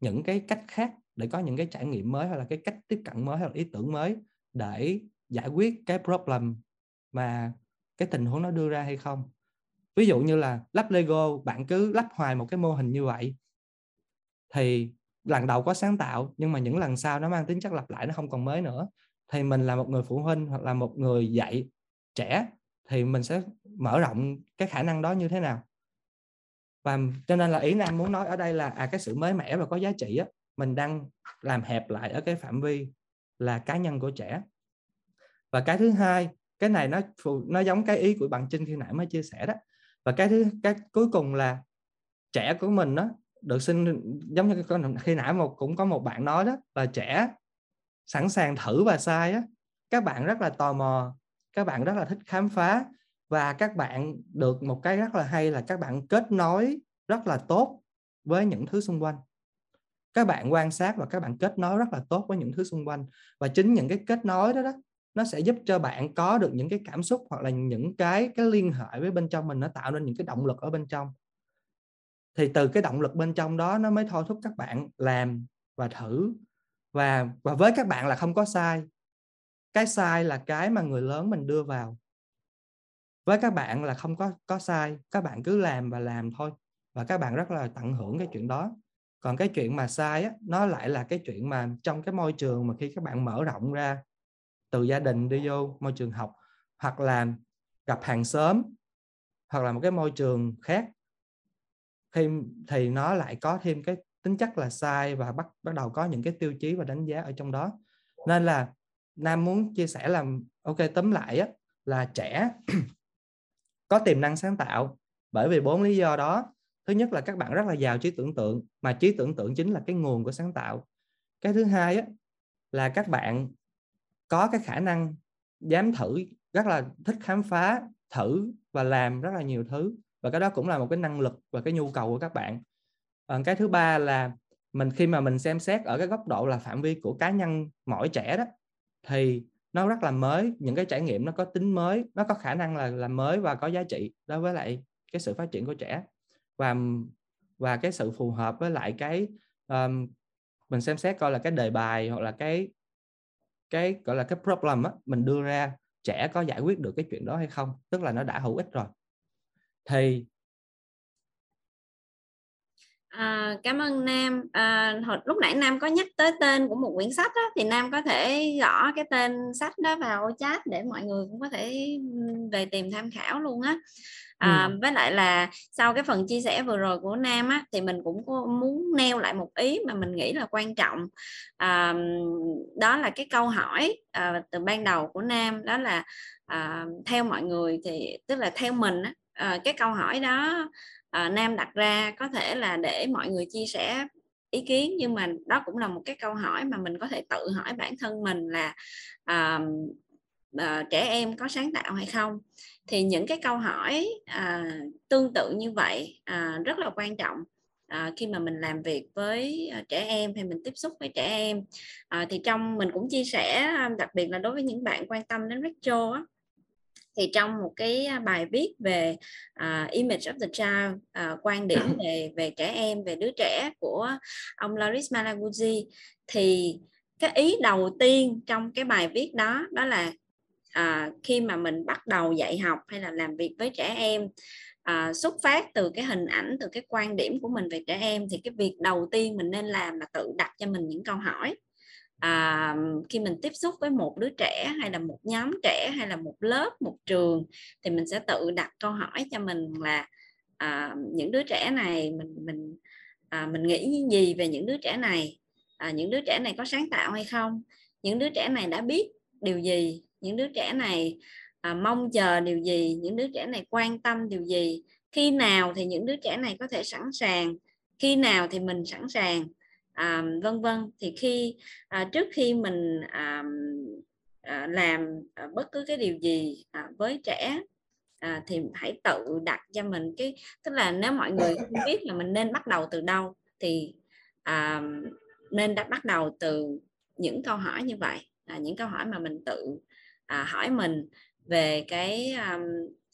những cái cách khác để có những cái trải nghiệm mới hay là cái cách tiếp cận mới hay là ý tưởng mới để giải quyết cái problem mà cái tình huống nó đưa ra hay không? Ví dụ như là lắp lego bạn cứ lắp hoài một cái mô hình như vậy thì lần đầu có sáng tạo, nhưng mà những lần sau nó mang tính chất lặp lại, nó không còn mới nữa. Thì mình là một người phụ huynh hoặc là một người dạy trẻ, thì mình sẽ mở rộng cái khả năng đó như thế nào. Và cho nên là ý nam muốn nói ở đây là à cái sự mới mẻ và có giá trị á, mình đang làm hẹp lại ở cái phạm vi là cá nhân của trẻ. Và cái thứ hai, cái này nó nó giống cái ý của bạn trinh khi nãy mới chia sẻ đó. Và cái thứ, cái cuối cùng là trẻ của mình đó được sinh giống như khi nãy một, cũng có một bạn nói đó, là trẻ, sẵn sàng thử và sai á. Các bạn rất là tò mò, các bạn rất là thích khám phá và các bạn được một cái rất là hay là các bạn kết nối rất là tốt với những thứ xung quanh. Các bạn quan sát và các bạn kết nối rất là tốt với những thứ xung quanh và chính những cái kết nối đó đó, nó sẽ giúp cho bạn có được những cái cảm xúc hoặc là những cái cái liên hệ với bên trong mình, nó tạo nên những cái động lực ở bên trong thì từ cái động lực bên trong đó nó mới thôi thúc các bạn làm và thử. Và và với các bạn là không có sai. Cái sai là cái mà người lớn mình đưa vào. Với các bạn là không có có sai. Các bạn cứ làm và làm thôi. Và các bạn rất là tận hưởng cái chuyện đó. Còn cái chuyện mà sai á, nó lại là cái chuyện mà trong cái môi trường mà khi các bạn mở rộng ra từ gia đình đi vô môi trường học hoặc là gặp hàng xóm hoặc là một cái môi trường khác khi thì nó lại có thêm cái tính chất là sai và bắt bắt đầu có những cái tiêu chí và đánh giá ở trong đó. Nên là nam muốn chia sẻ là ok tóm lại á, là trẻ (clears throat) có tiềm năng sáng tạo bởi vì bốn lý do đó. Thứ nhất là các bạn rất là giàu trí tưởng tượng mà trí tưởng tượng chính là cái nguồn của sáng tạo. Cái thứ hai á, là các bạn có cái khả năng dám thử rất là thích khám phá thử và làm rất là nhiều thứ và cái đó cũng là một cái năng lực và cái nhu cầu của các bạn. À, cái thứ ba là mình khi mà mình xem xét ở cái góc độ là phạm vi của cá nhân mỗi trẻ đó thì nó rất là mới những cái trải nghiệm nó có tính mới nó có khả năng là là mới và có giá trị đối với lại cái sự phát triển của trẻ. Và và cái sự phù hợp với lại cái um, mình xem xét coi là cái đề bài hoặc là cái cái gọi là cái problem á mình đưa ra trẻ có giải quyết được cái chuyện đó hay không? Tức là nó đã hữu ích rồi thì À, cảm ơn Nam. À, hồi, lúc nãy Nam có nhắc tới tên của một quyển sách đó, thì Nam có thể gõ cái tên sách đó vào chat để mọi người cũng có thể về tìm tham khảo luôn á. À, ừ. Với lại là sau cái phần chia sẻ vừa rồi của Nam á, thì mình cũng muốn nêu lại một ý mà mình nghĩ là quan trọng. À, đó là cái câu hỏi à, từ ban đầu của Nam đó là à, theo mọi người thì tức là theo mình á, à, cái câu hỏi đó à, Nam đặt ra có thể là để mọi người chia sẻ ý kiến nhưng mà đó cũng là một cái câu hỏi mà mình có thể tự hỏi bản thân mình là à, à, trẻ em có sáng tạo hay không. Thì những cái câu hỏi à, tương tự như vậy à, rất là quan trọng à, khi mà mình làm việc với trẻ em hay mình tiếp xúc với trẻ em. À, thì trong mình cũng chia sẻ đặc biệt là đối với những bạn quan tâm đến retro á, thì trong một cái bài viết về uh, image of the child uh, quan điểm (coughs) về về trẻ em về đứa trẻ của ông Loris Malaguzzi thì cái ý đầu tiên trong cái bài viết đó đó là à, khi mà mình bắt đầu dạy học hay là làm việc với trẻ em à, xuất phát từ cái hình ảnh từ cái quan điểm của mình về trẻ em thì cái việc đầu tiên mình nên làm là tự đặt cho mình những câu hỏi à, khi mình tiếp xúc với một đứa trẻ hay là một nhóm trẻ hay là một lớp một trường thì mình sẽ tự đặt câu hỏi cho mình là à, những đứa trẻ này mình mình à, mình nghĩ gì về những đứa trẻ này? À, những đứa trẻ này có sáng tạo hay không? Những đứa trẻ này đã biết điều gì? Những đứa trẻ này à, mong chờ điều gì? Những đứa trẻ này quan tâm điều gì? Khi nào thì những đứa trẻ này có thể sẵn sàng? Khi nào thì mình sẵn sàng? À, vân vân. Thì khi à, trước khi mình à, à, làm à, bất cứ cái điều gì à, với trẻ à, thì hãy tự đặt cho mình cái tức là nếu mọi người không biết là mình nên bắt đầu từ đâu thì à, nên đã bắt đầu từ những câu hỏi như vậy. À, những câu hỏi mà mình tự à, hỏi mình về cái, um,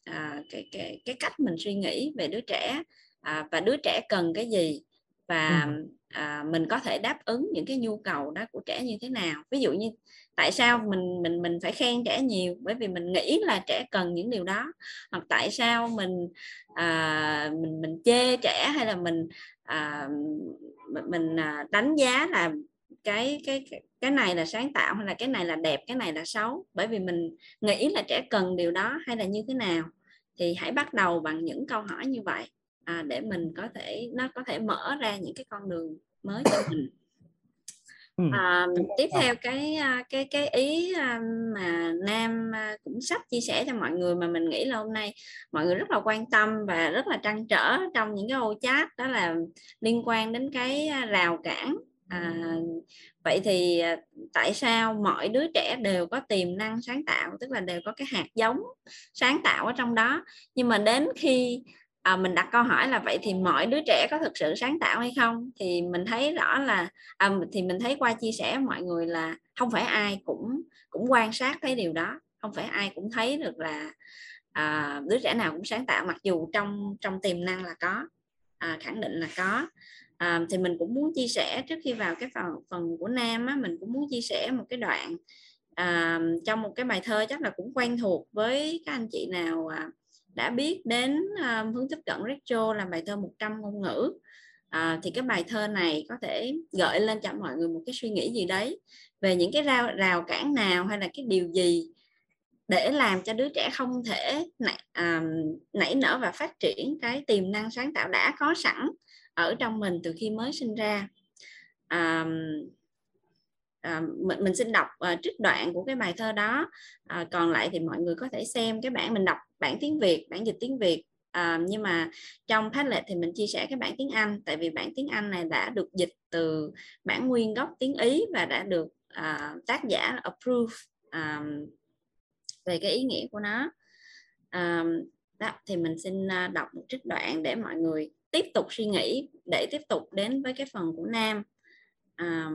à, cái cái cái cách mình suy nghĩ về đứa trẻ à, và đứa trẻ cần cái gì và ừ. à, mình có thể đáp ứng những cái nhu cầu đó của trẻ như thế nào? Ví dụ như tại sao mình mình mình phải khen trẻ nhiều? Bởi vì mình nghĩ là trẻ cần những điều đó. Hoặc tại sao mình à, mình mình chê trẻ hay là mình à, mình à, đánh giá là cái cái cái này là sáng tạo hay là cái này là đẹp cái này là xấu? Bởi vì mình nghĩ là trẻ cần điều đó hay là như thế nào? Thì hãy bắt đầu bằng những câu hỏi như vậy à, để mình có thể nó có thể mở ra những cái con đường mới cho mình. À, tiếp theo cái à, cái cái ý à, mà nam à, cũng sắp chia sẻ cho mọi người mà mình nghĩ là hôm nay mọi người rất là quan tâm và rất là trăn trở trong những cái ô chat đó là liên quan đến cái rào cản. À, vậy thì tại sao mọi đứa trẻ đều có tiềm năng sáng tạo tức là đều có cái hạt giống sáng tạo ở trong đó? Nhưng mà đến khi à, mình đặt câu hỏi là vậy thì mọi đứa trẻ có thực sự sáng tạo hay không? Thì mình thấy rõ là à, thì mình thấy qua chia sẻ mọi người là không phải ai cũng cũng quan sát thấy điều đó. Không phải ai cũng thấy được là à, đứa trẻ nào cũng sáng tạo mặc dù trong trong tiềm năng là có à, khẳng định là có. À, thì mình cũng muốn chia sẻ trước khi vào cái phần phần của nam á, mình cũng muốn chia sẻ một cái đoạn à, trong một cái bài thơ chắc là cũng quen thuộc với các anh chị nào à, đã biết đến uh, hướng tiếp cận retro làm bài thơ 100 ngôn ngữ. À, thì cái bài thơ này có thể gợi lên cho mọi người một cái suy nghĩ gì đấy về những cái rào, rào cản nào hay là cái điều gì để làm cho đứa trẻ không thể nảy, à, nảy nở và phát triển cái tiềm năng sáng tạo đã có sẵn ở trong mình từ khi mới sinh ra. À, à, mình mình xin đọc à, trích đoạn của cái bài thơ đó. À, còn lại thì mọi người có thể xem cái bản mình đọc bản tiếng Việt bản dịch tiếng Việt. À, nhưng mà trong Padlet thì mình chia sẻ cái bản tiếng Anh tại vì bản tiếng Anh này đã được dịch từ bản nguyên gốc tiếng Ý và đã được à, tác giả approve à, về cái ý nghĩa của nó. À, đó thì mình xin à, đọc một trích đoạn để mọi người tiếp tục suy nghĩ để tiếp tục đến với cái phần của Nam. À,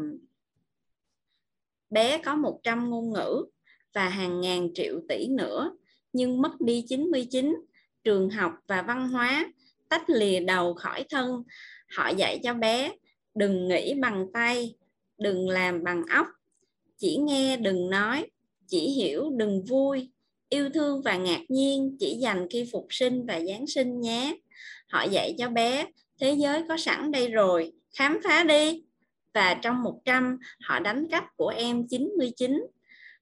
bé có 100 ngôn ngữ và hàng ngàn triệu tỷ nữa, nhưng mất đi 99 trường học và văn hóa tách lìa đầu khỏi thân. Họ dạy cho bé, đừng nghĩ bằng tay, đừng làm bằng óc. Chỉ nghe đừng nói, chỉ hiểu đừng vui. Yêu thương và ngạc nhiên chỉ dành khi phục sinh và giáng sinh nhé. Họ dạy cho bé, thế giới có sẵn đây rồi, khám phá đi và trong 100 họ đánh cắp của em 99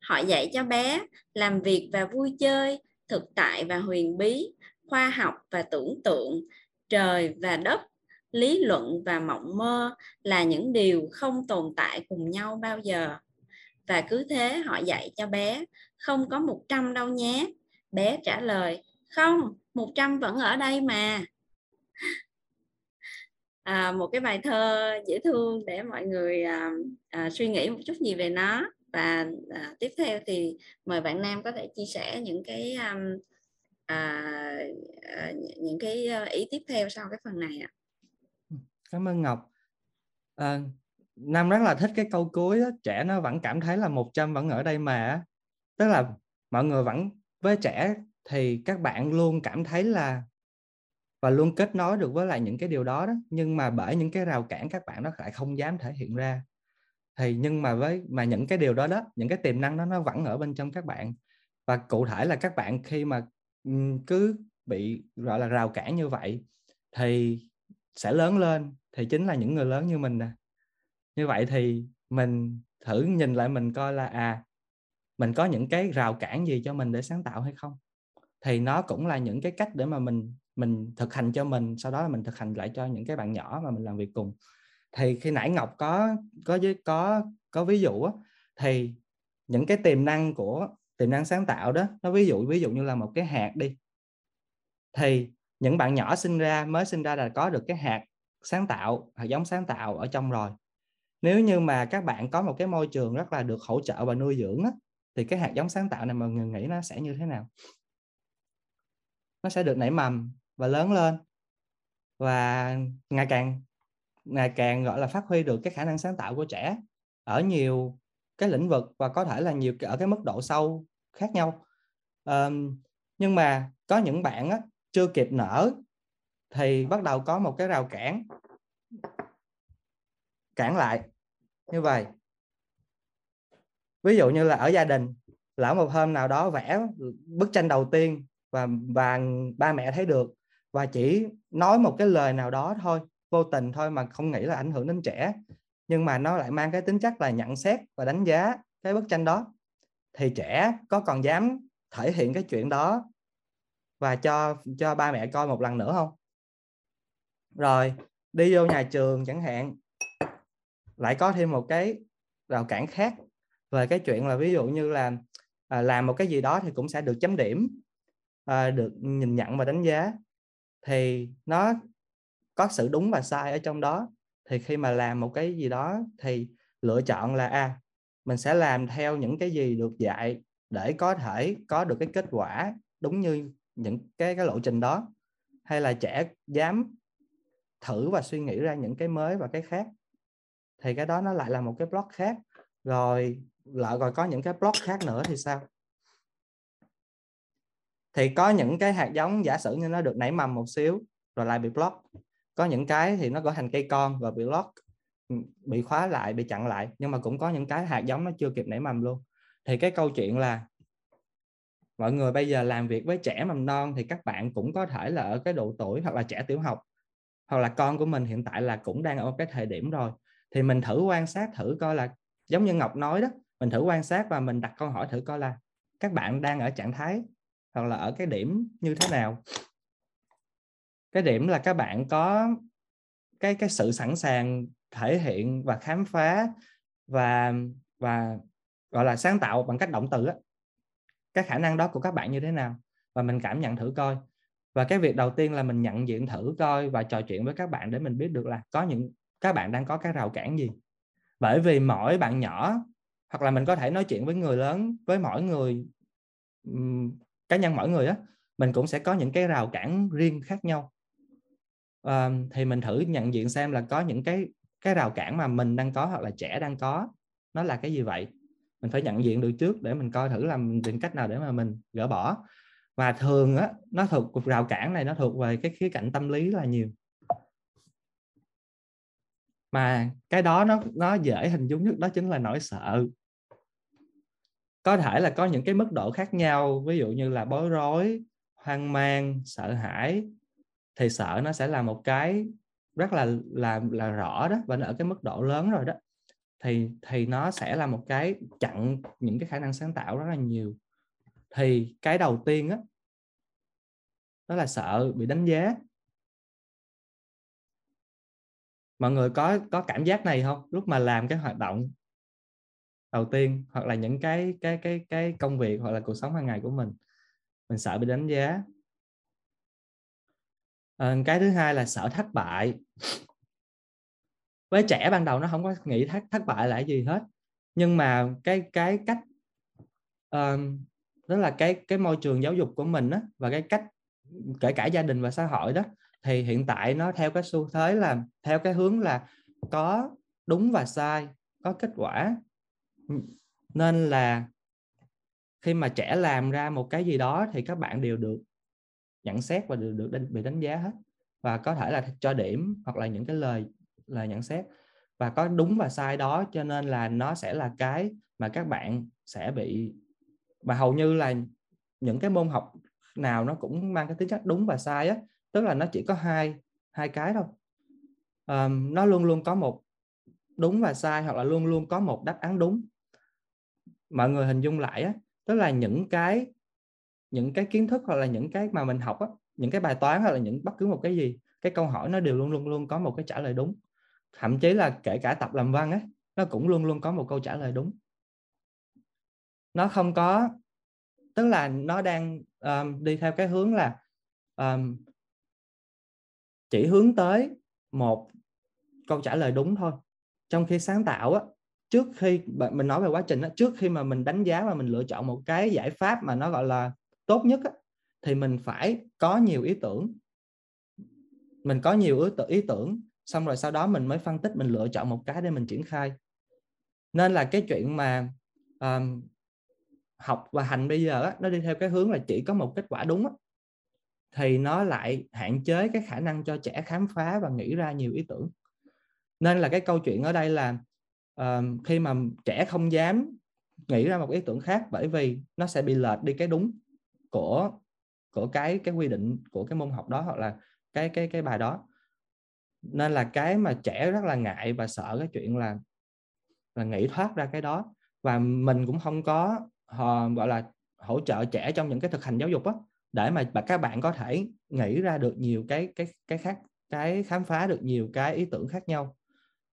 họ dạy cho bé làm việc và vui chơi, thực tại và huyền bí, khoa học và tưởng tượng, trời và đất, lý luận và mộng mơ là những điều không tồn tại cùng nhau bao giờ. Và cứ thế họ dạy cho bé, không có 100 đâu nhé. Bé trả lời, không 100 vẫn ở đây mà à, một cái bài thơ dễ thương để mọi người à, à, suy nghĩ một chút gì về nó và à, tiếp theo thì mời bạn Nam có thể chia sẻ những cái à, à, à những cái ý tiếp theo sau cái phần này ạ. Ừ, cảm ơn Ngọc. À, Nam rất là thích cái câu cuối đó, trẻ nó vẫn cảm thấy là 100 vẫn ở đây mà tức là mọi người vẫn với trẻ thì các bạn luôn cảm thấy là và luôn kết nối được với lại những cái điều đó đó. Nhưng mà bởi những cái rào cản các bạn nó lại không dám thể hiện ra. Thì nhưng mà với, mà những cái điều đó đó, những cái tiềm năng đó nó vẫn ở bên trong các bạn. Và cụ thể là các bạn khi mà ừ, cứ bị, gọi là, rào cản như vậy thì sẽ lớn lên, thì chính là những người lớn như mình nè. Như vậy thì mình thử nhìn lại mình coi là à mình có những cái rào cản gì cho mình để sáng tạo hay không? Thì nó cũng là những cái cách để mà mình mình thực hành cho mình sau đó là mình thực hành lại cho những cái bạn nhỏ mà mình làm việc cùng. Thì khi nãy ngọc có có có có ví dụ á, thì những cái tiềm năng của tiềm năng sáng tạo đó nó ví dụ ví dụ như là một cái hạt đi. Thì những bạn nhỏ sinh ra mới sinh ra là có được cái hạt sáng tạo hạt giống sáng tạo ở trong rồi. Nếu như mà các bạn có một cái môi trường rất là được hỗ trợ và nuôi dưỡng á, thì cái hạt giống sáng tạo này mọi người nghĩ nó sẽ như thế nào? Nó sẽ được nảy mầm và lớn lên. Và ngày càng ngày càng gọi là phát huy được cái khả năng sáng tạo của trẻ ở nhiều cái lĩnh vực và có thể là nhiều ở cái mức độ sâu khác nhau. Um, nhưng mà có những bạn á, chưa kịp nở thì bắt đầu có một cái rào cản cản lại như vậy. Ví dụ như là ở gia đình lỡ một hôm nào đó vẽ bức tranh đầu tiên và và ba mẹ thấy được và chỉ nói một cái lời nào đó thôi vô tình thôi mà không nghĩ là ảnh hưởng đến trẻ. Nhưng mà nó lại mang cái tính chất là nhận xét và đánh giá cái bức tranh đó. Thì trẻ có còn dám thể hiện cái chuyện đó và cho cho ba mẹ coi một lần nữa không? Rồi đi vô nhà trường chẳng hạn lại có thêm một cái rào cản khác về cái chuyện là ví dụ như là à, làm một cái gì đó thì cũng sẽ được chấm điểm à, được nhìn nhận và đánh giá thì nó có sự đúng và sai ở trong đó. Thì khi mà làm một cái gì đó thì lựa chọn là a à, mình sẽ làm theo những cái gì được dạy để có thể có được cái kết quả đúng như những cái cái lộ trình đó. Hay là trẻ dám thử và suy nghĩ ra những cái mới và cái khác. Thì cái đó nó lại là một cái block khác. Rồi lại rồi có những cái block khác nữa thì sao? Thì có những cái hạt giống, giả sử như nó được nảy mầm một xíu rồi lại bị block. Có những cái thì nó có thành cây con và bị block ừ, bị khóa lại, bị chặn lại. Nhưng mà cũng có những cái hạt giống nó chưa kịp nảy mầm luôn. Thì cái câu chuyện là mọi người bây giờ làm việc với trẻ mầm non thì các bạn cũng có thể là ở cái độ tuổi hoặc là trẻ tiểu học, hoặc là con của mình hiện tại là cũng đang ở cái thời điểm rồi. Thì mình thử quan sát thử coi là, giống như Ngọc nói đó, mình thử quan sát và mình đặt câu hỏi thử coi là các bạn đang ở trạng thái hoặc là ở cái điểm như thế nào? Cái điểm là các bạn có cái cái sự sẵn sàng thể hiện và khám phá và và, gọi là sáng tạo bằng cách động từ á. Cái khả năng đó của các bạn như thế nào? Và mình cảm nhận thử coi. Và cái việc đầu tiên là mình nhận diện thử coi và trò chuyện với các bạn để mình biết được là có những, các bạn đang có cái rào cản gì. Bởi vì mỗi bạn nhỏ, hoặc là mình có thể nói chuyện với người lớn, với mỗi người cá nhân mỗi người á mình cũng sẽ có những cái rào cản riêng khác nhau. À, thì mình thử nhận diện xem là có những cái cái rào cản mà mình đang có hoặc là trẻ đang có nó là cái gì vậy? Mình phải nhận diện được trước để mình coi thử là mình tìm cách nào để mà mình gỡ bỏ. Và thường á nó thuộc cuộc rào cản này nó thuộc về cái khía cạnh tâm lý là nhiều. Mà cái đó nó nó dễ hình dung nhất đó chính là nỗi sợ có thể là có những cái mức độ khác nhau, ví dụ như là bối rối, hoang mang, sợ hãi, thì sợ nó sẽ là một cái rất là là là rõ đó và nó ở cái mức độ lớn rồi đó. Thì thì nó sẽ là một cái chặn những cái khả năng sáng tạo rất là nhiều. Thì cái đầu tiên á, đó là sợ bị đánh giá. Mọi người có có cảm giác này không? Lúc mà làm cái hoạt động đầu tiên hoặc là những cái cái cái cái công việc hoặc là cuộc sống hàng ngày của mình. Mình sợ bị đánh giá. À, cái thứ hai là sợ thất bại. Với trẻ ban đầu nó không có nghĩ thất thất bại là gì hết. Nhưng mà cái cái cách um, đó là cái cái môi trường giáo dục của mình á và cái cách kể cả gia đình và xã hội đó thì hiện tại nó theo cái xu thế là theo cái hướng là có đúng và sai có kết quả nên là khi mà trẻ làm ra một cái gì đó thì các bạn đều được nhận xét và được được bị đánh giá hết. Và có thể là cho điểm hoặc là những cái lời lời nhận xét. Và có đúng và sai đó cho nên là nó sẽ là cái mà các bạn sẽ bị và hầu như là những cái môn học nào nó cũng mang cái tính chất đúng và sai á. Tức là nó chỉ có hai hai cái thôi. Um, nó luôn luôn có một đúng và sai hoặc là luôn luôn có một đáp án đúng mọi người hình dung lại á tức là những cái những cái kiến thức hoặc là những cái mà mình học á những cái bài toán hoặc là những bất cứ một cái gì cái câu hỏi nó đều luôn luôn luôn có một cái trả lời đúng. Thậm chí là kể cả tập làm văn ấy, nó cũng luôn luôn có một câu trả lời đúng. Nó không có tức là nó đang um, đi theo cái hướng là um, chỉ hướng tới một câu trả lời đúng thôi. Trong khi sáng tạo á trước khi mình nói về quá trình đó, trước khi mà mình đánh giá và mình lựa chọn một cái giải pháp mà nó gọi là tốt nhất á, thì mình phải có nhiều ý tưởng. Mình có nhiều ý tưởng, ý tưởng xong rồi sau đó mình mới phân tích mình lựa chọn một cái để mình triển khai. Nên là cái chuyện mà um, học và hành bây giờ á, nó đi theo cái hướng là chỉ có một kết quả đúng á, thì nó lại hạn chế cái khả năng cho trẻ khám phá và nghĩ ra nhiều ý tưởng. Nên là cái câu chuyện ở đây là khi mà trẻ không dám nghĩ ra một ý tưởng khác bởi vì nó sẽ bị lệch đi cái đúng của của cái cái quy định của cái môn học đó hoặc là cái cái cái bài đó. Nên là cái mà trẻ rất là ngại và sợ cái chuyện là là nghĩ thoát ra cái đó. Và mình cũng không có họ gọi là, hỗ trợ trẻ trong những cái thực hành giáo dục á, để mà các bạn có thể nghĩ ra được nhiều cái cái cái khác, cái khám phá được nhiều cái ý tưởng khác nhau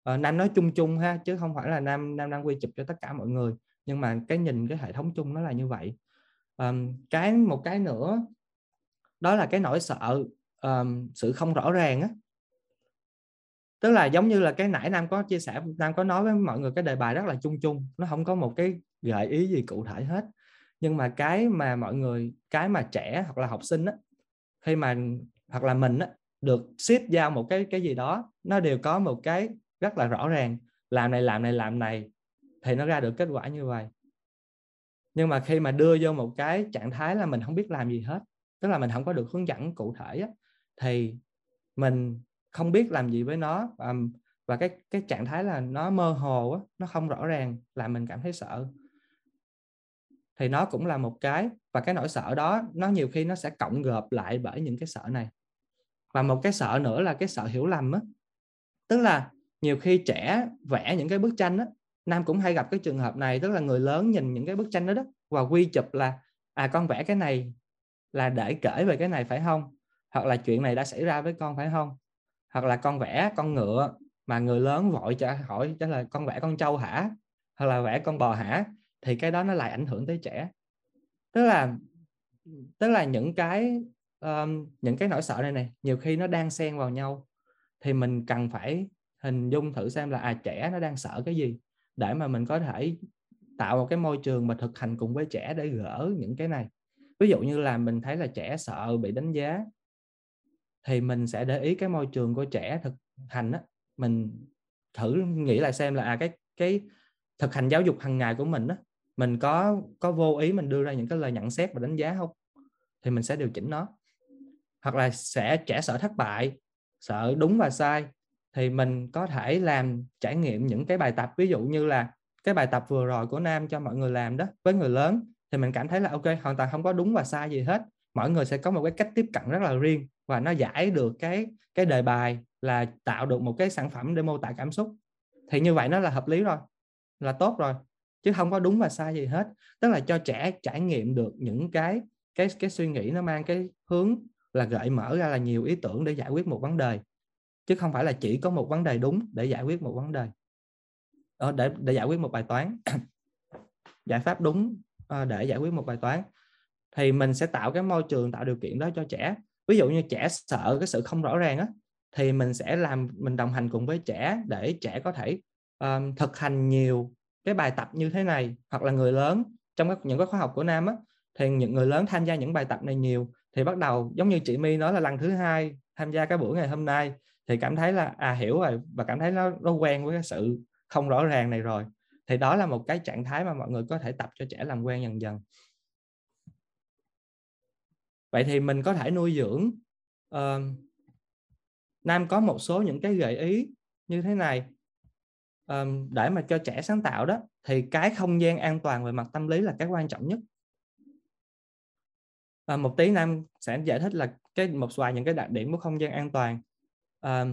à, nam nói chung chung ha chứ không phải là nam nam đang quy chụp cho tất cả mọi người. Nhưng mà cái nhìn cái hệ thống chung nó là như vậy. Um, cái một cái nữa đó là cái nỗi sợ um, sự không rõ ràng á. Tức là giống như là cái nãy nam có chia sẻ nam có nói với mọi người cái đề bài rất là chung chung. Nó không có một cái gợi ý gì cụ thể hết. Nhưng mà cái mà mọi người cái mà trẻ hoặc là học sinh á khi mà hoặc là mình á được ship giao một cái cái gì đó nó đều có một cái rất là rõ ràng làm này làm này làm này thì nó ra được kết quả như vậy. Nhưng mà khi mà đưa vô một cái trạng thái là mình không biết làm gì hết tức là mình không có được hướng dẫn cụ thể á, thì mình không biết làm gì với nó và, và cái cái trạng thái là nó mơ hồ á, nó không rõ ràng làm mình cảm thấy sợ. Thì nó cũng là một cái và cái nỗi sợ đó nó nhiều khi nó sẽ cộng gộp lại bởi những cái sợ này. Và một cái sợ nữa là cái sợ hiểu lầm á tức là nhiều khi trẻ vẽ những cái bức tranh đó nam cũng hay gặp cái trường hợp này tức là người lớn nhìn những cái bức tranh đó đó và quy chụp là à con vẽ cái này là để kể về cái này phải không? Hoặc là chuyện này đã xảy ra với con phải không? Hoặc là con vẽ con ngựa mà người lớn vội trả hỏi trả là con vẽ con trâu hả? Hoặc là vẽ con bò hả? Thì cái đó nó lại ảnh hưởng tới trẻ. Tức là tức là những cái um, những cái nỗi sợ này này nhiều khi nó đang xen vào nhau. Thì mình cần phải hình dung thử xem là à trẻ nó đang sợ cái gì? Để mà mình có thể tạo một cái môi trường mà thực hành cùng với trẻ để gỡ những cái này. Ví dụ như là mình thấy là trẻ sợ bị đánh giá, thì mình sẽ để ý cái môi trường của trẻ thực hành á. Mình thử nghĩ lại xem là à cái cái thực hành giáo dục hàng ngày của mình á, mình có có vô ý mình đưa ra những cái lời nhận xét và đánh giá không? Thì mình sẽ điều chỉnh nó. Hoặc là sẽ, trẻ sợ thất bại, sợ đúng và sai thì mình có thể làm, trải nghiệm những cái bài tập, ví dụ như là cái bài tập vừa rồi của nam cho mọi người làm đó, với người lớn, thì mình cảm thấy là, ok, hoàn toàn không có đúng và sai gì hết. Mọi người sẽ có một cái cách tiếp cận rất là riêng và nó giải được cái cái đề bài là tạo được một cái sản phẩm để mô tả cảm xúc. Thì như vậy nó là hợp lý rồi, là tốt rồi, chứ không có đúng và sai gì hết. Tức là cho trẻ trải nghiệm được những cái cái cái suy nghĩ nó mang cái hướng là gợi mở ra là nhiều ý tưởng để giải quyết một vấn đề chứ không phải là chỉ có một vấn đề đúng để giải quyết một vấn đề. Ờ, để để giải quyết một bài toán. (coughs) Giải pháp đúng ờ, để giải quyết một bài toán. Thì mình sẽ tạo cái môi trường tạo điều kiện đó cho trẻ. Ví dụ như trẻ sợ cái sự không rõ ràng á thì mình sẽ làm mình đồng hành cùng với trẻ để trẻ có thể um, thực hành nhiều cái bài tập như thế này. Hoặc là người lớn trong các những cái khóa học của nam á thì những người lớn tham gia những bài tập này nhiều. Thì bắt đầu giống như chị My nói là lần thứ hai tham gia cái buổi ngày hôm nay thì cảm thấy là à hiểu rồi và cảm thấy nó nó quen với cái sự không rõ ràng này rồi. Thì đó là một cái trạng thái mà mọi người có thể tập cho trẻ làm quen dần dần. Vậy thì mình có thể nuôi dưỡng uh, nam có một số những cái gợi ý như thế này. Um, để mà cho trẻ sáng tạo đó thì cái không gian an toàn về mặt tâm lý là cái quan trọng nhất. À, một tí nam sẽ giải thích là cái một vài những cái đặc điểm của không gian an toàn à,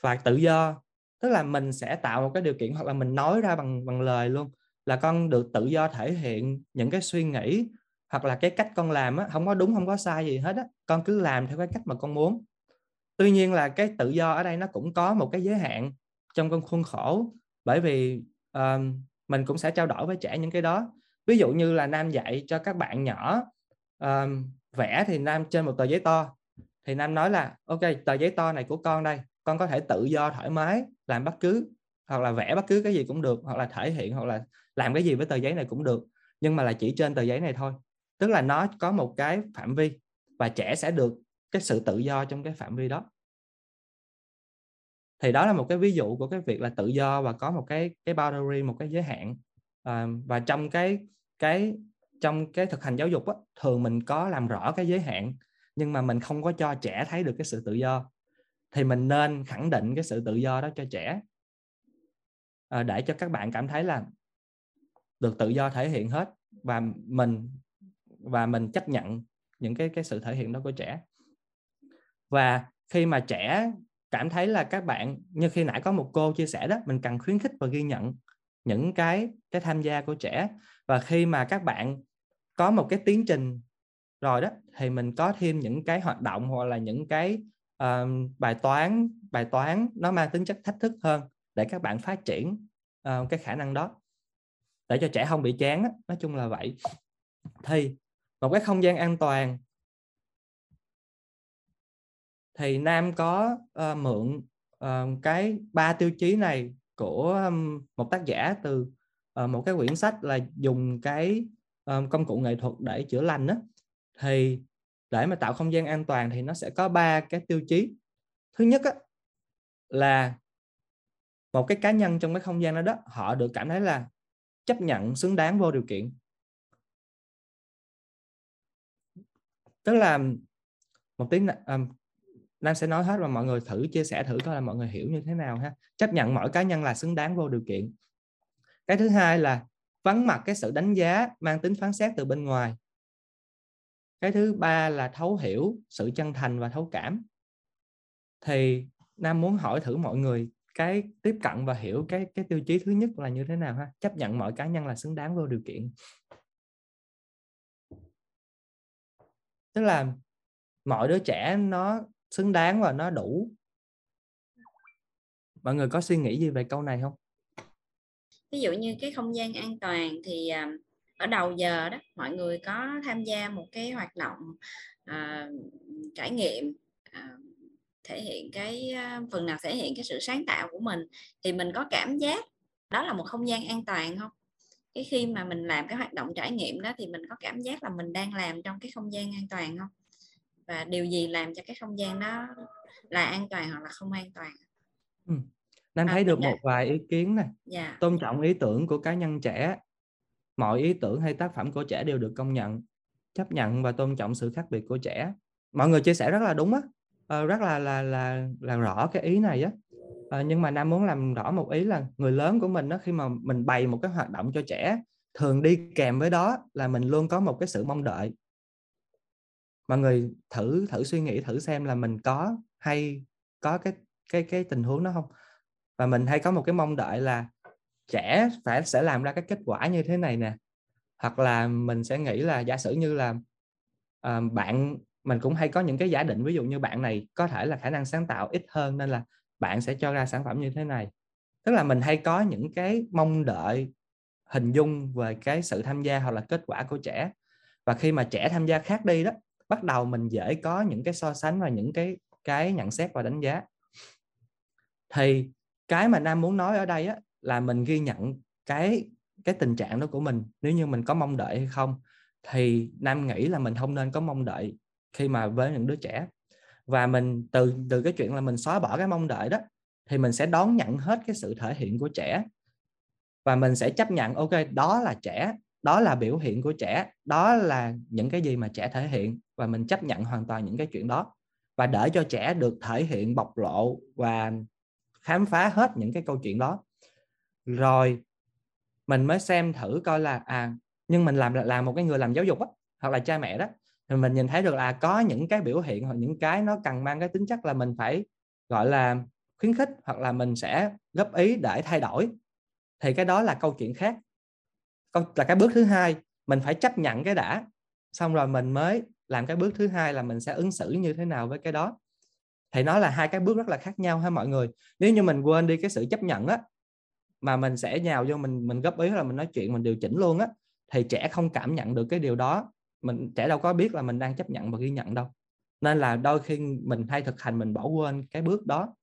và tự do. Tức là mình sẽ tạo một cái điều kiện hoặc là mình nói ra bằng bằng lời luôn là con được tự do thể hiện những cái suy nghĩ hoặc là cái cách con làm á, không có đúng không có sai gì hết á con cứ làm theo cái cách mà con muốn. Tuy nhiên là cái tự do ở đây nó cũng có một cái giới hạn trong con khuôn khổ bởi vì um, mình cũng sẽ trao đổi với trẻ những cái đó. Ví dụ như là nam dạy cho các bạn nhỏ um, vẽ thì nam trên một tờ giấy to thì nam nói là ok tờ giấy to này của con đây con có thể tự do thoải mái làm bất cứ hoặc là vẽ bất cứ cái gì cũng được hoặc là thể hiện hoặc là làm cái gì với tờ giấy này cũng được nhưng mà là chỉ trên tờ giấy này thôi. Tức là nó có một cái phạm vi và trẻ sẽ được cái sự tự do trong cái phạm vi đó. Thì đó là một cái ví dụ của cái việc là tự do và có một cái cái boundary một cái giới hạn. À, và trong cái cái trong cái thực hành giáo dục á, thường mình có làm rõ cái giới hạn nhưng mà mình không có cho trẻ thấy được cái sự tự do. Thì mình nên khẳng định cái sự tự do đó cho trẻ. À, để cho các bạn cảm thấy là được tự do thể hiện hết và mình và mình chấp nhận những cái cái sự thể hiện đó của trẻ. Và khi mà trẻ cảm thấy là các bạn như khi nãy có một cô chia sẻ đó mình cần khuyến khích và ghi nhận những cái cái tham gia của trẻ. Và khi mà các bạn có một cái tiến trình rồi đó thì mình có thêm những cái hoạt động hoặc là những cái um, bài toán bài toán nó mang tính chất thách thức hơn để các bạn phát triển uh, cái khả năng đó. Để cho trẻ không bị chán đó. nói chung là vậy. Thì một cái không gian an toàn. Thì nam có uh, mượn uh, cái ba tiêu chí này của um, một tác giả từ uh, một cái quyển sách là dùng cái um, công cụ nghệ thuật để chữa lành đó thì để mà tạo không gian an toàn thì nó sẽ có ba cái tiêu chí. Thứ nhất á, là một cái cá nhân trong cái không gian đó đó họ được cảm thấy là chấp nhận xứng đáng vô điều kiện. Tức là một tiếng um, à, Nam sẽ nói hết và mọi người thử chia sẻ thử coi là mọi người hiểu như thế nào ha. Chấp nhận mỗi cá nhân là xứng đáng vô điều kiện. Cái thứ hai là vắng mặt cái sự đánh giá mang tính phán xét từ bên ngoài cái thứ ba là thấu hiểu sự chân thành và thấu cảm. Thì nam muốn hỏi thử mọi người cái tiếp cận và hiểu cái cái tiêu chí thứ nhất là như thế nào ha? Chấp nhận mọi cá nhân là xứng đáng vô điều kiện. Tức là mọi đứa trẻ nó xứng đáng và nó đủ. Mọi người có suy nghĩ gì về câu này không? Ví dụ như cái không gian an toàn thì à, ở đầu giờ đó mọi người có tham gia một cái hoạt động à, trải nghiệm à, thể hiện cái à, phần nào thể hiện cái sự sáng tạo của mình thì mình có cảm giác đó là một không gian an toàn không cái khi mà mình làm cái hoạt động trải nghiệm đó thì mình có cảm giác là mình đang làm trong cái không gian an toàn không và điều gì làm cho cái không gian đó là an toàn hoặc là không an toàn ừ. Nam à, thấy được một vài ý kiến này yeah. Dạ. tôn trọng ý tưởng của cá nhân trẻ mọi ý tưởng hay tác phẩm của trẻ đều được công nhận chấp nhận và tôn trọng sự khác biệt của trẻ. Mọi người chia sẻ rất là đúng á. À, rất là là là là rõ cái ý này á. À, nhưng mà nam muốn làm rõ một ý là người lớn của mình đó khi mà mình bày một cái hoạt động cho trẻ thường đi kèm với đó là mình luôn có một cái sự mong đợi. Mọi người thử thử suy nghĩ thử xem là mình có hay có cái cái cái tình huống đó không? Và mình hay có một cái mong đợi là trẻ phải sẽ làm ra cái kết quả như thế này nè. Hoặc là mình sẽ nghĩ là giả sử như là uh, bạn mình cũng hay có những cái giả định ví dụ như bạn này có thể là khả năng sáng tạo ít hơn nên là bạn sẽ cho ra sản phẩm như thế này. Tức là mình hay có những cái mong đợi hình dung về cái sự tham gia hoặc là kết quả của trẻ. Và khi mà trẻ tham gia khác đi đó bắt đầu mình dễ có những cái so sánh và những cái cái nhận xét và đánh giá. Thì cái mà nam muốn nói ở đây á, là mình ghi nhận cái cái tình trạng đó của mình. Nếu như mình có mong đợi hay không, thì nam nghĩ là mình không nên có mong đợi khi mà với những đứa trẻ. Và mình, từ từ cái chuyện là mình xóa bỏ cái mong đợi đó, thì mình sẽ đón nhận hết cái sự thể hiện của trẻ. Và mình sẽ chấp nhận, ok, đó là trẻ, đó là biểu hiện của trẻ, đó là những cái gì mà trẻ thể hiện. Và mình chấp nhận hoàn toàn những cái chuyện đó. Và để cho trẻ được thể hiện bộc lộ và khám phá hết những cái câu chuyện đó rồi, mình mới xem thử coi là à nhưng mình làm là một cái người làm giáo dục á, hoặc là cha mẹ đó, thì mình nhìn thấy được là có những cái biểu hiện hoặc những cái nó cần mang cái tính chất là mình phải, gọi là, khuyến khích hoặc là mình sẽ góp ý để thay đổi. Thì cái đó là câu chuyện khác. Là cái bước thứ hai, mình phải chấp nhận cái đã. Xong rồi mình mới làm cái bước thứ hai là mình sẽ ứng xử như thế nào với cái đó. Thì nó là hai cái bước rất là khác nhau ha mọi người. Nếu như mình quên đi cái sự chấp nhận á mà mình sẽ nhào vô, mình mình góp ý là mình nói chuyện, mình điều chỉnh luôn á, thì trẻ không cảm nhận được cái điều đó. Mình, trẻ đâu có biết là mình đang chấp nhận và ghi nhận đâu. Nên là đôi khi mình hay thực hành mình bỏ quên cái bước đó.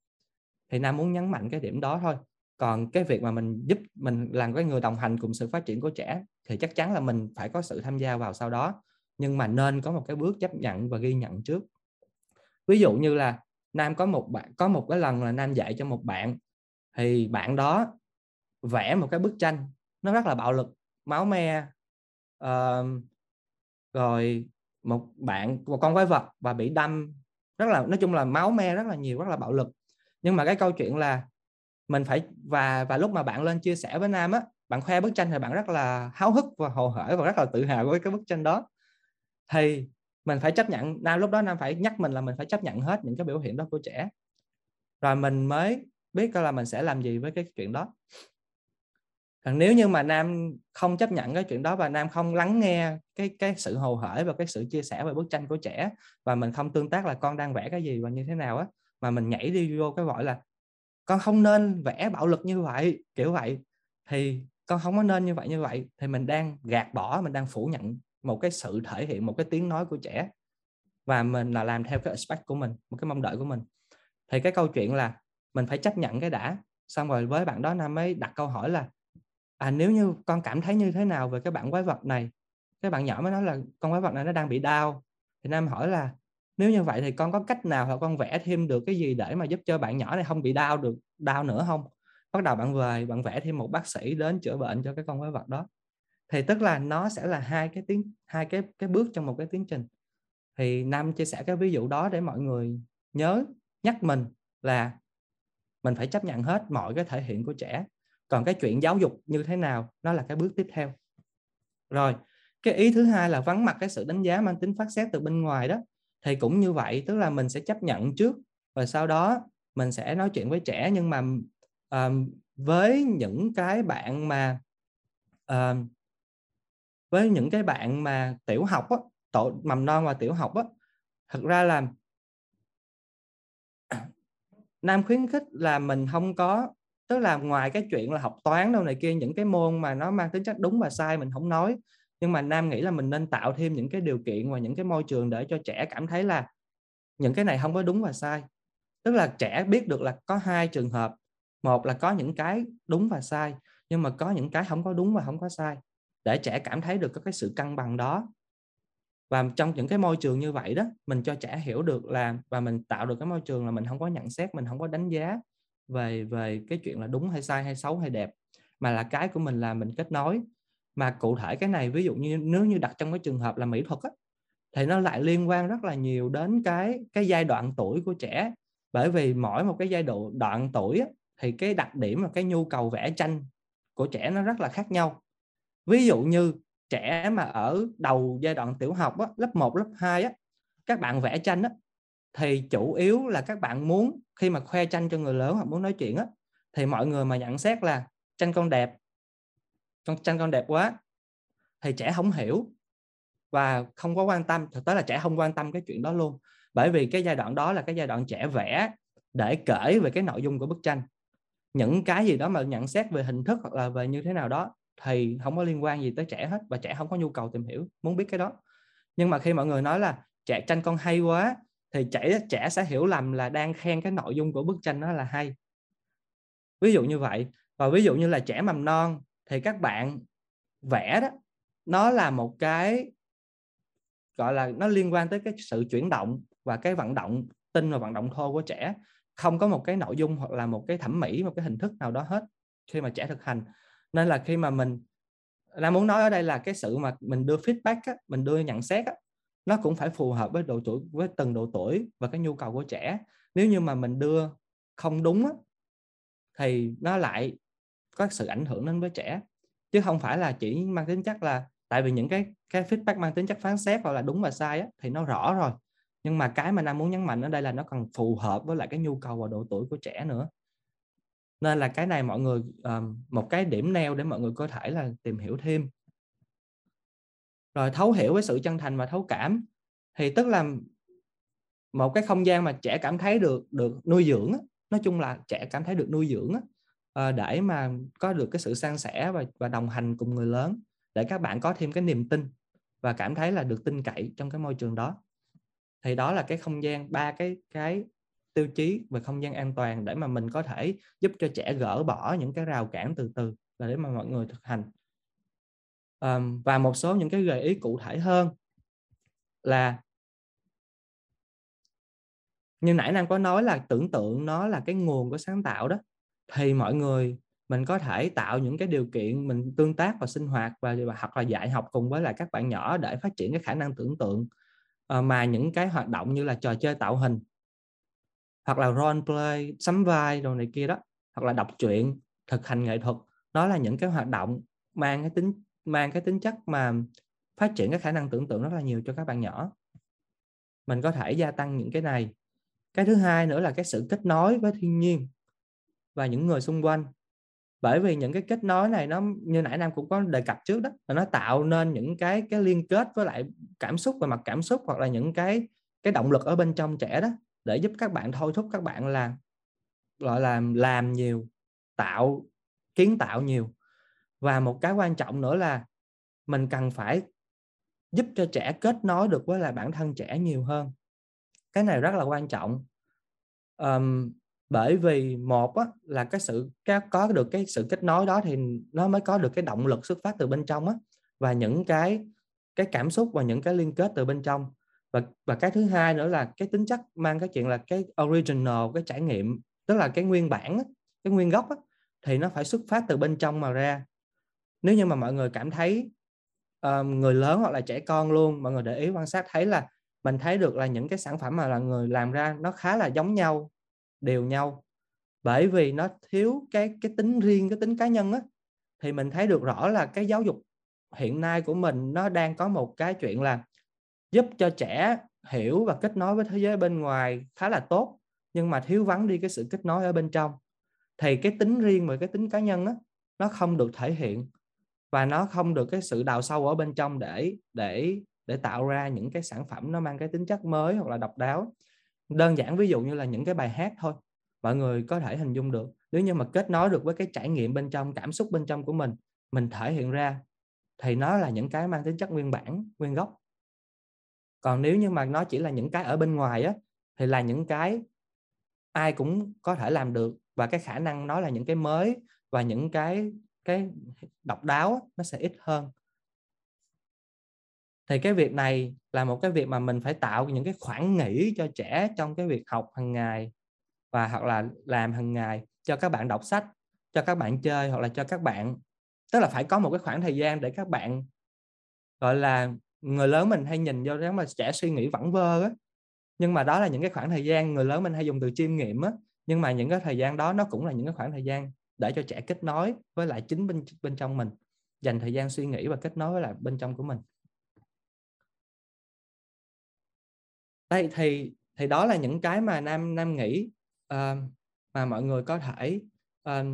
Thì nam muốn nhấn mạnh cái điểm đó thôi. Còn cái việc mà mình giúp, mình làm cái người đồng hành cùng sự phát triển của trẻ thì chắc chắn là mình phải có sự tham gia vào sau đó. Nhưng mà nên có một cái bước chấp nhận và ghi nhận trước. Ví dụ như là nam có một bạn, có một cái lần là nam dạy cho một bạn, thì bạn đó vẽ một cái bức tranh nó rất là bạo lực máu me uh, rồi một bạn một con quái vật và bị đâm. Rất là nói chung là máu me rất là nhiều rất là bạo lực. Nhưng mà cái câu chuyện là mình phải và và lúc mà bạn lên chia sẻ với nam á bạn khoe bức tranh thì bạn rất là háo hức và hồ hởi và rất là tự hào với cái bức tranh đó. Thì mình phải chấp nhận nam lúc đó nam phải nhắc mình là mình phải chấp nhận hết những cái biểu hiện đó của trẻ. Rồi mình mới biết coi là mình sẽ làm gì với cái chuyện đó còn nếu như mà nam không chấp nhận cái chuyện đó và nam không lắng nghe cái cái sự hồ hởi và cái sự chia sẻ về bức tranh của trẻ và mình không tương tác là con đang vẽ cái gì và như thế nào á, mà mình nhảy đi vô cái gọi là con không nên vẽ bạo lực như vậy kiểu vậy, thì con không có nên như vậy như vậy thì mình đang gạt bỏ, mình đang phủ nhận một cái sự thể hiện, một cái tiếng nói của trẻ và mình là làm theo cái expect của mình, một cái mong đợi của mình. Thì cái câu chuyện là mình phải chấp nhận cái đã, xong rồi với bạn đó nam mới đặt câu hỏi là à nếu như con cảm thấy như thế nào về cái bạn quái vật này? Cái bạn nhỏ mới nói là con quái vật này nó đang bị đau. Thì nam hỏi là, nếu như vậy thì con có cách nào hoặc con vẽ thêm được cái gì để mà giúp cho bạn nhỏ này không bị đau được, đau nữa không? Bắt đầu bạn về, bạn vẽ thêm một bác sĩ đến chữa bệnh cho cái con quái vật đó. Thì tức là nó sẽ là hai cái tiếng hai cái cái bước trong một cái tiến trình. Thì nam chia sẻ cái ví dụ đó để mọi người nhớ, nhắc mình là mình phải chấp nhận hết mọi cái thể hiện của trẻ còn cái chuyện giáo dục như thế nào nó là cái bước tiếp theo. Rồi cái ý thứ hai là vắng mặt cái sự đánh giá mang tính phát xét từ bên ngoài đó. Thì cũng như vậy tức là mình sẽ chấp nhận trước và sau đó mình sẽ nói chuyện với trẻ. Nhưng mà um, với những cái bạn mà um, với những cái bạn mà tiểu học á, tổ mầm non và tiểu học á, thật ra là (clears throat) nam khuyến khích là mình không có tức là ngoài cái chuyện là học toán đâu này kia, những cái môn mà nó mang tính chất đúng và sai mình không nói. Nhưng mà nam nghĩ là mình nên tạo thêm những cái điều kiện và những cái môi trường để cho trẻ cảm thấy là những cái này không có đúng và sai. Tức là trẻ biết được là có hai trường hợp. Một là có những cái đúng và sai, nhưng mà có những cái không có đúng và không có sai, để trẻ cảm thấy được có cái sự cân bằng đó. Và trong những cái môi trường như vậy đó, mình cho trẻ hiểu được là, và mình tạo được cái môi trường là mình không có nhận xét, mình không có đánh giá về về cái chuyện là đúng hay sai hay xấu hay đẹp mà là cái của mình là mình kết nối. Mà cụ thể cái này ví dụ như nếu như đặt trong cái trường hợp là mỹ thuật á, thì nó lại liên quan rất là nhiều đến cái cái giai đoạn tuổi của trẻ. Bởi vì mỗi một cái giai đoạn đoạn tuổi á, thì cái đặc điểm và cái nhu cầu vẽ tranh của trẻ nó rất là khác nhau. Ví dụ như trẻ mà ở đầu giai đoạn tiểu học á, lớp 1, lớp 2 á, các bạn vẽ tranh á, thì chủ yếu là các bạn muốn khi mà khoe tranh cho người lớn hoặc muốn nói chuyện á, thì mọi người mà nhận xét là tranh con đẹp con tranh con đẹp quá thì trẻ không hiểu và không có quan tâm. Thực tế là trẻ không quan tâm cái chuyện đó luôn. Bởi vì cái giai đoạn đó là cái giai đoạn trẻ vẽ để kể về cái nội dung của bức tranh. Những cái gì đó mà nhận xét về hình thức hoặc là về như thế nào đó thì không có liên quan gì tới trẻ hết và trẻ không có nhu cầu tìm hiểu muốn biết cái đó. Nhưng mà khi mọi người nói là trẻ tranh con hay quá thì trẻ trẻ sẽ hiểu lầm là đang khen cái nội dung của bức tranh đó là hay. Ví dụ như vậy. Và ví dụ như là trẻ mầm non thì các bạn vẽ đó nó là một cái gọi là nó liên quan tới cái sự chuyển động và cái vận động tinh và vận động thô của trẻ. Không có một cái nội dung hoặc là một cái thẩm mỹ một cái hình thức nào đó hết khi mà trẻ thực hành. Nên là khi mà mình đang muốn nói ở đây là cái sự mà mình đưa feedback á, mình đưa nhận xét á, nó cũng phải phù hợp với độ tuổi với từng độ tuổi và cái nhu cầu của trẻ. Nếu như mà mình đưa không đúng á, thì nó lại có sự ảnh hưởng đến với trẻ. Chứ không phải là chỉ mang tính chất là tại vì những cái cái feedback mang tính chất phán xét hoặc là đúng và sai á, thì nó rõ rồi. Nhưng mà cái mà nam muốn nhấn mạnh ở đây là nó cần phù hợp với lại cái nhu cầu và độ tuổi của trẻ nữa. Nên là cái này mọi người um, một cái điểm neo để mọi người có thể là tìm hiểu thêm rồi thấu hiểu với sự chân thành và thấu cảm. Thì tức là một cái không gian mà trẻ cảm thấy được được nuôi dưỡng nói chung là trẻ cảm thấy được nuôi dưỡng ờ, để mà có được cái sự san sẻ và và đồng hành cùng người lớn, để các bạn có thêm cái niềm tin và cảm thấy là được tin cậy trong cái môi trường đó. Thì đó là cái không gian, ba cái cái tiêu chí về không gian an toàn để mà mình có thể giúp cho trẻ gỡ bỏ những cái rào cản từ từ và để mà mọi người thực hành um, và một số những cái gợi ý cụ thể hơn là như nãy nam có nói là tưởng tượng nó là cái nguồn của sáng tạo đó thì mọi người mình có thể tạo những cái điều kiện mình tương tác và sinh hoạt và hoặc là dạy học cùng với lại các bạn nhỏ để phát triển cái khả năng tưởng tượng ờ, mà những cái hoạt động như là trò chơi tạo hình hoặc là role play sắm vai đồ này kia đó hoặc là đọc truyện thực hành nghệ thuật nó là những cái hoạt động mang cái tính mang cái tính chất mà phát triển cái khả năng tưởng tượng rất là nhiều cho các bạn nhỏ. Mình có thể gia tăng những cái này. Cái thứ hai nữa là cái sự kết nối với thiên nhiên và những người xung quanh. Bởi vì những cái kết nối này nó, như nãy nam cũng có đề cập trước đó, là nó tạo nên những cái cái liên kết với lại cảm xúc về mặt cảm xúc hoặc là những cái cái động lực ở bên trong trẻ đó để giúp các bạn thôi thúc các bạn là, gọi là, làm nhiều, tạo, kiến tạo nhiều và một cái quan trọng nữa là mình cần phải giúp cho trẻ kết nối được với lại bản thân trẻ nhiều hơn. Cái này rất là quan trọng. Um, bởi vì một á, là cái sự cái, có được cái sự kết nối đó thì nó mới có được cái động lực xuất phát từ bên trong á và những cái cái cảm xúc và những cái liên kết từ bên trong. Và và cái thứ hai nữa là cái tính chất mang cái chuyện là cái original cái trải nghiệm tức là cái nguyên bản cái nguyên gốc á, thì nó phải xuất phát từ bên trong mà ra nếu như mà mọi người cảm thấy um, người lớn hoặc là trẻ con luôn mọi người để ý quan sát thấy là mình thấy được là những cái sản phẩm mà là người làm ra nó khá là giống nhau đều nhau. Bởi vì nó thiếu cái cái tính riêng cái tính cá nhân á thì mình thấy được rõ là cái giáo dục hiện nay của mình nó đang có một cái chuyện là giúp cho trẻ hiểu và kết nối với thế giới bên ngoài khá là tốt nhưng mà thiếu vắng đi cái sự kết nối ở bên trong. Thì cái tính riêng và cái tính cá nhân á nó không được thể hiện và nó không được cái sự đào sâu ở bên trong để để để tạo ra những cái sản phẩm nó mang cái tính chất mới hoặc là độc đáo. Đơn giản ví dụ như là những cái bài hát thôi, mọi người có thể hình dung được. Nếu như mà kết nối được với cái trải nghiệm bên trong, cảm xúc bên trong của mình mình thể hiện ra, thì nó là những cái mang tính chất nguyên bản, nguyên gốc. Còn nếu như mà nó chỉ là những cái ở bên ngoài á, thì là những cái ai cũng có thể làm được. Và cái khả năng nó là những cái mới và những cái cái độc đáo nó sẽ ít hơn. Thì cái việc này là một cái việc mà mình phải tạo những cái khoảng nghỉ cho trẻ trong cái việc học hàng ngày và hoặc là làm hàng ngày cho các bạn đọc sách, cho các bạn chơi hoặc là cho các bạn, tức là phải có một cái khoảng thời gian để các bạn, gọi là, người lớn mình hay nhìn vô nếu mà trẻ suy nghĩ vẩn vơ á. Nhưng mà đó là những cái khoảng thời gian người lớn mình hay dùng từ chiêm nghiệm á, nhưng mà những cái thời gian đó nó cũng là những cái khoảng thời gian để cho trẻ kết nối với lại chính bên bên trong mình dành thời gian suy nghĩ và kết nối với lại bên trong của mình. Đây thì thì đó là những cái mà nam nam nghĩ uh, mà mọi người có thể uh,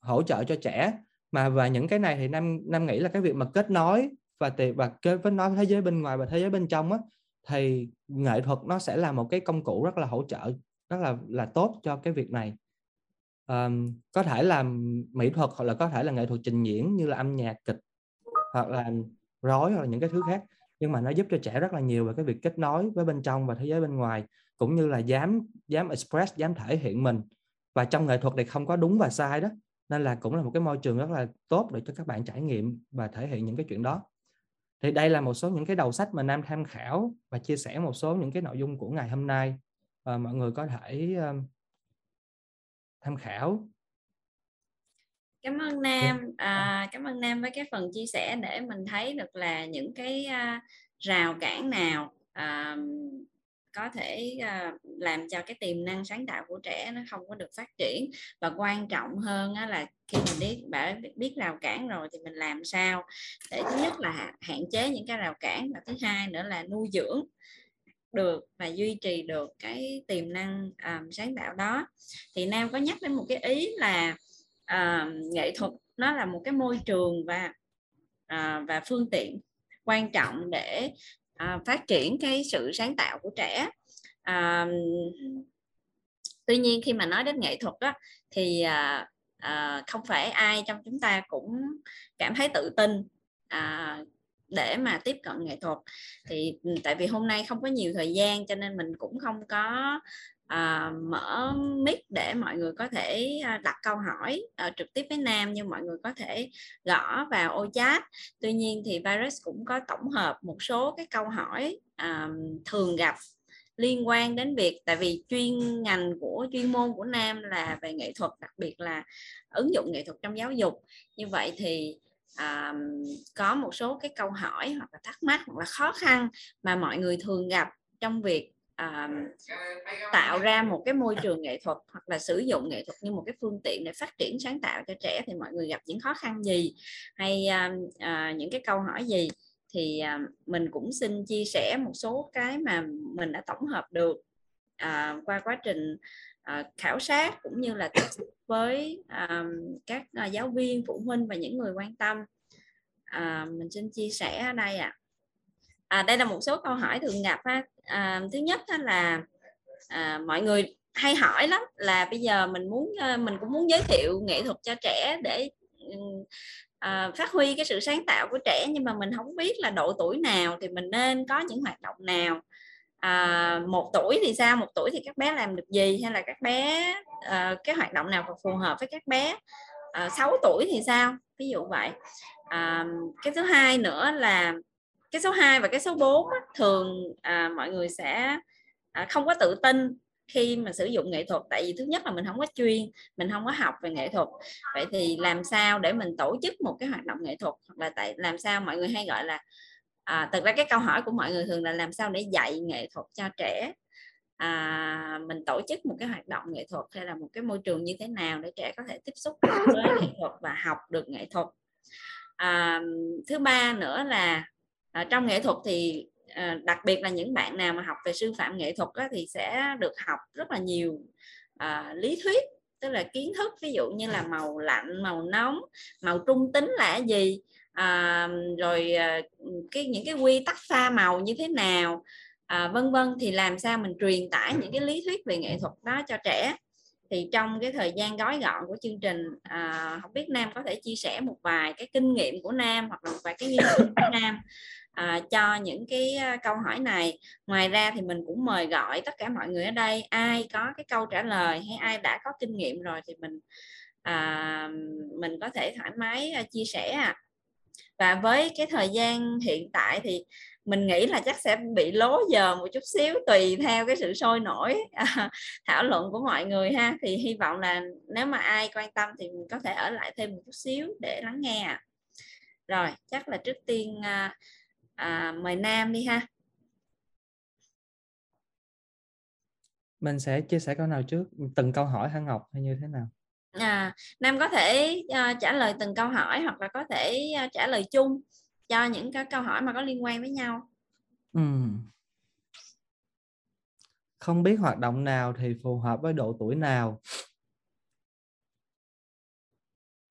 hỗ trợ cho trẻ. Mà và những cái này thì nam nam nghĩ là cái việc mà kết nối và tiền và kết nối thế giới bên ngoài và thế giới bên trong á thì nghệ thuật nó sẽ là một cái công cụ rất là hỗ trợ rất là là tốt cho cái việc này um, có thể là mỹ thuật hoặc là có thể là nghệ thuật trình diễn như là âm nhạc kịch hoặc là rối hoặc là những cái thứ khác. Nhưng mà nó giúp cho trẻ rất là nhiều về cái việc kết nối với bên trong và thế giới bên ngoài cũng như là dám dám express dám thể hiện mình. Và trong nghệ thuật thì không có đúng và sai đó nên là cũng là một cái môi trường rất là tốt để cho các bạn trải nghiệm và thể hiện những cái chuyện đó. Thì đây là một số những cái đầu sách mà nam tham khảo và chia sẻ một số những cái nội dung của ngày hôm nay. Và mọi người có thể um, tham khảo. Cảm ơn nam. À, cảm ơn nam với cái phần chia sẻ để mình thấy được là những cái uh, rào cản nào uh, có thể uh, làm cho cái tiềm năng sáng tạo của trẻ nó không có được phát triển. Và quan trọng hơn á, là khi mình biết biết, biết rào cản rồi thì mình làm sao để thứ nhất là hạn chế những cái rào cản và thứ hai nữa là nuôi dưỡng được và duy trì được cái tiềm năng um, sáng tạo đó. Thì nam có nhắc đến một cái ý là uh, nghệ thuật nó là một cái môi trường và uh, và phương tiện quan trọng để uh, phát triển cái sự sáng tạo của trẻ. Uh, tuy nhiên khi mà nói đến nghệ thuật đó, thì uh, uh, không phải ai trong chúng ta cũng cảm thấy tự tin uh, để mà tiếp cận nghệ thuật. Thì ừ, tại vì hôm nay không có nhiều thời gian cho nên mình cũng không có à, mở mic để mọi người có thể à, đặt câu hỏi à, trực tiếp với Nam nhưng mọi người có thể gõ vào ô chat. Tuy nhiên thì virus cũng có tổng hợp một số cái câu hỏi à, thường gặp liên quan đến việc tại vì chuyên ngành của chuyên môn của Nam là về nghệ thuật đặc biệt là ứng dụng nghệ thuật trong giáo dục. Như vậy thì à, có một số cái câu hỏi hoặc là thắc mắc hoặc là khó khăn mà mọi người thường gặp trong việc à, tạo ra một cái môi trường nghệ thuật hoặc là sử dụng nghệ thuật như một cái phương tiện để phát triển sáng tạo cho trẻ thì mọi người gặp những khó khăn gì? Hay à, à, những cái câu hỏi gì? Thì à, mình cũng xin chia sẻ một số cái mà mình đã tổng hợp được à, qua quá trình À, khảo sát cũng như là tiếp xúc với um, các uh, giáo viên phụ huynh và những người quan tâm à, mình xin chia sẻ ở đây ạ à. à, đây là một số câu hỏi thường gặp ha. À, thứ nhất là à, mọi người hay hỏi lắm là bây giờ mình muốn mình cũng muốn giới thiệu nghệ thuật cho trẻ để à, phát huy cái sự sáng tạo của trẻ nhưng mà mình không biết là độ tuổi nào thì mình nên có những hoạt động nào à, một tuổi thì sao? Một tuổi thì các bé làm được gì? Hay là các bé à, cái hoạt động nào phù hợp với các bé? Ờ, à, 6 tuổi thì sao? Ví dụ vậy. À, cái thứ hai nữa là cái số 2 và cái số 4 á, thường à, mọi người sẽ à, không có tự tin khi mà sử dụng nghệ thuật. Tại vì thứ nhất là mình không có chuyên mình không có học về nghệ thuật. Vậy thì làm sao để mình tổ chức một cái hoạt động nghệ thuật? Hoặc là tại làm sao mọi người hay gọi là à, thực ra cái câu hỏi của mọi người thường là làm sao để dạy nghệ thuật cho trẻ? À, mình tổ chức một cái hoạt động nghệ thuật hay là một cái môi trường như thế nào để trẻ có thể tiếp xúc với nghệ thuật và học được nghệ thuật? À, thứ ba nữa là à, trong nghệ thuật thì à, đặc biệt là những bạn nào mà học về sư phạm nghệ thuật á, thì sẽ được học rất là nhiều à, lý thuyết tức là kiến thức ví dụ như là màu lạnh màu nóng màu trung tính là gì à, rồi à, cái những cái quy tắc pha màu như thế nào à, vân vân thì làm sao mình truyền tải những cái lý thuyết về nghệ thuật đó cho trẻ thì trong cái thời gian gói gọn của chương trình à, không biết nam có thể chia sẻ một vài cái kinh nghiệm của nam hoặc là một vài cái nghiên cứu của nam à, cho những cái à, câu hỏi này ngoài ra thì mình cũng mời gọi tất cả mọi người ở đây ai có cái câu trả lời hay ai đã có kinh nghiệm rồi thì mình à, mình có thể thoải mái à, chia sẻ à và với cái thời gian hiện tại thì mình nghĩ là chắc sẽ bị lố giờ một chút xíu tùy theo cái sự sôi nổi à, (laughs) thảo luận của mọi người ha. Thì hy vọng là nếu mà ai quan tâm thì mình có thể ở lại thêm một chút xíu để lắng nghe rồi chắc là trước tiên à, à, mời nam đi ha. Mình sẽ chia sẻ câu nào trước? Từng câu hỏi hả ngọc hay như thế nào? À, nam có thể uh, trả lời từng câu hỏi hoặc là có thể uh, trả lời chung cho những cái câu hỏi mà có liên quan với nhau. Ừ. không biết hoạt động nào thì phù hợp với độ tuổi nào.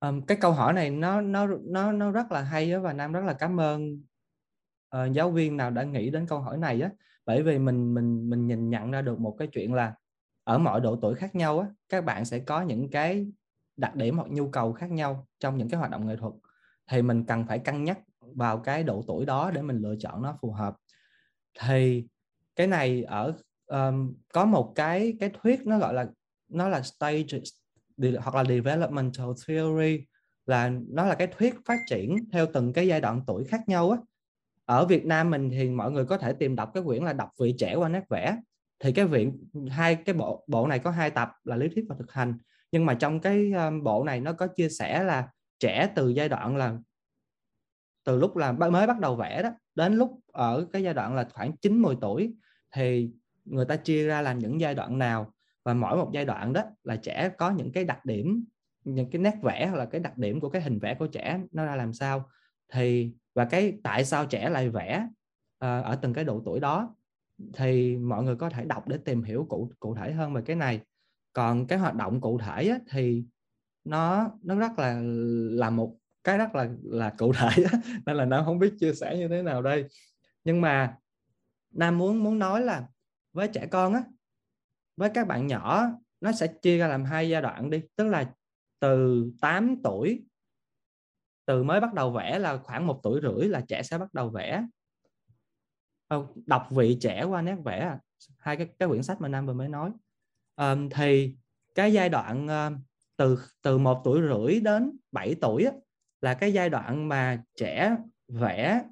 Um, cái câu hỏi này nó nó nó nó rất là hay đó, và nam rất là cảm ơn uh, giáo viên nào đã nghĩ đến câu hỏi này á. Bởi vì mình mình mình nhìn nhận ra được một cái chuyện là ở mọi độ tuổi khác nhau á các bạn sẽ có những cái đặc điểm hoặc nhu cầu khác nhau trong những cái hoạt động nghệ thuật thì mình cần phải cân nhắc vào cái độ tuổi đó để mình lựa chọn nó phù hợp. Thì cái này ở um, có một cái cái thuyết nó gọi là nó là stage hoặc là developmental theory là nó là cái thuyết phát triển theo từng cái giai đoạn tuổi khác nhau á. Ở Việt Nam mình thì mọi người có thể tìm đọc cái quyển là đọc vị trẻ qua nét vẽ. Thì cái viện hai cái bộ bộ này có hai tập là lý thuyết và thực hành nhưng mà trong cái ờ, bộ này nó có chia sẻ là trẻ từ giai đoạn là từ lúc là mới bắt đầu vẽ đó đến lúc ở cái giai đoạn là khoảng 9 10 tuổi thì người ta chia ra là những giai đoạn nào. Và mỗi một giai đoạn đó là trẻ có những cái đặc điểm những cái nét vẽ hoặc là cái đặc điểm của cái hình vẽ của trẻ nó ra làm sao. Thì và cái tại sao trẻ lại vẽ uh, ở từng cái độ tuổi đó thì mọi người có thể đọc để tìm hiểu cụ cụ thể hơn về cái này còn cái hoạt động cụ thể á, thì nó nó rất là là một cái rất là là cụ thể á. (laughs) nên là nam không biết chia sẻ như thế nào đây. Nhưng mà nam muốn muốn nói là với trẻ con á với các bạn nhỏ nó sẽ chia ra làm hai giai đoạn đi. Tức là từ 8 tuổi từ mới bắt đầu vẽ là khoảng một tuổi rưỡi là trẻ sẽ bắt đầu vẽ. Ờ, đọc vị trẻ qua nét vẽ à. hai cái cái quyển sách mà nam vừa mới nói um, thì cái giai đoạn um, từ từ một tuổi rưỡi đến 7 tuổi á, là cái giai đoạn mà trẻ vẽ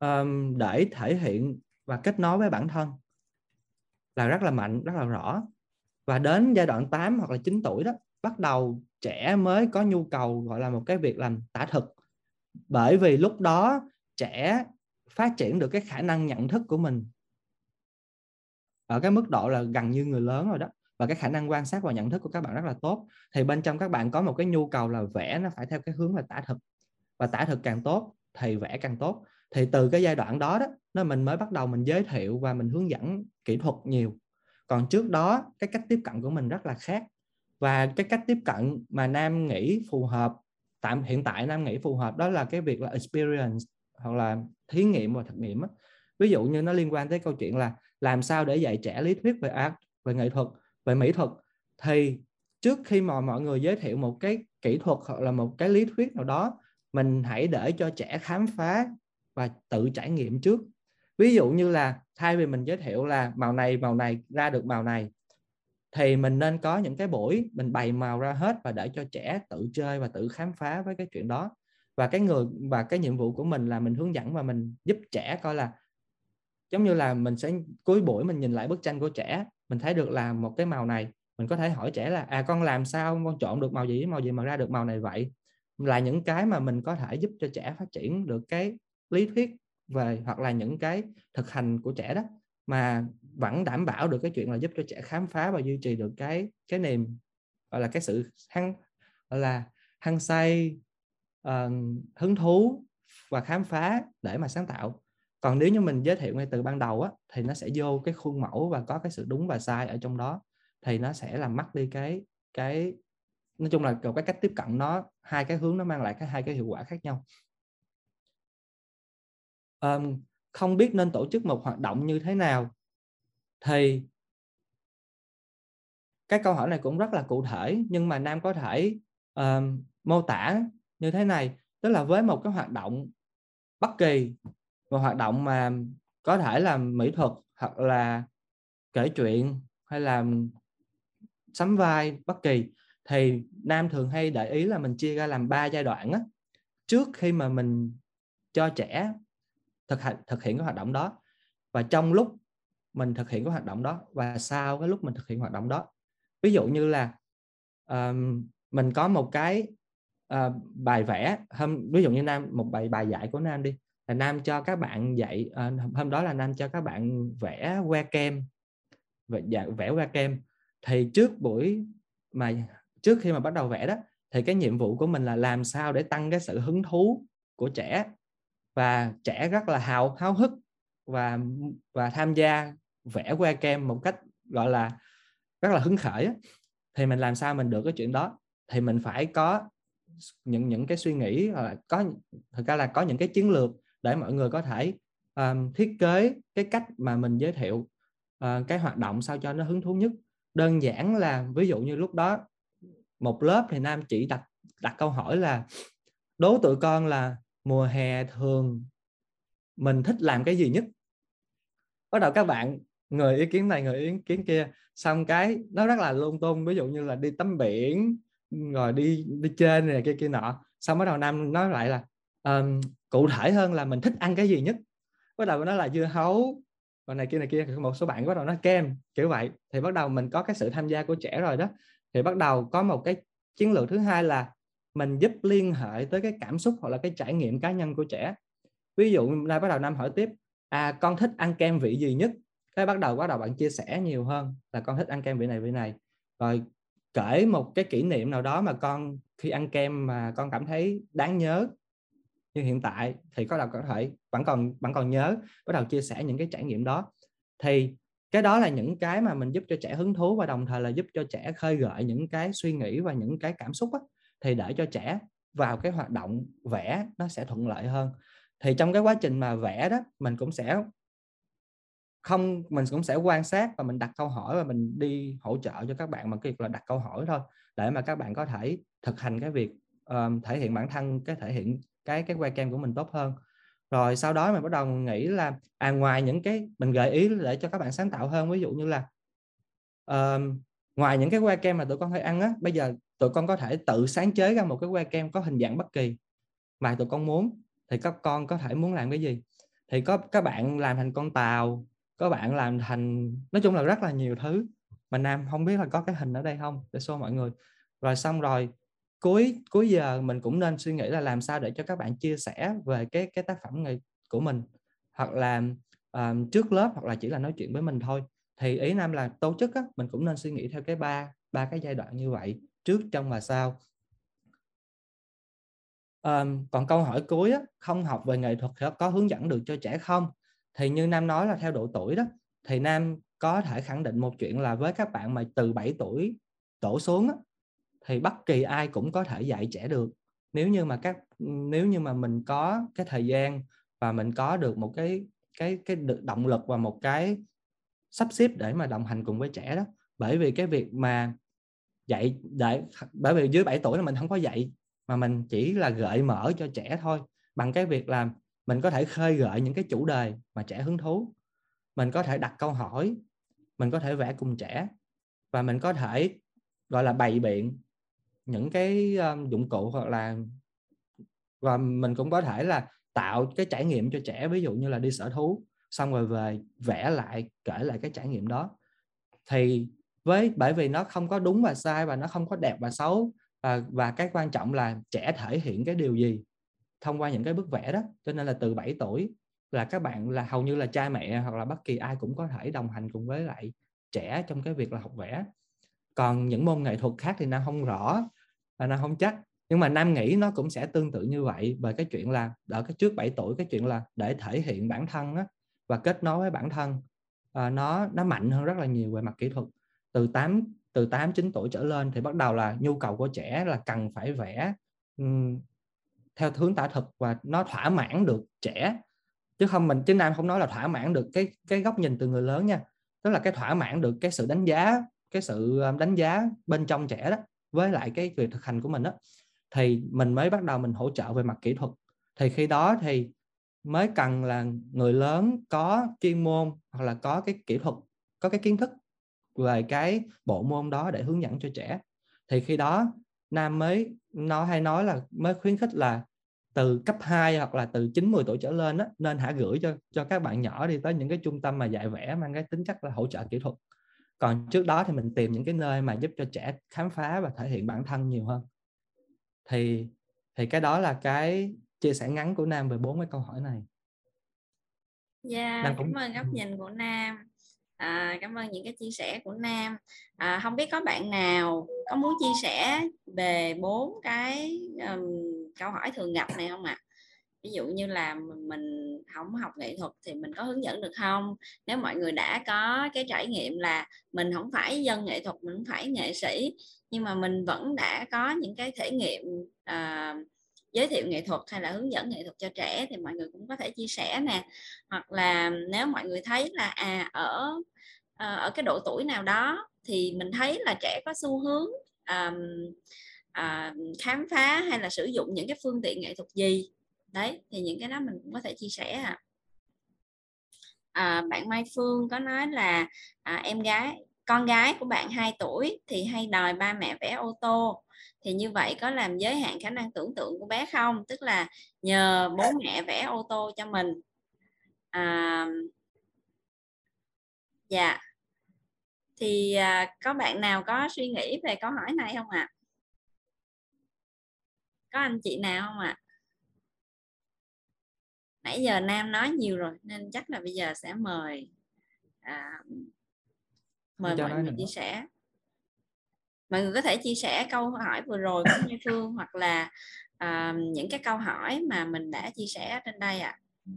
um, để thể hiện và kết nối với bản thân là rất là mạnh rất là rõ. Và đến giai đoạn 8 hoặc là 9 tuổi đó bắt đầu trẻ mới có nhu cầu gọi là một cái việc làm tả thực. Bởi vì lúc đó trẻ phát triển được cái khả năng nhận thức của mình ở cái mức độ là gần như người lớn rồi đó. Và cái khả năng quan sát và nhận thức của các bạn rất là tốt. Thì bên trong các bạn có một cái nhu cầu là vẽ nó phải theo cái hướng là tả thực. Và tả thực càng tốt, thì vẽ càng tốt. Thì từ cái giai đoạn đó đó, nó mình mới bắt đầu mình giới thiệu và mình hướng dẫn kỹ thuật nhiều. Còn trước đó, cái cách tiếp cận của mình rất là khác. Và cái cách tiếp cận mà nam nghĩ phù hợp, tạm, hiện tại nam nghĩ phù hợp đó là cái việc là experience hoặc là thí nghiệm và thực nghiệm á. ví dụ như nó liên quan tới câu chuyện là làm sao để dạy trẻ lý thuyết về art về nghệ thuật, về mỹ thuật? Thì trước khi mà mọi người giới thiệu một cái kỹ thuật hoặc là một cái lý thuyết nào đó, mình hãy để cho trẻ khám phá và tự trải nghiệm trước. Ví dụ như là, thay vì mình giới thiệu là màu này màu này, ra được màu này, thì mình nên có những cái buổi mình bày màu ra hết và để cho trẻ tự chơi và tự khám phá với cái chuyện đó. Và cái người, và cái nhiệm vụ của mình là mình hướng dẫn và mình giúp trẻ coi là giống như là mình sẽ cuối buổi mình nhìn lại bức tranh của trẻ mình thấy được là một cái màu này mình có thể hỏi trẻ là à con làm sao con chọn được màu gì màu gì mà ra được màu này vậy? Là những cái mà mình có thể giúp cho trẻ phát triển được cái lý thuyết về hoặc là những cái thực hành của trẻ đó mà vẫn đảm bảo được cái chuyện là giúp cho trẻ khám phá và duy trì được cái cái niềm gọi là cái sự hăng gọi là hăng say uh, hứng thú và khám phá để mà sáng tạo còn nếu như mình giới thiệu ngay từ ban đầu á thì nó sẽ vô cái khuôn mẫu và có cái sự đúng và sai ở trong đó thì nó sẽ làm mất đi cái cái nói chung là cái cách tiếp cận nó hai cái hướng nó mang lại cái hai cái hiệu quả khác nhau. Um, không biết nên tổ chức một hoạt động như thế nào thì cái câu hỏi này cũng rất là cụ thể nhưng mà nam có thể um, mô tả như thế này. Tức là với một cái hoạt động bất kỳ một hoạt động mà có thể là mỹ thuật hoặc là kể chuyện hay là sắm vai bất kỳ thì nam thường hay để ý là mình chia ra làm ba giai đoạn á. Trước khi mà mình cho trẻ thực hành thực hiện cái hoạt động đó và trong lúc mình thực hiện cái hoạt động đó và sau cái lúc mình thực hiện hoạt động đó. Ví dụ như là um, mình có một cái uh, bài vẽ hôm ví dụ như nam một bài bài dạy của nam đi là nam cho các bạn dạy uh, hôm đó là nam cho các bạn vẽ que kem vẽ, dạ, vẽ que kem thì trước buổi mà trước khi mà bắt đầu vẽ đó thì cái nhiệm vụ của mình là làm sao để tăng cái sự hứng thú của trẻ và trẻ rất là hào háo hức và và tham gia vẽ que kem một cách gọi là rất là hứng khởi thì mình làm sao mình được cái chuyện đó? Thì mình phải có những những cái suy nghĩ là có thực ra là có những cái chiến lược để mọi người có thể um, thiết kế cái cách mà mình giới thiệu uh, cái hoạt động sao cho nó hứng thú nhất. Đơn giản là ví dụ như lúc đó một lớp thì nam chỉ đặt đặt câu hỏi là đố tụi con là mùa hè thường mình thích làm cái gì nhất? Bắt đầu các bạn người ý kiến này người ý kiến kia. Xong cái nó rất là lung tung ví dụ như là đi tắm biển rồi đi đi chơi này kia kia nọ. Xong bắt đầu nam nói lại là um, cụ thể hơn là mình thích ăn cái gì nhất. Bắt đầu nó là dưa hấu còn này kia này kia, một số bạn bắt đầu nói kem, kiểu vậy. Thì bắt đầu mình có cái sự tham gia của trẻ rồi đó. Thì bắt đầu có một cái chiến lược thứ hai là mình giúp liên hệ tới cái cảm xúc hoặc là cái trải nghiệm cá nhân của trẻ. Ví dụ, nay bắt đầu năm hỏi tiếp à con thích ăn kem vị gì nhất? Cái bắt đầu bắt đầu bạn chia sẻ nhiều hơn là con thích ăn kem vị này vị này. Rồi kể một cái kỷ niệm nào đó mà con khi ăn kem mà con cảm thấy đáng nhớ như hiện tại thì có đầu có thể vẫn còn vẫn còn nhớ bắt đầu chia sẻ những cái trải nghiệm đó. Thì cái đó là những cái mà mình giúp cho trẻ hứng thú và đồng thời là giúp cho trẻ khơi gợi những cái suy nghĩ và những cái cảm xúc á, thì để cho trẻ vào cái hoạt động vẽ nó sẽ thuận lợi hơn. Thì trong cái quá trình mà vẽ đó mình cũng sẽ không mình cũng sẽ quan sát và mình đặt câu hỏi và mình đi hỗ trợ cho các bạn bằng cái việc là đặt câu hỏi thôi để mà các bạn có thể thực hành cái việc um, thể hiện bản thân cái thể hiện cái cái quay kem của mình tốt hơn. Rồi sau đó mình bắt đầu nghĩ là à ngoài những cái mình gợi ý để cho các bạn sáng tạo hơn ví dụ như là uh, ngoài những cái que kem mà tụi con hay ăn á bây giờ tụi con có thể tự sáng chế ra một cái que kem có hình dạng bất kỳ mà tụi con muốn thì các con có thể muốn làm cái gì? Thì có các bạn làm thành con tàu có bạn làm thành nói chung là rất là nhiều thứ. Mà nam không biết là có cái hình ở đây không để show mọi người. Rồi xong rồi cuối cuối giờ mình cũng nên suy nghĩ là làm sao để cho các bạn chia sẻ về cái cái tác phẩm này của mình. Hoặc là um, trước lớp hoặc là chỉ là nói chuyện với mình thôi. Thì ý nam là tổ chức á, mình cũng nên suy nghĩ theo cái ba ba cái giai đoạn như vậy trước trong và sau. Um, còn câu hỏi cuối á, không học về nghệ thuật có hướng dẫn được cho trẻ không? Thì như nam nói là theo độ tuổi đó thì nam có thể khẳng định một chuyện là với các bạn mà từ 7 tuổi đổ xuống á, thì bất kỳ ai cũng có thể dạy trẻ được. Nếu như mà các, nếu như mà mình có cái thời gian và mình có được một cái cái cái động lực và một cái sắp xếp để mà đồng hành cùng với trẻ đó, bởi vì cái việc mà dạy để, bởi vì dưới 7 tuổi là mình không có dạy, mà mình chỉ là gợi mở cho trẻ thôi. Bằng cái việc làm mình có thể khơi gợi những cái chủ đề mà trẻ hứng thú. Mình có thể đặt câu hỏi, mình có thể vẽ cùng trẻ và mình có thể, gọi là, bày biện những cái um, dụng cụ hoặc là và mình cũng có thể là tạo cái trải nghiệm cho trẻ ví dụ như là đi sở thú xong rồi về vẽ lại kể lại cái trải nghiệm đó. Thì với bởi vì nó không có đúng và sai và nó không có đẹp và xấu và, và cái quan trọng là trẻ thể hiện cái điều gì thông qua những cái bức vẽ đó. Cho nên là từ 7 tuổi là các bạn là hầu như là cha mẹ hoặc là bất kỳ ai cũng có thể đồng hành cùng với lại trẻ trong cái việc là học vẽ còn những môn nghệ thuật khác thì nam không rõ và nam không chắc. Nhưng mà nam nghĩ nó cũng sẽ tương tự như vậy bởi cái chuyện là ở cái trước 7 tuổi cái chuyện là để thể hiện bản thân á, và kết nối với bản thân à, nó nó mạnh hơn rất là nhiều về mặt kỹ thuật. Từ 8 từ 8 9 tuổi trở lên thì bắt đầu là nhu cầu của trẻ là cần phải vẽ um, theo hướng tả thực và nó thỏa mãn được trẻ. Chứ không mình chứ nam không nói là thỏa mãn được cái cái góc nhìn từ người lớn nha. Tức là cái thỏa mãn được cái sự đánh giá cái sự um, đánh giá bên trong trẻ đó với lại cái việc thực hành của mình đó thì mình mới bắt đầu mình hỗ trợ về mặt kỹ thuật thì khi đó thì mới cần là người lớn có chuyên môn hoặc là có cái kỹ thuật có cái kiến thức về cái bộ môn đó để hướng dẫn cho trẻ thì khi đó nam mới nói hay nói là mới khuyến khích là từ cấp 2 hoặc là từ 9 10 tuổi trở lên đó, nên hãy gửi cho cho các bạn nhỏ đi tới những cái trung tâm mà dạy vẽ mang cái tính chất là hỗ trợ kỹ thuật. Còn trước đó thì mình tìm những cái nơi mà giúp cho trẻ khám phá và thể hiện bản thân nhiều hơn. Thì thì cái đó là cái chia sẻ ngắn của Nam về bốn cái câu hỏi này. Dạ, yeah, cũng... cảm ơn góc nhìn của Nam. À, cảm ơn những cái chia sẻ của Nam. À, không biết có bạn nào có muốn chia sẻ về bốn cái um, câu hỏi thường gặp này không ạ? À? Ví dụ như là mình không học nghệ thuật thì mình có hướng dẫn được không? Nếu mọi người đã có cái trải nghiệm là mình không phải dân nghệ thuật, mình không phải nghệ sĩ nhưng mà mình vẫn đã có những cái thể nghiệm uh, giới thiệu nghệ thuật hay là hướng dẫn nghệ thuật cho trẻ thì mọi người cũng có thể chia sẻ nè hoặc là nếu mọi người thấy là à ở ờ, ở cái độ tuổi nào đó thì mình thấy là trẻ có xu hướng um, uh, khám phá hay là sử dụng những cái phương tiện nghệ thuật gì đấy thì những cái đó mình cũng có thể chia sẻ à. À, bạn Mai Phương có nói là à, em gái con gái của bạn 2 tuổi thì hay đòi ba mẹ vẽ ô tô thì như vậy có làm giới hạn khả năng tưởng tượng của bé không tức là nhờ bố mẹ vẽ ô tô cho mình à, dạ thì à, có bạn nào có suy nghĩ về câu hỏi này không ạ à? có anh chị nào không ạ à? Nãy giờ nam nói nhiều rồi nên chắc là bây giờ sẽ mời à, mời mọi người chia sẻ mọi người có thể chia sẻ câu hỏi vừa rồi của Như Phương hoặc là uh, những cái câu hỏi mà mình đã chia sẻ trên đây ạ. À.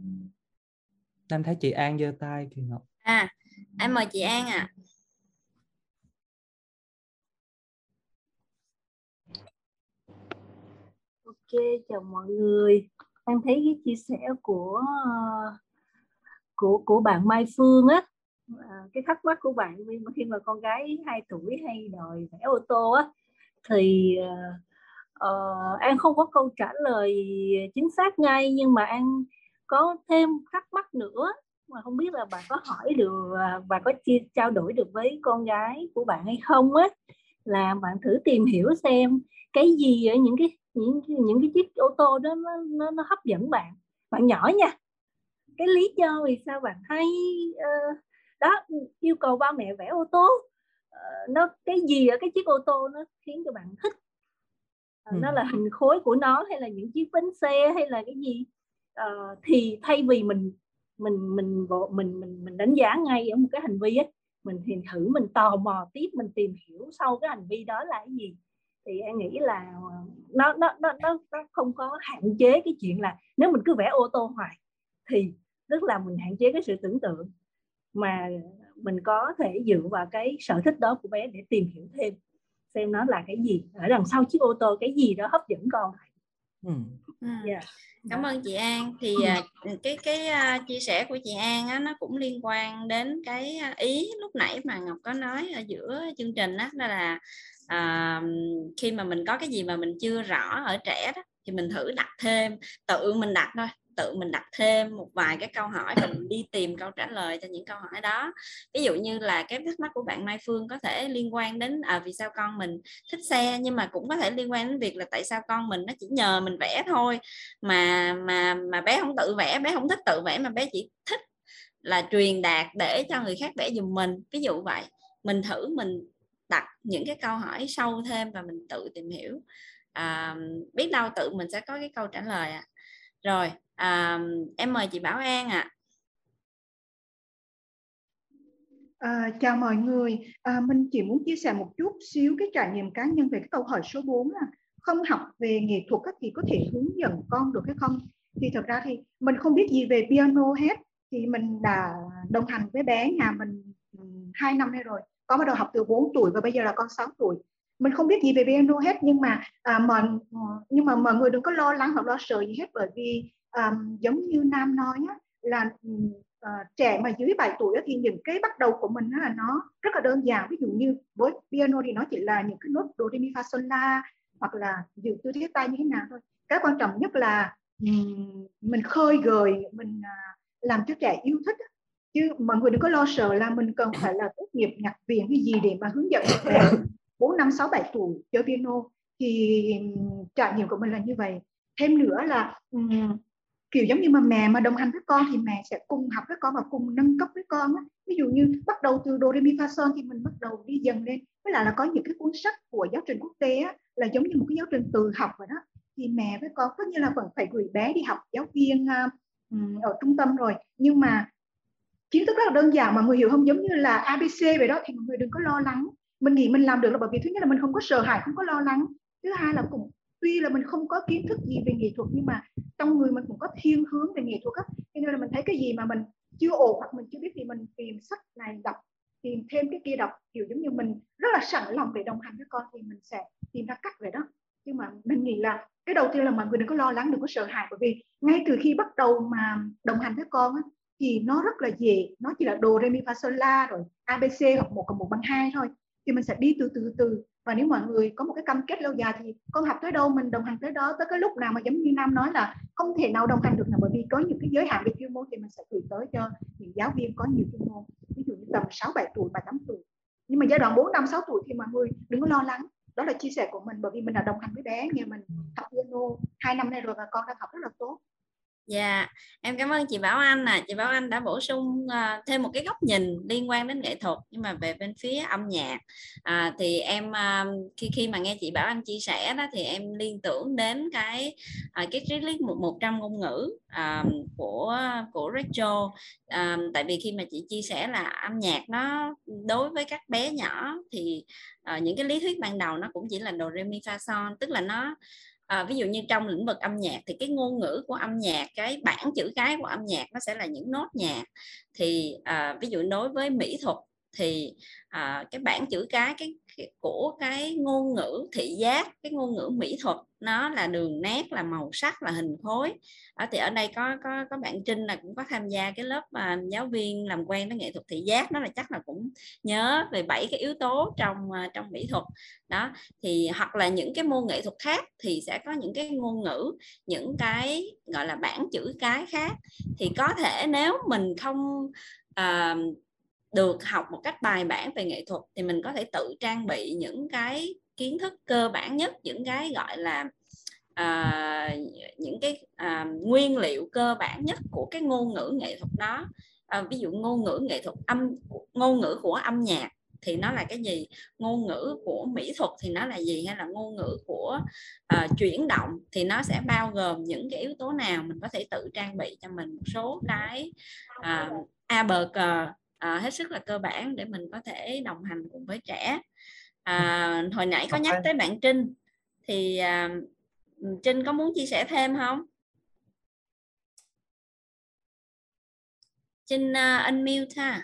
Nam thấy chị An giơ tay kìa Ngọc. À, em mời chị An ạ. À. Ok, chào mọi người. Em thấy cái chia sẻ của ờ, của của bạn Mai Phương á à, cái thắc mắc của bạn khi mà con gái 2 tuổi hay đòi vẽ ô tô á thì uh, an không có câu trả lời chính xác ngay nhưng mà an có thêm thắc mắc nữa. Mà không biết là bạn có hỏi được và có chia trao đổi được với con gái của bạn hay không á là bạn thử tìm hiểu xem cái gì ở những cái những những cái chiếc ô tô đó nó nó, nó hấp dẫn bạn bạn nhỏ nha. Cái lý do vì sao bạn hay uh, đó yêu cầu ba mẹ vẽ ô tô uh, nó cái gì ở cái chiếc ô tô nó khiến cho bạn thích? Uh, nó là hình khối của nó hay là những chiếc bánh xe hay là cái gì? Uh, thì thay vì mình mình mình mình mình mình, mình đánh giá ngay ở một cái hành vi ấy mình thì thử mình tò mò tiếp mình tìm hiểu sau cái hành vi đó là cái gì thì em nghĩ là ờ, nó nó nó nó, nó không có hạn chế cái chuyện là nếu mình cứ vẽ ô tô hoài thì tức là mình hạn chế cái sự tưởng tượng mà mình có thể dựa vào cái sở thích đó của bé để tìm hiểu thêm xem nó là cái gì. Ở đằng sau chiếc ô tô cái gì đó hấp dẫn con ừ. yeah. Dạ. cảm ơn chị An thì ừ. cái cái uh, chia sẻ của chị An á, nó cũng liên quan đến cái ý lúc nãy mà Ngọc có nói ở giữa chương trình đó, đó là uh, khi mà mình có cái gì mà mình chưa rõ ở trẻ đó thì mình thử đặt thêm tự mình đặt thôi tự mình đặt thêm một vài cái câu hỏi và mình đi tìm câu trả lời cho những câu hỏi đó. Ví dụ như là cái thắc mắc của bạn Mai Phương có thể liên quan đến à, vì sao con mình thích xe nhưng mà cũng có thể liên quan đến việc là tại sao con mình nó chỉ nhờ mình vẽ thôi. Mà mà mà bé không tự vẽ bé không thích tự vẽ mà bé chỉ thích là truyền đạt để cho người khác vẽ giùm mình. Ví dụ vậy mình thử mình đặt những cái câu hỏi sâu thêm và mình tự tìm hiểu. À, biết đâu tự mình sẽ có cái câu trả lời à rồi à, em mời chị Bảo An ạ à. À, chào mọi người, à, mình chỉ muốn chia sẻ một chút xíu cái trải nghiệm cá nhân về cái câu hỏi số 4 là không học về nghệ thuật các thì có thể hướng dẫn con được hay không? Thì thật ra thì mình không biết gì về piano hết, thì mình đã đồng hành với bé nhà mình hai năm nay rồi, có bắt đầu học từ 4 tuổi và bây giờ là con 6 tuổi mình không biết gì về piano hết nhưng mà à, mọi ờ, nhưng mà mọi người đừng có lo lắng hoặc lo sợ gì hết bởi vì um, giống như nam nói á, là uh, trẻ mà dưới 7 tuổi thì những cái bắt đầu của mình là nó rất là đơn giản. Ví dụ như với piano thì nó chỉ là những cái nốt do re mi fa sol la hoặc là giữ tư thế tay như thế nào thôi. Cái quan trọng nhất là um, mình khơi gợi mình uh, làm cho trẻ yêu thích chứ mọi người đừng có lo sợ là mình cần phải là tốt nghiệp nhạc viện hay gì để mà hướng dẫn trẻ. (laughs) bốn năm sáu bảy tuổi chơi piano thì trải nghiệm của mình là như vậy. Thêm nữa là um, kiểu giống như mà mẹ mà đồng hành với con thì mẹ sẽ cùng học với con và cùng nâng cấp với con á. ví dụ như bắt đầu từ do re mi fa son thì mình bắt đầu đi dần lên. Với lại là có những cái cuốn sách của giáo trình quốc tế á, là giống như một cái giáo trình từ học vậy đó. Thì mẹ với con tất nhiên là vẫn phải gửi bé đi học giáo viên uh, ở trung tâm rồi. Nhưng mà kiến thức rất là đơn giản mà người hiểu không? Giống như là abc vậy đó thì mọi người đừng có lo lắng mình nghĩ mình làm được là bởi vì thứ nhất là mình không có sợ hãi không có lo lắng. Thứ hai là cũng tuy là mình không có kiến thức gì về nghệ thuật nhưng mà trong người mình cũng có thiên hướng về nghệ thuật á. Cho nên là mình thấy cái gì mà mình chưa ổn hoặc mình chưa biết thì mình tìm sách này đọc tìm thêm cái kia đọc. Kiểu giống như mình rất là sẵn lòng để đồng hành với con thì mình sẽ tìm ra cách về đó. Nhưng mà mình nghĩ là cái đầu tiên là mọi người đừng có lo lắng đừng có sợ hãi. Bởi vì ngay từ khi bắt đầu mà đồng hành với con á, thì nó rất là dễ. Nó chỉ là đồ re mi fa sol la rồi abc hoặc một cộng một bằng hai thôi thì mình sẽ đi từ từ từ. Và nếu mọi người có một cái cam kết lâu dài thì con học tới đâu, mình đồng hành tới đó. Tới cái lúc nào mà giống như nam nói là không thể nào đồng hành được nào, bởi vì có những cái giới hạn về chuyên môn thì mình sẽ gửi tới cho những giáo viên có nhiều chuyên môn. Ví dụ như tầm 6 7 tuổi và 8 tuổi. Nhưng mà giai đoạn 4 năm 6 tuổi thì mọi người đừng có lo lắng. Đó là chia sẻ của mình, bởi vì mình đã đồng hành với bé nhà mình học piano hai năm nay rồi và con đang học rất là tốt. Dạ, em cảm ơn chị Bảo Anh nè. À. Chị Bảo Anh đã bổ sung uh, thêm một cái góc nhìn liên quan đến nghệ thuật nhưng mà về bên phía âm nhạc. À, thì em uh, khi khi mà nghe chị Bảo Anh chia sẻ đó thì em liên tưởng đến cái uh, cái triết lý một một trăm ngôn ngữ uh, của của Rachel. Uh, tại vì khi mà chị chia sẻ là âm nhạc nó đối với các bé nhỏ thì uh, những cái lý thuyết ban đầu nó cũng chỉ là do re mi fa son, tức là nó à, ví dụ như trong lĩnh vực âm nhạc thì cái ngôn ngữ của âm nhạc cái bản chữ cái của âm nhạc nó sẽ là những nốt nhạc. Thì à, ví dụ đối với mỹ thuật thì à, cái bản chữ cái cái của cái ngôn ngữ thị giác cái ngôn ngữ mỹ thuật. Nó là đường nét là màu sắc là hình khối. Ở thì ở đây có có có bạn Trinh là cũng có tham gia cái lớp mà giáo viên làm quen với nghệ thuật thị giác. Đó là chắc là cũng nhớ về bảy cái yếu tố trong à, trong mỹ thuật. Đó thì hoặc là những cái môn nghệ thuật khác thì sẽ có những cái ngôn ngữ những cái gọi là bản chữ cái khác. Thì có thể nếu mình không uh, được học một cách bài bản về nghệ thuật thì mình có thể tự trang bị những cái kiến thức cơ bản nhất những cái gọi là à, những cái à, nguyên liệu cơ bản nhất của cái ngôn ngữ nghệ thuật đó. À, ví dụ ngôn ngữ nghệ thuật âm ngôn ngữ của âm nhạc thì nó là cái gì? Ngôn ngữ của mỹ thuật thì nó là gì? Hay là ngôn ngữ của uh, chuyển động thì nó sẽ bao gồm những cái yếu tố nào? Mình có thể tự trang bị cho mình một số cái uh, a bờ cờ à, hết sức là cơ bản để mình có thể đồng hành cùng với trẻ. À, hồi nãy có nhắc tới bạn Trinh thì à, Trinh có muốn chia sẻ thêm không? Trinh uh, unmute ha.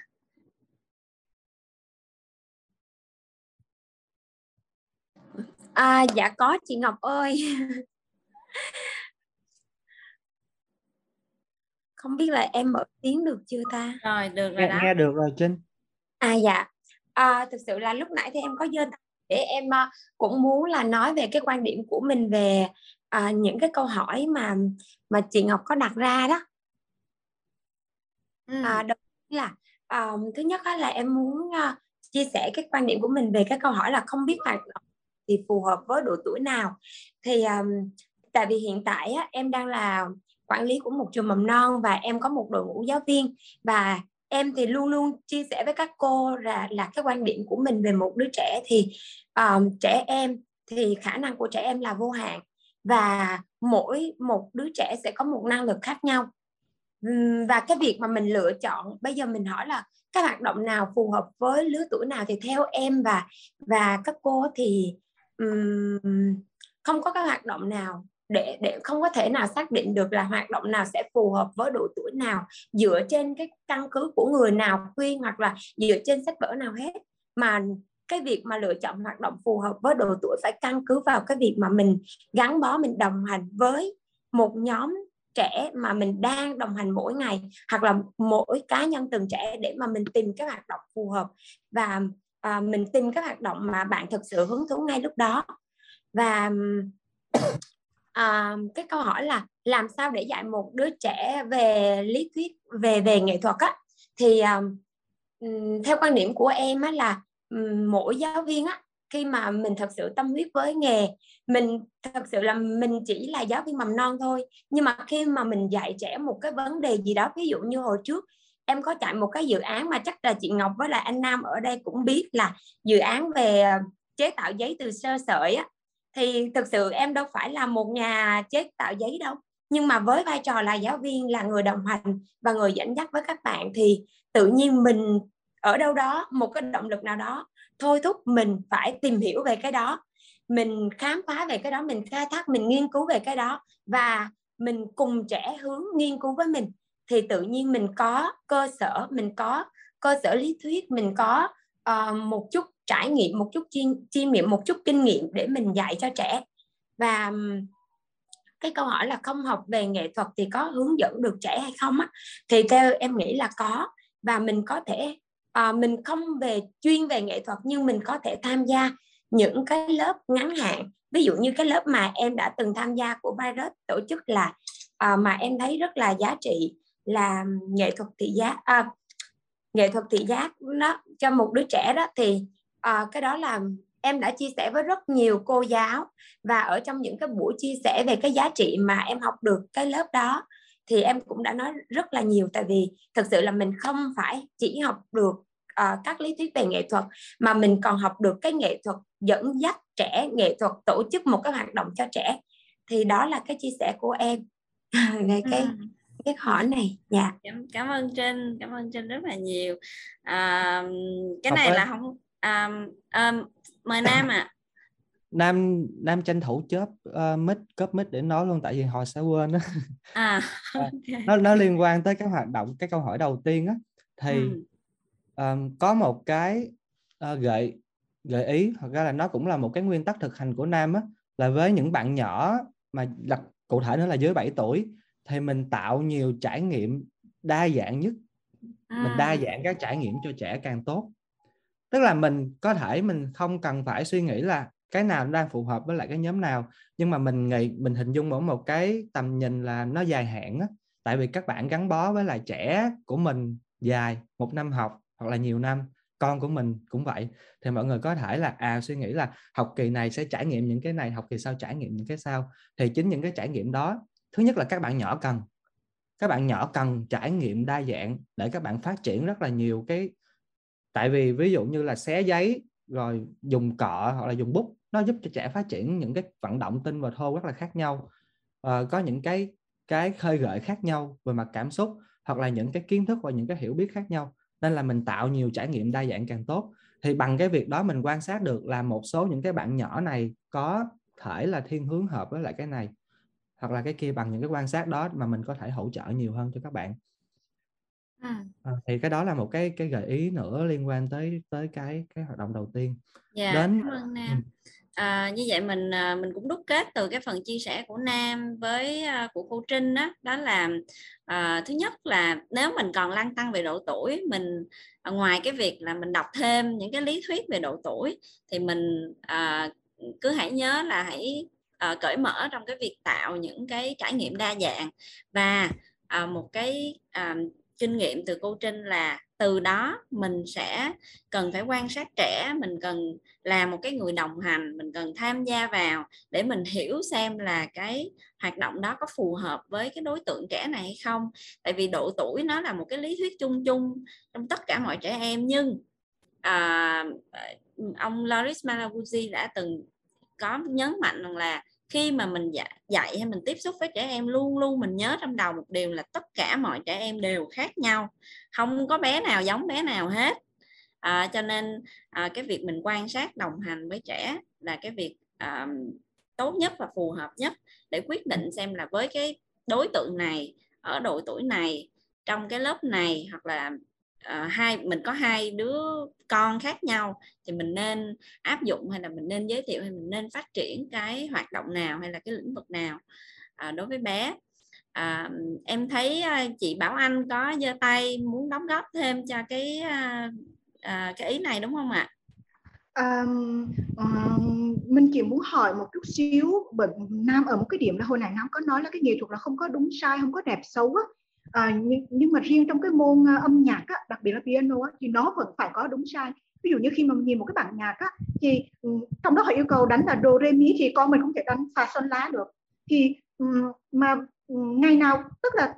À, dạ có chị Ngọc ơi (laughs) không biết là em mở tiếng được chưa ta? Rồi được rồi nghe, đó. nghe được rồi Trinh. À dạ. À, thực sự là lúc nãy thì em có dơ để em uh, cũng muốn là nói về cái quan điểm của mình về uh, những cái câu hỏi mà mà chị Ngọc có đặt ra đó. Ừ. à, đầu là uh, thứ nhất là em muốn uh, chia sẻ cái quan điểm của mình về cái câu hỏi là không biết hoạt động thì phù hợp với độ tuổi nào. Thì um, tại vì hiện tại á, em đang là quản lý của một trường mầm non và em có một đội ngũ giáo viên. Và em thì luôn luôn chia sẻ với các cô là là cái quan điểm của mình về một đứa trẻ thì um, trẻ em thì khả năng của trẻ em là vô hạn. Và mỗi một đứa trẻ sẽ có một năng lực khác nhau. Và cái việc mà mình lựa chọn bây giờ mình hỏi là các hoạt động nào phù hợp với lứa tuổi nào thì theo em và và các cô thì um, không có các hoạt động nào để để không có thể nào xác định được là hoạt động nào sẽ phù hợp với độ tuổi nào dựa trên cái căn cứ của người nào khuyên hoặc là dựa trên sách vở nào hết. Mà cái việc mà lựa chọn hoạt động phù hợp với độ tuổi phải căn cứ vào cái việc mà mình gắn bó mình đồng hành với một nhóm trẻ mà mình đang đồng hành mỗi ngày hoặc là mỗi cá nhân từng trẻ để mà mình tìm cái hoạt động phù hợp và à, mình tìm cái hoạt động mà bạn thực sự hứng thú ngay lúc đó. Và à, cái câu hỏi là làm sao để dạy một đứa trẻ về lý thuyết về về nghệ thuật á? Thì um, theo quan điểm của em á là um, mỗi giáo viên á khi mà mình thật sự tâm huyết với nghề mình thật sự là mình chỉ là giáo viên mầm non thôi nhưng mà khi mà mình dạy trẻ một cái vấn đề gì đó ví dụ như hồi trước em có chạy một cái dự án mà chắc là chị Ngọc với lại anh Nam ở đây cũng biết là dự án về ờ, chế tạo giấy từ sơ sợi á thì thực sự em đâu phải là một nhà chế tạo giấy đâu. Nhưng mà với vai trò là giáo viên là người đồng hành và người dẫn dắt với các bạn thì tự nhiên mình ở đâu đó một cái động lực nào đó thôi thúc mình phải tìm hiểu về cái đó. Mình khám phá về cái đó mình khai thác mình nghiên cứu về cái đó và mình cùng trẻ hướng nghiên cứu với mình thì tự nhiên mình có cơ sở mình có cơ sở lý thuyết mình có uh, một chút trải nghiệm một chút chiêm, chiêm nghiệm một chút kinh nghiệm để mình dạy cho trẻ. Và cái câu hỏi là không học về nghệ thuật thì có hướng dẫn được trẻ hay không á? Thì theo em nghĩ là có. Và mình có thể à, mình không về chuyên về nghệ thuật nhưng mình có thể tham gia những cái lớp ngắn hạn. Ví dụ như cái lớp mà em đã từng tham gia của virus tổ chức là à, mà em thấy rất là giá trị là nghệ thuật thị giác à, nghệ thuật thị giác nó cho một đứa trẻ đó thì à, cái đó là em đã chia sẻ với rất nhiều cô giáo và ở trong những cái buổi chia sẻ về cái giá trị mà em học được cái lớp đó thì em cũng đã nói rất là nhiều. Tại vì thực sự là mình không phải chỉ học được uh, các lý thuyết về nghệ thuật mà mình còn học được cái nghệ thuật dẫn dắt trẻ nghệ thuật tổ chức một cái hoạt động cho trẻ. Thì đó là cái chia sẻ của em. (laughs) Về cái ừ. cái hỏi này. Dạ. Cảm, cảm ơn trinh cảm ơn trinh rất là nhiều. À, cái này là không à, à, mời nam ạ à. (coughs) nam nam tranh thủ chớp uh, mic cớp mic để nói luôn tại vì họ sẽ quên đó. À, (laughs) (laughs) okay. nó nó liên quan tới cái hoạt động cái câu hỏi đầu tiên á thì ừ. um, có một cái uh, gợi gợi ý hoặc ra là nó cũng là một cái nguyên tắc thực hành của nam á là với những bạn nhỏ mà đặc cụ thể nữa là dưới 7 tuổi thì mình tạo nhiều trải nghiệm đa dạng nhất à. mình đa dạng các trải nghiệm cho trẻ càng tốt tức là mình có thể mình không cần phải suy nghĩ là cái nào đang phù hợp với lại cái nhóm nào, nhưng mà mình nghĩ, mình hình dung mỗi một cái tầm nhìn là nó dài hạn á. Tại vì các bạn gắn bó với lại trẻ của mình dài một năm học hoặc là nhiều năm, con của mình cũng vậy. Thì mọi người có thể là à suy nghĩ là học kỳ này sẽ trải nghiệm những cái này, học kỳ sau trải nghiệm những cái sau. Thì chính những cái trải nghiệm đó, thứ nhất là các bạn nhỏ cần. Các bạn nhỏ cần trải nghiệm đa dạng để các bạn phát triển rất là nhiều cái tại vì ví dụ như là xé giấy rồi dùng cọ hoặc là dùng bút nó giúp cho trẻ phát triển những cái vận động tinh và thô rất là khác nhau. À, có những cái cái khơi gợi khác nhau về mặt cảm xúc hoặc là những cái kiến thức và những cái hiểu biết khác nhau. Nên là mình tạo nhiều trải nghiệm đa dạng càng tốt. Thì bằng cái việc đó mình quan sát được là một số những cái bạn nhỏ này có thể là thiên hướng hợp với lại cái này hoặc là cái kia bằng những cái quan sát đó mà mình có thể hỗ trợ nhiều hơn cho các bạn à. À, thì cái đó là một cái cái gợi ý nữa liên quan tới tới cái cái hoạt động đầu tiên dạ, đến cảm ơn Nam. À, như vậy mình à, mình cũng đúc kết từ cái phần chia sẻ của Nam với uh, của cô Trinh đó đó là uh, thứ nhất là nếu mình còn lăn tăng về độ tuổi mình uh, ngoài cái việc là mình đọc thêm những cái lý thuyết về độ tuổi thì mình uh, cứ hãy nhớ là hãy uh, cởi mở trong cái việc tạo những cái trải nghiệm đa dạng và uh, một cái uh, kinh nghiệm từ cô Trinh là từ đó mình sẽ cần phải quan sát trẻ mình cần làm một cái người đồng hành mình cần tham gia vào để mình hiểu xem là cái hoạt động đó có phù hợp với cái đối tượng trẻ này hay không. Tại vì độ tuổi nó là một cái lý thuyết chung chung trong tất cả mọi trẻ em nhưng à, ông Loris Malaguzzi đã từng có nhấn mạnh rằng là khi mà mình dạy, dạy hay mình tiếp xúc với trẻ em luôn luôn mình nhớ trong đầu một điều là tất cả mọi trẻ em đều khác nhau. Không có bé nào giống bé nào hết. À, cho nên à, cái việc mình quan sát đồng hành với trẻ là cái việc à, tốt nhất và phù hợp nhất để quyết định xem là với cái đối tượng này ở độ tuổi này trong cái lớp này hoặc là uh, hai mình có hai đứa con khác nhau thì mình nên áp dụng hay là mình nên giới thiệu hay mình nên phát triển cái hoạt động nào hay là cái lĩnh vực nào uh, đối với bé à, em thấy chị Bảo Anh có giơ tay muốn đóng góp thêm cho cái à, cái ý này đúng không ạ? À, um, mình chỉ muốn hỏi một chút xíu bởi Nam ở một cái điểm là hồi nãy Nam có nói là cái nghệ thuật là không có đúng sai không có đẹp xấu á à, nhưng, nhưng mà riêng trong cái môn uh, âm nhạc á, đặc biệt là piano á, thì nó vẫn phải có đúng sai. Ví dụ như khi mà nhìn một cái bản nhạc á, thì um, trong đó họ yêu cầu đánh là do re mi thì con mình không thể đánh pha son lá được. Thì um, mà um, ngày nào tức là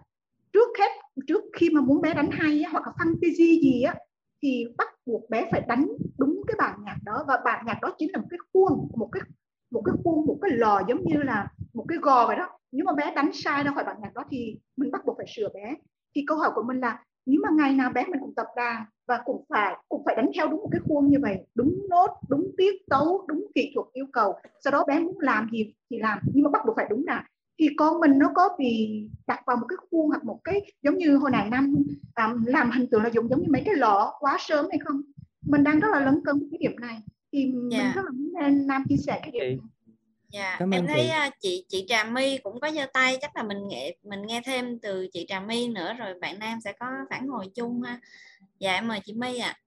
trước hết trước khi mà muốn bé đánh hay á, hoặc là fantasy gì á thì bắt buộc bé phải đánh đúng cái bản nhạc đó. Và bản nhạc đó chính là một cái khuôn một cái một cái khuôn một cái lò giống như là một cái gò vậy đó nếu mà bé đánh sai ra khỏi bản nhạc đó thì mình bắt buộc phải sửa bé thì câu hỏi của mình là nếu mà ngày nào bé mình cũng tập đàn và cũng phải cũng phải đánh theo đúng một cái khuôn như vậy đúng nốt đúng tiết tấu đúng kỹ thuật yêu cầu sau đó bé muốn làm gì thì làm nhưng mà bắt buộc phải đúng đàn thì con mình nó có bị đặt vào một cái khuôn hoặc một cái giống như hồi này năm um, làm hình tượng là dùng giống như mấy cái lọ quá sớm hay không mình đang rất là lấn cấn cái điểm này thì yeah. mình dạ. rất là muốn nên nam chia sẻ cái điểm này Dạ, Cảm em thấy chị. Chị chị Trà My cũng có giơ tay, chắc là mình nghe mình nghe thêm từ chị Trà My nữa rồi bạn Nam sẽ có phản hồi chung ha. Dạ em mời chị My ạ. À.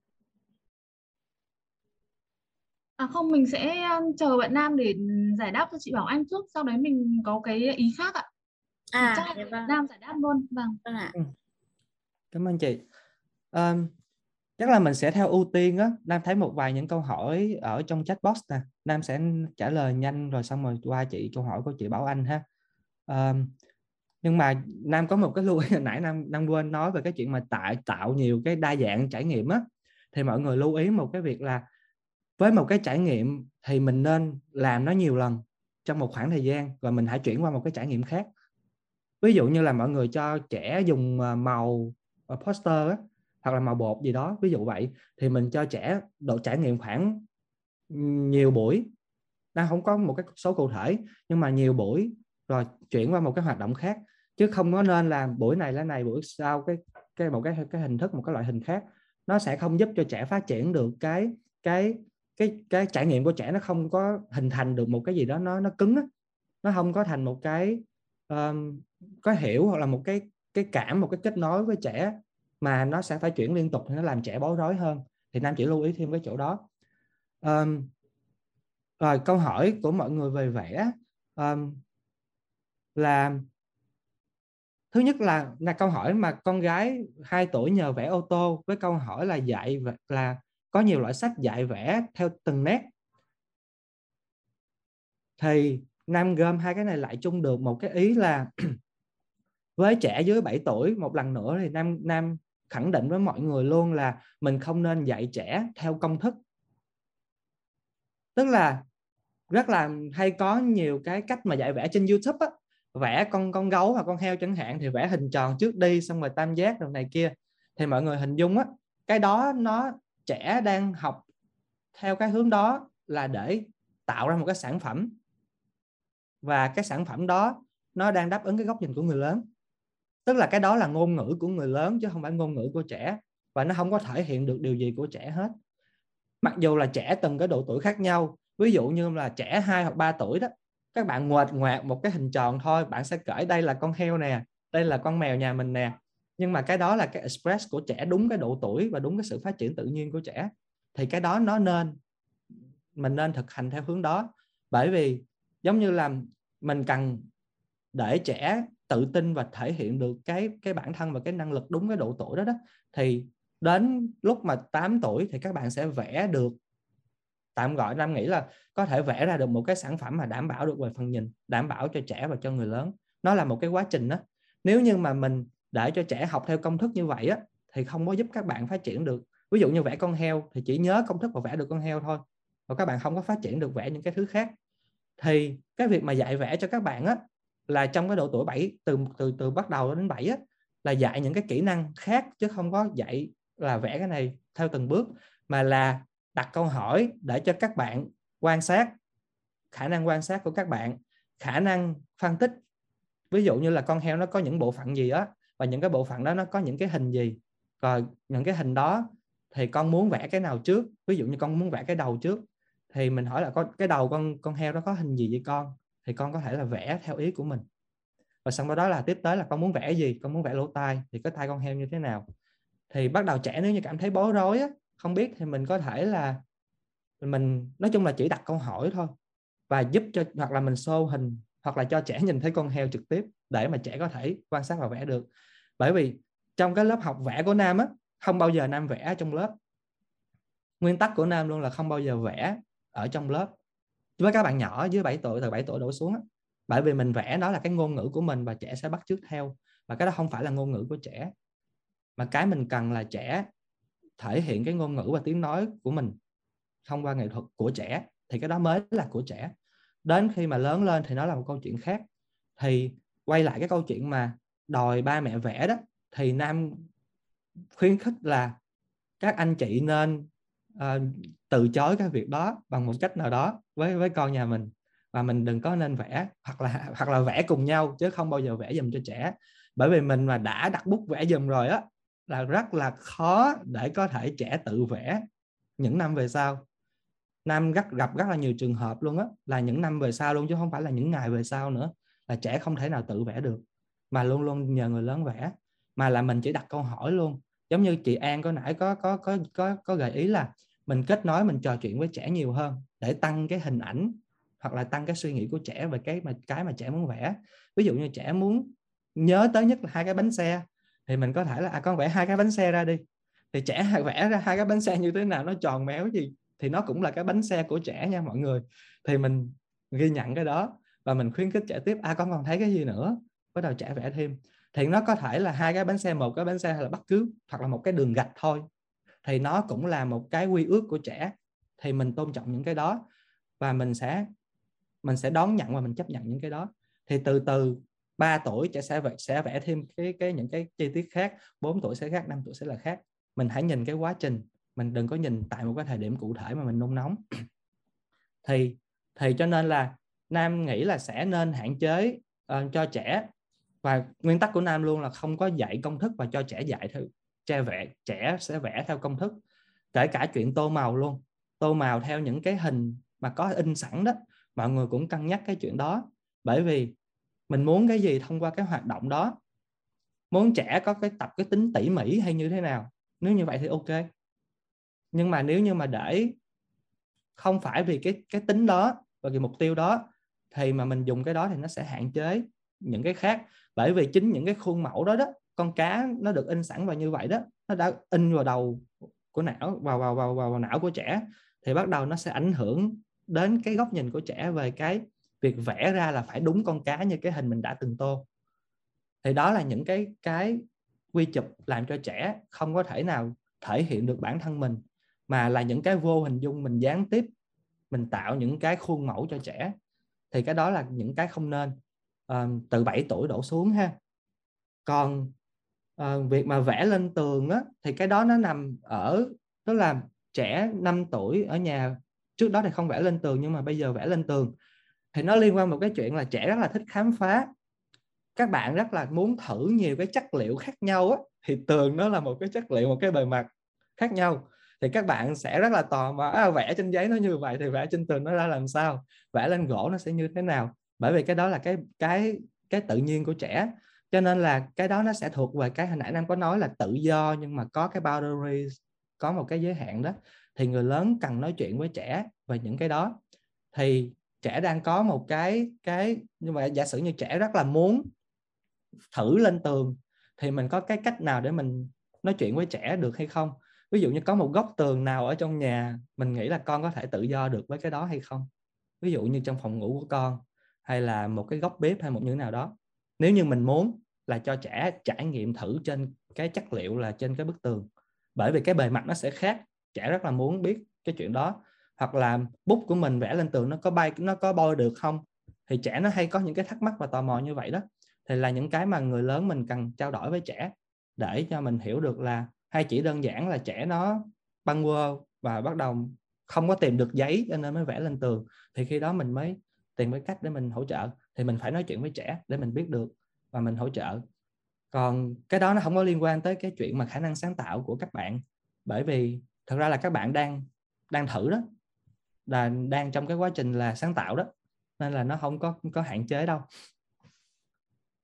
À không, mình sẽ chờ bạn Nam để giải đáp cho chị Bảo Anh trước, sau đấy mình có cái ý khác ạ. À, chắc dạ vâng. Nam giải đáp luôn, vâng. Vâng ạ. Ừ. Cảm ơn chị. Um, chắc là mình sẽ theo ưu tiên á. Nam thấy một vài những câu hỏi ở trong chat box nè. Nam sẽ trả lời nhanh rồi xong rồi qua chị câu hỏi của chị Bảo Anh ha. Um, nhưng mà Nam có một cái lưu ý hồi nãy Nam Nam quên nói về cái chuyện mà tại tạo nhiều cái đa dạng trải nghiệm á. Thì mọi người lưu ý một cái việc là với một cái trải nghiệm thì mình nên làm nó nhiều lần trong một khoảng thời gian và mình hãy chuyển qua một cái trải nghiệm khác. Ví dụ như là mọi người cho trẻ dùng ờ, màu ờ, poster á, hoặc là màu bột gì đó. Ví dụ vậy thì mình cho trẻ độ trải nghiệm khoảng nhiều buổi. Đang không có một cái số cụ thể nhưng mà nhiều buổi rồi chuyển qua một cái hoạt động khác. Chứ không có nên làm buổi này là này buổi sau cái cái một cái cái hình thức một cái loại hình khác. Nó sẽ không giúp cho trẻ phát triển được cái cái cái cái trải nghiệm của trẻ nó không có hình thành được một cái gì đó nó nó cứng á. nó không có thành một cái um, có hiểu hoặc là một cái cái cảm một cái kết nối với trẻ mà nó sẽ phải chuyển liên tục thì nó làm trẻ bối rối hơn. Thì nam chỉ lưu ý thêm cái chỗ đó. Um, rồi câu hỏi của mọi người về vẽ um, là thứ nhất là là câu hỏi mà con gái 2 tuổi nhờ vẽ ô tô với câu hỏi là dạy là có nhiều loại sách dạy vẽ theo từng nét. Thì Nam gom hai cái này lại chung được một cái ý là (clears throat) với trẻ dưới 7 tuổi một lần nữa thì Nam Nam khẳng định với mọi người luôn là mình không nên dạy trẻ theo công thức. Tức là rất là hay có nhiều cái cách mà dạy vẽ trên YouTube á. Vẽ con con gấu hoặc con heo chẳng hạn thì vẽ hình tròn trước đi, xong rồi tam giác rồi này kia. Thì mọi người hình dung á, cái đó nó, trẻ đang học theo cái hướng đó là để tạo ra một cái sản phẩm. Và cái sản phẩm đó nó đang đáp ứng cái góc nhìn của người lớn tức là cái đó là ngôn ngữ của người lớn chứ không phải ngôn ngữ của trẻ. Và nó không có thể hiện được điều gì của trẻ hết. Mặc dù là trẻ từng cái độ tuổi khác nhau, ví dụ như là trẻ 2 hoặc 3 tuổi đó, các bạn ngoệt ngoạc một cái hình tròn thôi, bạn sẽ kể đây là con heo nè, đây là con mèo nhà mình nè. Nhưng mà cái đó là cái express của trẻ đúng cái độ tuổi và đúng cái sự phát triển tự nhiên của trẻ. Thì cái đó nó nên, mình nên thực hành theo hướng đó. Bởi vì giống như là mình cần để trẻ tự tin và thể hiện được cái cái bản thân và cái năng lực đúng cái độ tuổi đó đó, thì đến lúc mà 8 tuổi thì các bạn sẽ vẽ được, tạm gọi Nam nghĩ là có thể vẽ ra được một cái sản phẩm mà đảm bảo được về phần nhìn, đảm bảo cho trẻ và cho người lớn. Nó là một cái quá trình đó. Nếu như mà mình để cho trẻ học theo công thức như vậy á, thì không có giúp các bạn phát triển được. Ví dụ như vẽ con heo thì chỉ nhớ công thức và vẽ được con heo thôi, và các bạn không có phát triển được vẽ những cái thứ khác. Thì cái việc mà dạy vẽ cho các bạn á là trong cái độ tuổi 7 từ từ từ bắt đầu đến 7 á, là dạy những cái kỹ năng khác chứ không có dạy là vẽ cái này theo từng bước mà là đặt câu hỏi để cho các bạn quan sát khả năng quan sát của các bạn khả năng phân tích. Ví dụ như là con heo nó có những bộ phận gì á và những cái bộ phận đó nó có những cái hình gì? Rồi những cái hình đó thì con muốn vẽ cái nào trước? Ví dụ như con muốn vẽ cái đầu trước thì mình hỏi là con cái đầu con con heo nó có hình gì vậy con? Thì con có thể là vẽ theo ý của mình. Và sau đó là tiếp tới là con muốn vẽ gì? Con muốn vẽ lỗ tai thì cái tai con heo như thế nào? Thì bắt đầu trẻ nếu như cảm thấy bối rối á, không biết thì mình có thể là mình nói chung là chỉ đặt câu hỏi thôi. Và giúp cho hoặc là mình show hình hoặc là cho trẻ nhìn thấy con heo trực tiếp để mà trẻ có thể quan sát và vẽ được. Bởi vì trong cái lớp học vẽ của nam á không bao giờ nam vẽ trong lớp. Nguyên tắc của nam luôn là không bao giờ vẽ ở trong lớp với các bạn nhỏ dưới 7 tuổi từ 7 tuổi đổ xuống á, bởi vì mình vẽ đó là cái ngôn ngữ của mình và trẻ sẽ bắt chước theo. Và cái đó không phải là ngôn ngữ của trẻ. Mà cái mình cần là trẻ thể hiện cái ngôn ngữ và tiếng nói của mình thông qua nghệ thuật của trẻ thì cái đó mới là của trẻ. Đến khi mà lớn lên thì nó là một câu chuyện khác. Thì quay lại cái câu chuyện mà đòi ba mẹ vẽ đó thì nam khuyến khích là các anh chị nên uh, từ chối cái việc đó bằng một cách nào đó với với con nhà mình. Và mình đừng có nên vẽ hoặc là (laughs) hoặc là vẽ cùng nhau chứ không bao giờ vẽ dùm cho trẻ. Bởi vì mình mà đã đặt bút vẽ dùm rồi á là rất là khó để có thể trẻ tự vẽ những năm về sau. Nam rất gặp rất là nhiều trường hợp luôn á là những năm về sau luôn chứ không phải là những ngày về sau nữa là trẻ không thể nào tự vẽ được. Mà luôn luôn nhờ người lớn vẽ. Mà là mình chỉ đặt câu hỏi luôn. Giống như chị An có nãy có có có có có gợi ý là mình kết nối mình trò chuyện với trẻ nhiều hơn để tăng cái hình ảnh hoặc là tăng cái suy nghĩ của trẻ về cái mà cái mà trẻ muốn vẽ. Ví dụ như trẻ muốn nhớ tới nhất là hai cái bánh xe thì mình có thể là à, con vẽ hai cái bánh xe ra đi. Thì trẻ (laughs) vẽ ra hai cái bánh xe như thế nào nó tròn méo gì thì nó cũng là cái bánh xe của trẻ nha mọi người. Thì mình ghi nhận cái đó và mình khuyến khích trẻ tiếp à con còn thấy cái gì nữa? Bắt đầu trẻ vẽ thêm. Thì nó có thể là hai cái bánh xe một cái bánh xe hay là bất cứ hoặc là một cái đường gạch thôi thì nó cũng là một cái quy ước của trẻ thì mình tôn trọng những cái đó và mình sẽ mình sẽ đón nhận và mình chấp nhận những cái đó. Thì từ từ 3 tuổi trẻ sẽ vẽ, sẽ vẽ thêm cái cái những cái chi tiết khác 4 tuổi sẽ khác 5 tuổi sẽ là khác. Mình hãy nhìn cái quá trình mình đừng có nhìn tại một cái thời điểm cụ thể mà mình nôn nóng. (clears throat) Thì thì cho nên là nam nghĩ là sẽ nên hạn chế uh, cho trẻ và nguyên tắc của nam luôn là không có dạy công thức và cho trẻ dạy theo trẻ vẽ, trẻ sẽ vẽ theo công thức, kể cả chuyện tô màu luôn. Tô màu theo những cái hình mà có in sẵn đó. Mọi người cũng cân nhắc cái chuyện đó. Bởi vì mình muốn cái gì thông qua cái hoạt động đó? Muốn trẻ có cái tập cái tính tỉ mỉ hay như thế nào? Nếu như vậy thì ok. Nhưng mà nếu như mà để không phải vì cái cái tính đó và cái mục tiêu đó, thì mà mình dùng cái đó thì nó sẽ hạn chế những cái khác. Bởi vì chính những cái khuôn mẫu đó đó con cá nó được in sẵn vào như vậy đó nó đã in vào đầu của não vào vào vào vào, vào não của trẻ thì bắt đầu nó sẽ ảnh hưởng đến cái góc nhìn của trẻ về cái việc vẽ ra là phải đúng con cá như cái hình mình đã từng tô. Thì đó là những cái cái quy chụp làm cho trẻ không có thể nào thể hiện được bản thân mình mà là những cái vô hình dung mình gián tiếp mình tạo những cái khuôn mẫu cho trẻ. Thì cái đó là những cái không nên. À, từ 7 tuổi đổ xuống ha. Còn à, việc mà vẽ lên tường á thì cái đó nó nằm ở đó là trẻ 5 tuổi ở nhà trước đó thì không vẽ lên tường nhưng mà bây giờ vẽ lên tường. Thì nó liên quan một cái chuyện là trẻ rất là thích khám phá. Các bạn rất là muốn thử nhiều cái chất liệu khác nhau á thì tường nó là một cái chất liệu một cái bề mặt khác nhau. Thì các bạn sẽ rất là tò mò à, vẽ trên giấy nó như vậy thì vẽ trên tường nó ra làm sao? Vẽ lên gỗ nó sẽ như thế nào? Bởi vì cái đó là cái cái cái tự nhiên của trẻ cho nên là cái đó nó sẽ thuộc về cái hồi nãy em có nói là tự do, nhưng mà có cái boundaries, có một cái giới hạn đó. Thì người lớn cần nói chuyện với trẻ về những cái đó. Thì trẻ đang có một cái cái, nhưng mà giả sử như trẻ rất là muốn thử lên tường, thì mình có cái cách nào để mình nói chuyện với trẻ được hay không? Ví dụ như có một góc tường nào ở trong nhà, mình nghĩ là con có thể tự do được với cái đó hay không? Ví dụ như trong phòng ngủ của con, hay là một cái góc bếp hay một những nào đó nếu như mình muốn là cho trẻ trải nghiệm thử trên cái chất liệu là trên cái bức tường, bởi vì cái bề mặt nó sẽ khác, trẻ rất là muốn biết cái chuyện đó. Hoặc là bút của mình vẽ lên tường nó có bay, nó có bôi được không? Thì trẻ nó hay có những cái thắc mắc và tò mò như vậy đó. Thì là những cái mà người lớn mình cần trao đổi với trẻ để cho mình hiểu được là hay chỉ đơn giản là trẻ nó băng quơ và bắt đầu không có tìm được giấy cho nên mới vẽ lên tường. Thì khi đó mình mới tìm cái cách để mình hỗ trợ thì mình phải nói chuyện với trẻ để mình biết được và mình hỗ trợ. Còn cái đó nó không có liên quan tới cái chuyện mà khả năng sáng tạo của các bạn bởi vì thật ra là các bạn đang đang thử đó là đang trong cái quá trình là sáng tạo đó nên là nó không có có hạn chế đâu.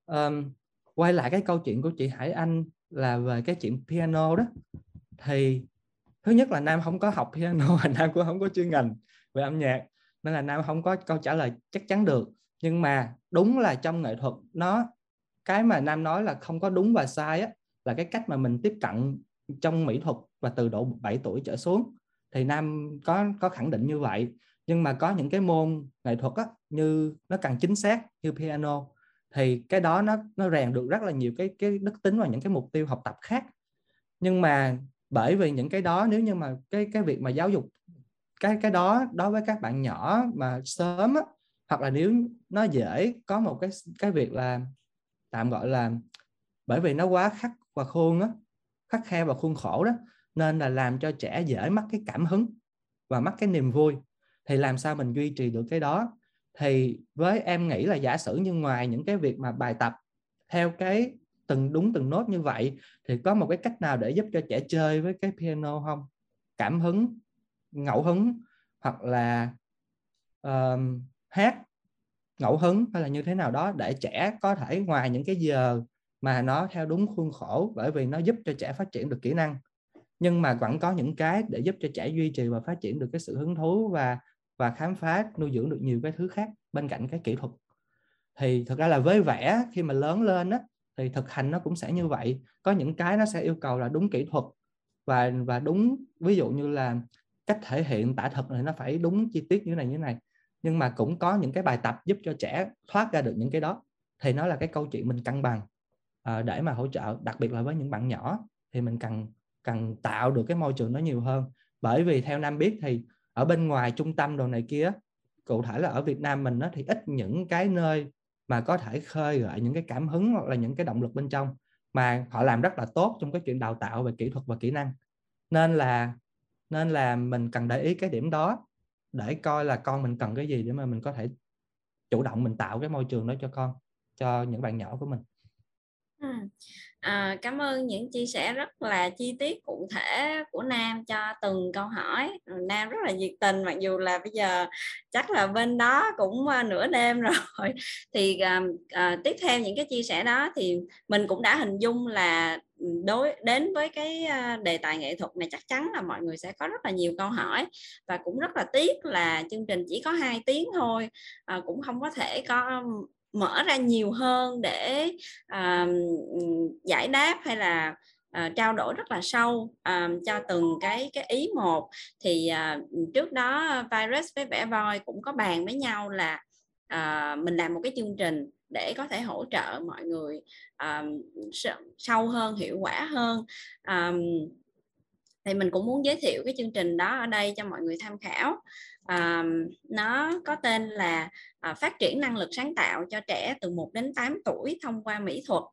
Um, quay lại cái câu chuyện của chị Hải Anh là về cái chuyện piano đó thì thứ nhất là Nam không có học piano và Nam cũng không có chuyên ngành về âm nhạc nên là Nam không có câu trả lời chắc chắn được nhưng mà đúng là trong nghệ thuật nó cái mà Nam nói là không có đúng và sai á là cái cách mà mình tiếp cận trong mỹ thuật và từ độ 7 tuổi trở xuống. Thì Nam có có khẳng định như vậy. Nhưng mà có những cái môn nghệ thuật á, như nó càng chính xác như piano thì cái đó nó nó rèn được rất là nhiều cái cái đức tính và những cái mục tiêu học tập khác. Nhưng mà bởi vì những cái đó nếu như mà cái cái việc mà giáo dục cái cái đó đối với các bạn nhỏ mà sớm á, hoặc là nếu nó dễ có một cái cái việc là tạm gọi là bởi vì nó quá khắc và khuôn á khắc khe và khuôn khổ đó nên là làm cho trẻ dễ mất cái cảm hứng và mất cái niềm vui. Thì làm sao mình duy trì được cái đó? Thì với em nghĩ là giả sử như ngoài những cái việc mà bài tập theo cái từng đúng từng nốt như vậy thì có một cái cách nào để giúp cho trẻ chơi với cái piano không? Cảm hứng ngẫu hứng hoặc là uh, hát, ngẫu hứng hay là như thế nào đó để trẻ có thể ngoài những cái giờ mà nó theo đúng khuôn khổ, bởi vì nó giúp cho trẻ phát triển được kỹ năng. Nhưng mà vẫn có những cái để giúp cho trẻ duy trì và phát triển được cái sự hứng thú và và khám phá, nuôi dưỡng được nhiều cái thứ khác bên cạnh cái kỹ thuật. Thì thực ra là với vẽ khi mà lớn lên á, thì thực hành nó cũng sẽ như vậy. Có những cái nó sẽ yêu cầu là đúng kỹ thuật và và đúng, ví dụ như là cách thể hiện tả thực này nó phải đúng chi tiết như thế này, như thế này nhưng mà cũng có những cái bài tập giúp cho trẻ thoát ra được những cái đó. Thì nó là cái câu chuyện mình cân bằng à, để mà hỗ trợ đặc biệt là với những bạn nhỏ thì mình cần cần tạo được cái môi trường nó nhiều hơn. Bởi vì theo nam biết thì ở bên ngoài trung tâm đồ này kia cụ thể là ở Việt Nam mình đó, thì ít những cái nơi mà có thể khơi gợi những cái cảm hứng hoặc là những cái động lực bên trong. Mà họ làm rất là tốt trong cái chuyện đào tạo về kỹ thuật và kỹ năng. Nên là nên là mình cần để ý cái điểm đó để coi là con mình cần cái gì để mà mình có thể chủ động mình tạo cái môi trường đó cho con, cho những bạn nhỏ của mình. À, cảm ơn những chia sẻ rất là chi tiết cụ thể của Nam cho từng câu hỏi. Ừ, Nam rất là nhiệt tình mặc dù là bây giờ chắc là bên đó cũng uh, nửa đêm (laughs) rồi. Thì uh, uh, tiếp theo những cái chia sẻ đó thì mình cũng đã hình dung là ừ, đối đến với cái đề tài nghệ thuật này chắc chắn là mọi người sẽ có rất là nhiều câu hỏi và cũng rất là tiếc là chương trình chỉ có hai tiếng thôi à, cũng không có thể có mở ra nhiều hơn để à, giải đáp hay là à, trao đổi rất là sâu à, cho từng cái cái ý một. Thì à, trước đó virus với vẽ voi cũng có bàn với nhau là à, mình làm một cái chương trình để có thể hỗ trợ mọi người um, sâu hơn hiệu quả hơn. Um, thì mình cũng muốn giới thiệu cái chương trình đó ở đây cho mọi người tham khảo nó có tên là à, phát triển năng lực sáng tạo cho trẻ từ 1 đến 8 tuổi thông qua mỹ thuật.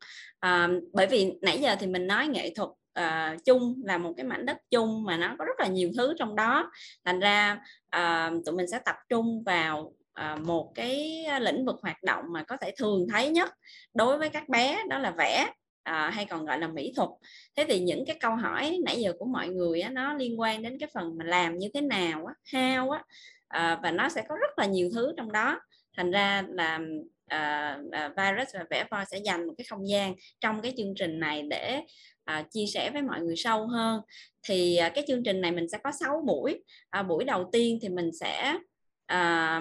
À, bởi vì nãy giờ thì mình nói nghệ thuật uh, chung là một cái mảnh đất chung mà nó có rất là nhiều thứ trong đó. Thành ra uh, tụi mình sẽ tập trung vào uh, một cái lĩnh vực hoạt động mà có thể thường thấy nhất đối với các bé đó là vẽ à, hay còn gọi là mỹ thuật. Thế thì những cái câu hỏi nãy giờ của mọi người á, nó liên quan đến cái phần mà làm như thế nào á, how á à, và nó sẽ có rất là nhiều thứ trong đó. Thành ra là à, virus và vẽ voi sẽ dành một cái không gian trong cái chương trình này để à, chia sẻ với mọi người sâu hơn. Thì à, cái chương trình này mình sẽ có 6 buổi. À, buổi đầu tiên thì mình sẽ à,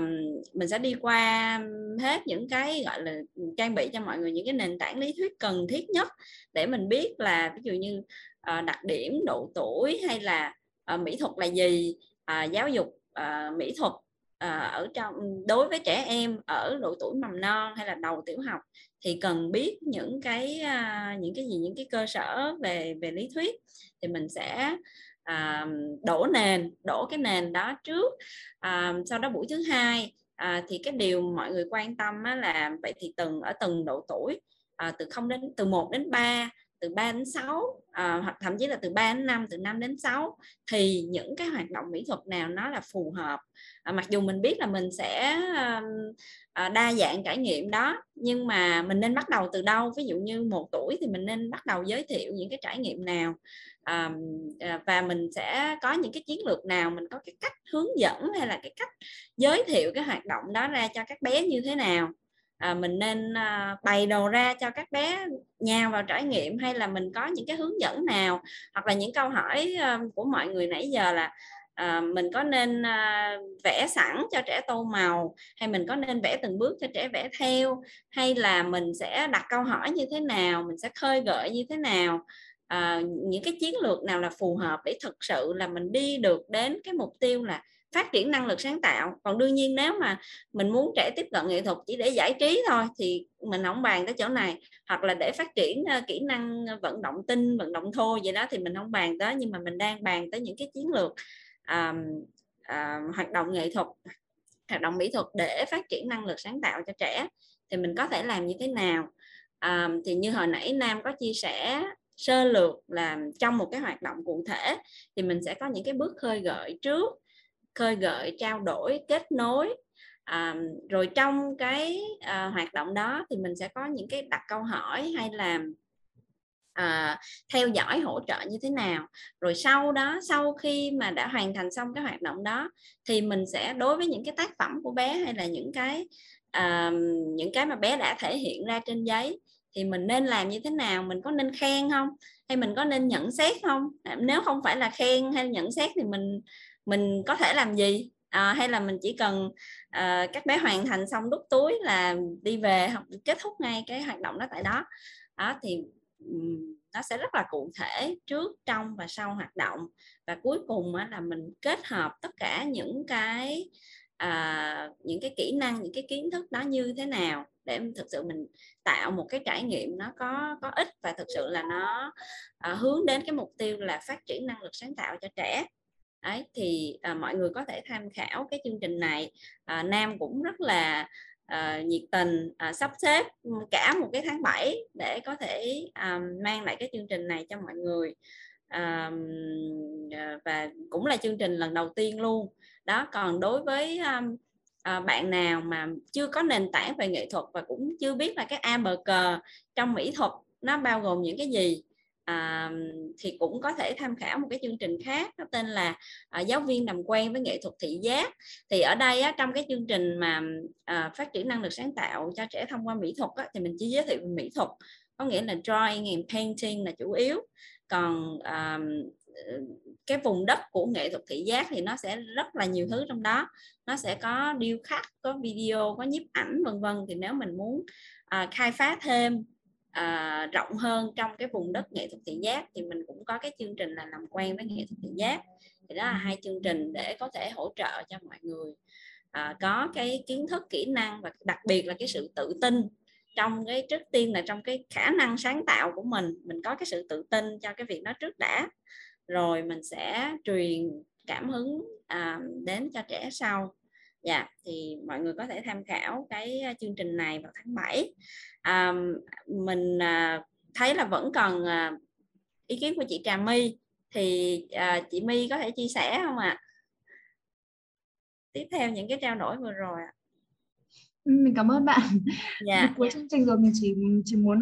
mình sẽ đi qua hết những cái gọi là trang bị cho mọi người những cái nền tảng lý thuyết cần thiết nhất để mình biết là ví dụ như à, đặc điểm độ tuổi hay là à, mỹ thuật là gì à, giáo dục à, mỹ thuật à, ở trong đối với trẻ em ở độ tuổi mầm non hay là đầu tiểu học thì cần biết những cái à, những cái gì những cái cơ sở về về lý thuyết thì mình sẽ à, đổ nền đổ cái nền đó trước à, sau đó buổi thứ hai à, thì cái điều mọi người quan tâm á, là vậy thì từng ở từng độ tuổi à, từ không đến từ 1 đến 3 từ 3 đến 6 à, ờ, hoặc thậm chí là từ 3 đến 5 từ 5 đến 6 thì những cái hoạt động mỹ thuật nào nó là phù hợp. À, mặc dù mình biết là mình sẽ à, đa dạng trải nghiệm đó nhưng mà mình nên bắt đầu từ đâu? Ví dụ như một tuổi thì mình nên bắt đầu giới thiệu những cái trải nghiệm nào à, và mình sẽ có những cái chiến lược nào? Mình có cái cách hướng dẫn hay là cái cách giới thiệu cái hoạt động đó ra cho các bé như thế nào? À, mình nên à, bày đồ ra cho các bé nhào vào trải nghiệm hay là mình có những cái hướng dẫn nào? Hoặc là những câu hỏi à, của mọi người nãy giờ là à, mình có nên à, vẽ sẵn cho trẻ tô màu hay mình có nên vẽ từng bước cho trẻ vẽ theo? Hay là mình sẽ đặt câu hỏi như thế nào mình sẽ khơi gợi như thế nào? À, những cái chiến lược nào là phù hợp để thực sự là mình đi được đến cái mục tiêu là phát triển năng lực sáng tạo. Còn đương nhiên nếu mà mình muốn trẻ tiếp cận nghệ thuật chỉ để giải trí thôi thì mình không bàn tới chỗ này. Hoặc là để phát triển ờ, kỹ năng ờ, vận động tinh vận động thô vậy đó thì mình không bàn tới. Nhưng mà mình đang bàn tới những cái chiến lược um, uh, hoạt động nghệ thuật hoạt động mỹ thuật để phát triển năng lực sáng tạo cho trẻ. Thì mình có thể làm như thế nào? Um, thì như hồi nãy nam có chia sẻ sơ lược là trong một cái hoạt động cụ thể thì mình sẽ có những cái bước khơi gợi trước khơi gợi trao đổi kết nối. À, rồi trong cái à, hoạt động đó thì mình sẽ có những cái đặt câu hỏi hay là à, theo dõi hỗ trợ như thế nào. Rồi sau đó sau khi mà đã hoàn thành xong cái hoạt động đó thì mình sẽ đối với những cái tác phẩm của bé hay là những cái à, những cái mà bé đã thể hiện ra trên giấy thì mình nên làm như thế nào? Mình có nên khen không? Hay mình có nên nhận xét không? À, nếu không phải là khen hay nhận xét thì mình mình có thể làm gì? À, hay là mình chỉ cần à, các bé hoàn thành xong đút túi là đi về học kết thúc ngay cái hoạt động đó tại đó. Đó thì nó sẽ rất là cụ thể trước trong và sau hoạt động. Và cuối cùng là mình kết hợp tất cả những cái à, những cái kỹ năng những cái kiến thức đó như thế nào để thực sự mình tạo một cái trải nghiệm nó có có ích và thực sự là nó à, hướng đến cái mục tiêu là phát triển năng lực sáng tạo cho trẻ. Đấy, thì à, mọi người có thể tham khảo cái chương trình này. À, Nam cũng rất là à, nhiệt tình à, sắp xếp cả một cái tháng 7 để có thể à, mang lại cái chương trình này cho mọi người. À, à, và cũng là chương trình lần đầu tiên luôn. Đó còn đối với à, à, bạn nào mà chưa có nền tảng về nghệ thuật và cũng chưa biết là cái a bờ cờ trong mỹ thuật nó bao gồm những cái gì à, thì cũng có thể tham khảo một cái chương trình khác có tên là à, giáo viên làm quen với nghệ thuật thị giác. Thì ở đây á, trong cái chương trình mà à, phát triển năng lực sáng tạo cho trẻ thông qua mỹ thuật á, thì mình chỉ giới thiệu về mỹ thuật có nghĩa là drawing and painting là chủ yếu. Còn à, cái vùng đất của nghệ thuật thị giác thì nó sẽ rất là nhiều thứ trong đó. Nó sẽ có điêu khắc có video có nhiếp ảnh vân vân. Thì nếu mình muốn à, khai phá thêm à, rộng hơn trong cái vùng đất nghệ thuật thị giác thì mình cũng có cái chương trình là làm quen với nghệ thuật thị giác. Thì đó là hai chương trình để có thể hỗ trợ cho mọi người à, có cái kiến thức kỹ năng và đặc biệt là cái sự tự tin trong cái trước tiên là trong cái khả năng sáng tạo của mình. Mình có cái sự tự tin cho cái việc đó trước đã rồi mình sẽ truyền cảm hứng à, đến cho trẻ sau dạ thì mọi người có thể tham khảo cái chương trình này vào tháng 7 à, mình à, thấy là vẫn còn à, ý kiến của chị Trà My. Thì à, chị My có thể chia sẻ không ạ? À? tiếp theo những cái trao đổi vừa rồi ạ. Mình cảm ơn bạn. Dạ. cuối chương trình rồi mình chỉ chỉ muốn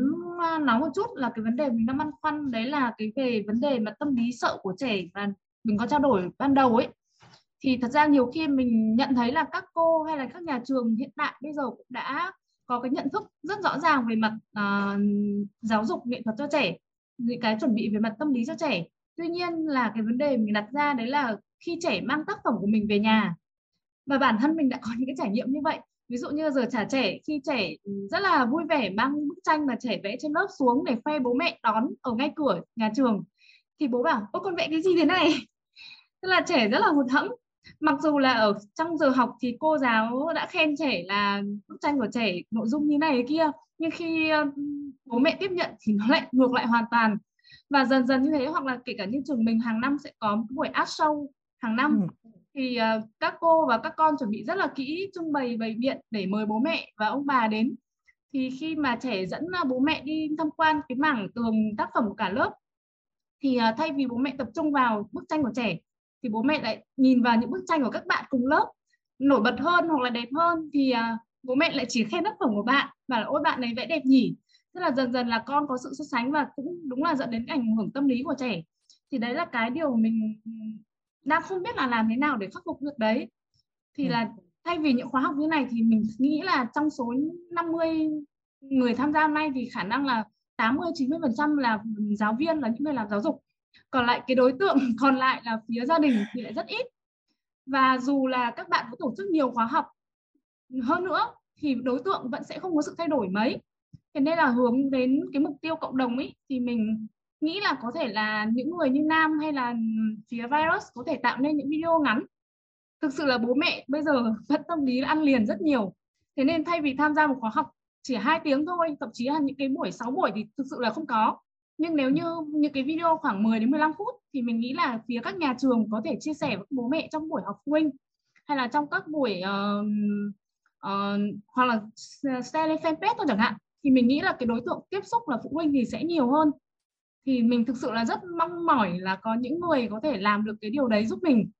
nói một chút là cái vấn đề mình đang băn khoăn đấy là cái về vấn đề mà tâm lý sợ của trẻ và mình có trao đổi ban đầu ấy thì thật ra nhiều khi mình nhận thấy là các cô hay là các nhà trường hiện tại bây giờ cũng đã có cái nhận thức rất rõ ràng về mặt uh, giáo dục nghệ thuật cho trẻ những cái chuẩn bị về mặt tâm lý cho trẻ. Tuy nhiên là cái vấn đề mình đặt ra đấy là khi trẻ mang tác phẩm của mình về nhà và bản thân mình đã có những cái trải nghiệm như vậy ví dụ như giờ trả trẻ khi trẻ rất là vui vẻ mang bức tranh mà trẻ vẽ trên lớp xuống để khoe bố mẹ đón ở ngay cửa nhà trường thì bố bảo ôi con vẽ cái gì thế này? Tức là trẻ rất là hụt hẫng mặc dù là ở trong giờ học thì cô giáo đã khen trẻ là bức tranh của trẻ nội dung như này kia nhưng khi bố mẹ tiếp nhận thì nó lại ngược lại hoàn toàn. Và dần dần như thế hoặc là kể cả như trường mình hàng năm sẽ có một buổi art show hàng năm. Ừ. thì uh, các cô và các con chuẩn bị rất là kỹ trưng bày bày biện để mời bố mẹ và ông bà đến. Thì khi mà trẻ dẫn uh, bố mẹ đi tham quan cái mảng tường tác phẩm của cả lớp thì uh, thay vì bố mẹ tập trung vào bức tranh của trẻ thì bố mẹ lại nhìn vào những bức tranh của các bạn cùng lớp nổi bật hơn hoặc là đẹp hơn thì uh, bố mẹ lại chỉ khen tác phẩm của bạn và là ôi bạn này vẽ đẹp nhỉ. Tức là dần dần là con có sự so sánh và cũng đúng là dẫn đến ảnh hưởng tâm lý của trẻ. Thì đấy là cái điều mình đang không biết là làm thế nào để khắc phục được đấy. Thì ừ. là thay vì những khóa học như này thì mình nghĩ là trong số 50 người tham gia hôm nay thì khả năng là 80 90 phần trăm là giáo viên là những người làm giáo dục còn lại cái đối tượng (laughs) còn lại là phía gia đình thì lại rất ít. Và dù là các bạn có tổ chức nhiều khóa học, hơn nữa thì đối tượng vẫn sẽ không có sự thay đổi mấy. Thế nên là hướng đến cái mục tiêu cộng đồng ấy thì mình nghĩ là có thể là những người như Nam hay là phía virus có thể tạo nên những video ngắn. Thực sự là bố mẹ bây giờ (laughs) vẫn tâm lý ăn liền rất nhiều. Thế nên thay vì tham gia một khóa học chỉ hai tiếng thôi, thậm chí là những cái buổi 6 buổi thì thực sự là không có nhưng nếu như những cái video khoảng 10 đến 15 phút thì mình nghĩ là phía các nhà trường có thể chia sẻ với bố mẹ trong buổi học phụ huynh hay là trong các buổi uh, uh, hoặc là share lên fanpage thôi chẳng hạn. Thì mình nghĩ là cái đối tượng tiếp xúc là phụ huynh thì sẽ nhiều hơn. Thì mình thực sự là rất mong mỏi là có những người có thể làm được cái điều đấy giúp mình.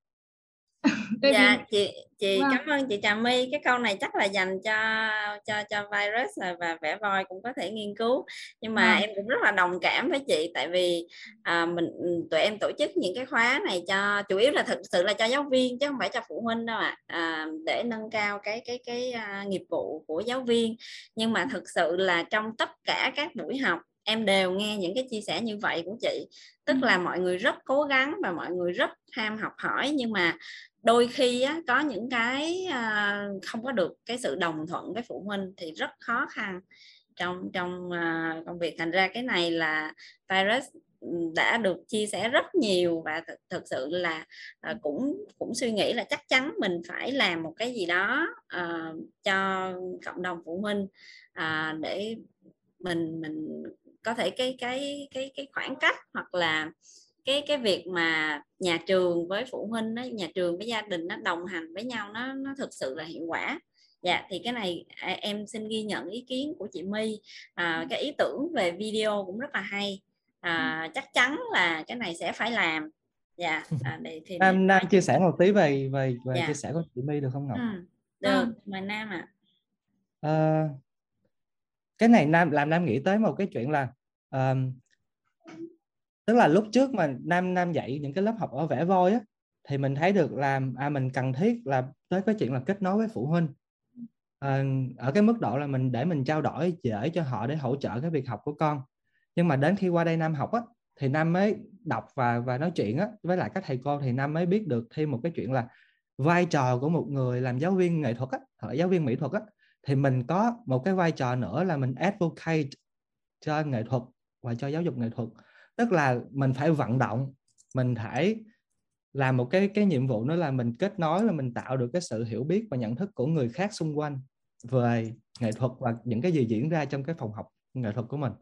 (laughs) dạ chị chị vâng. cảm ơn chị Trà My cái câu này chắc là dành cho cho cho virus và vẽ voi cũng có thể nghiên cứu nhưng mà vâng. em cũng rất là đồng cảm với chị tại vì à, mình tụi em tổ chức những cái khóa này cho chủ yếu là thực sự là cho giáo viên chứ không phải cho phụ huynh đâu ạ à. à, để nâng cao cái cái cái uh, nghiệp vụ của giáo viên nhưng mà thực sự là trong tất cả các buổi học em đều nghe những cái chia sẻ như vậy của chị. Tức là mọi người rất cố gắng và mọi người rất ham học hỏi nhưng mà đôi khi á, có những cái à, không có được cái sự đồng thuận với phụ huynh thì rất khó khăn. Trong trong à, công việc. Thành ra cái này là virus đã được chia sẻ rất nhiều và th- thực sự là à, cũng cũng suy nghĩ là chắc chắn mình phải làm một cái gì đó à, cho cộng đồng phụ huynh à, để mình mình có thể cái cái cái cái khoảng cách hoặc là cái cái việc mà nhà trường với phụ huynh đó, nhà trường với gia đình nó đồng hành với nhau nó nó thực sự là hiệu quả dạ thì cái này à, em xin ghi nhận ý kiến của chị My à, cái ý tưởng về video cũng rất là hay à, chắc chắn là cái này sẽ phải làm dạ (laughs) à, để, thì Nam Nam chia sẻ một tí về về về dạ. chia sẻ của chị My được không Ngọc? Ừ, được mời Nam ạ à. à, cái này Nam làm Nam nghĩ tới một cái chuyện là um, tức là lúc trước mà nam nam dạy những cái lớp học ở vẽ voi á thì mình thấy được là à mình cần thiết là tới cái chuyện là kết nối với phụ huynh. À, ở cái mức độ là mình để mình trao đổi dễ cho họ để hỗ trợ cái việc học của con. Nhưng mà đến khi qua đây nam học á thì nam mới đọc và và nói chuyện á với lại các thầy cô thì nam mới biết được thêm một cái chuyện là vai trò của một người làm giáo viên nghệ thuật á hoặc là giáo viên mỹ thuật á thì mình có một cái vai trò nữa là mình advocate cho nghệ thuật và cho giáo dục nghệ thuật. Tức là mình phải vận động, mình phải làm một cái cái nhiệm vụ nữa là mình kết nối, là mình tạo được cái sự hiểu biết và nhận thức của người khác xung quanh về nghệ thuật và những cái gì diễn ra trong cái phòng học nghệ thuật của mình.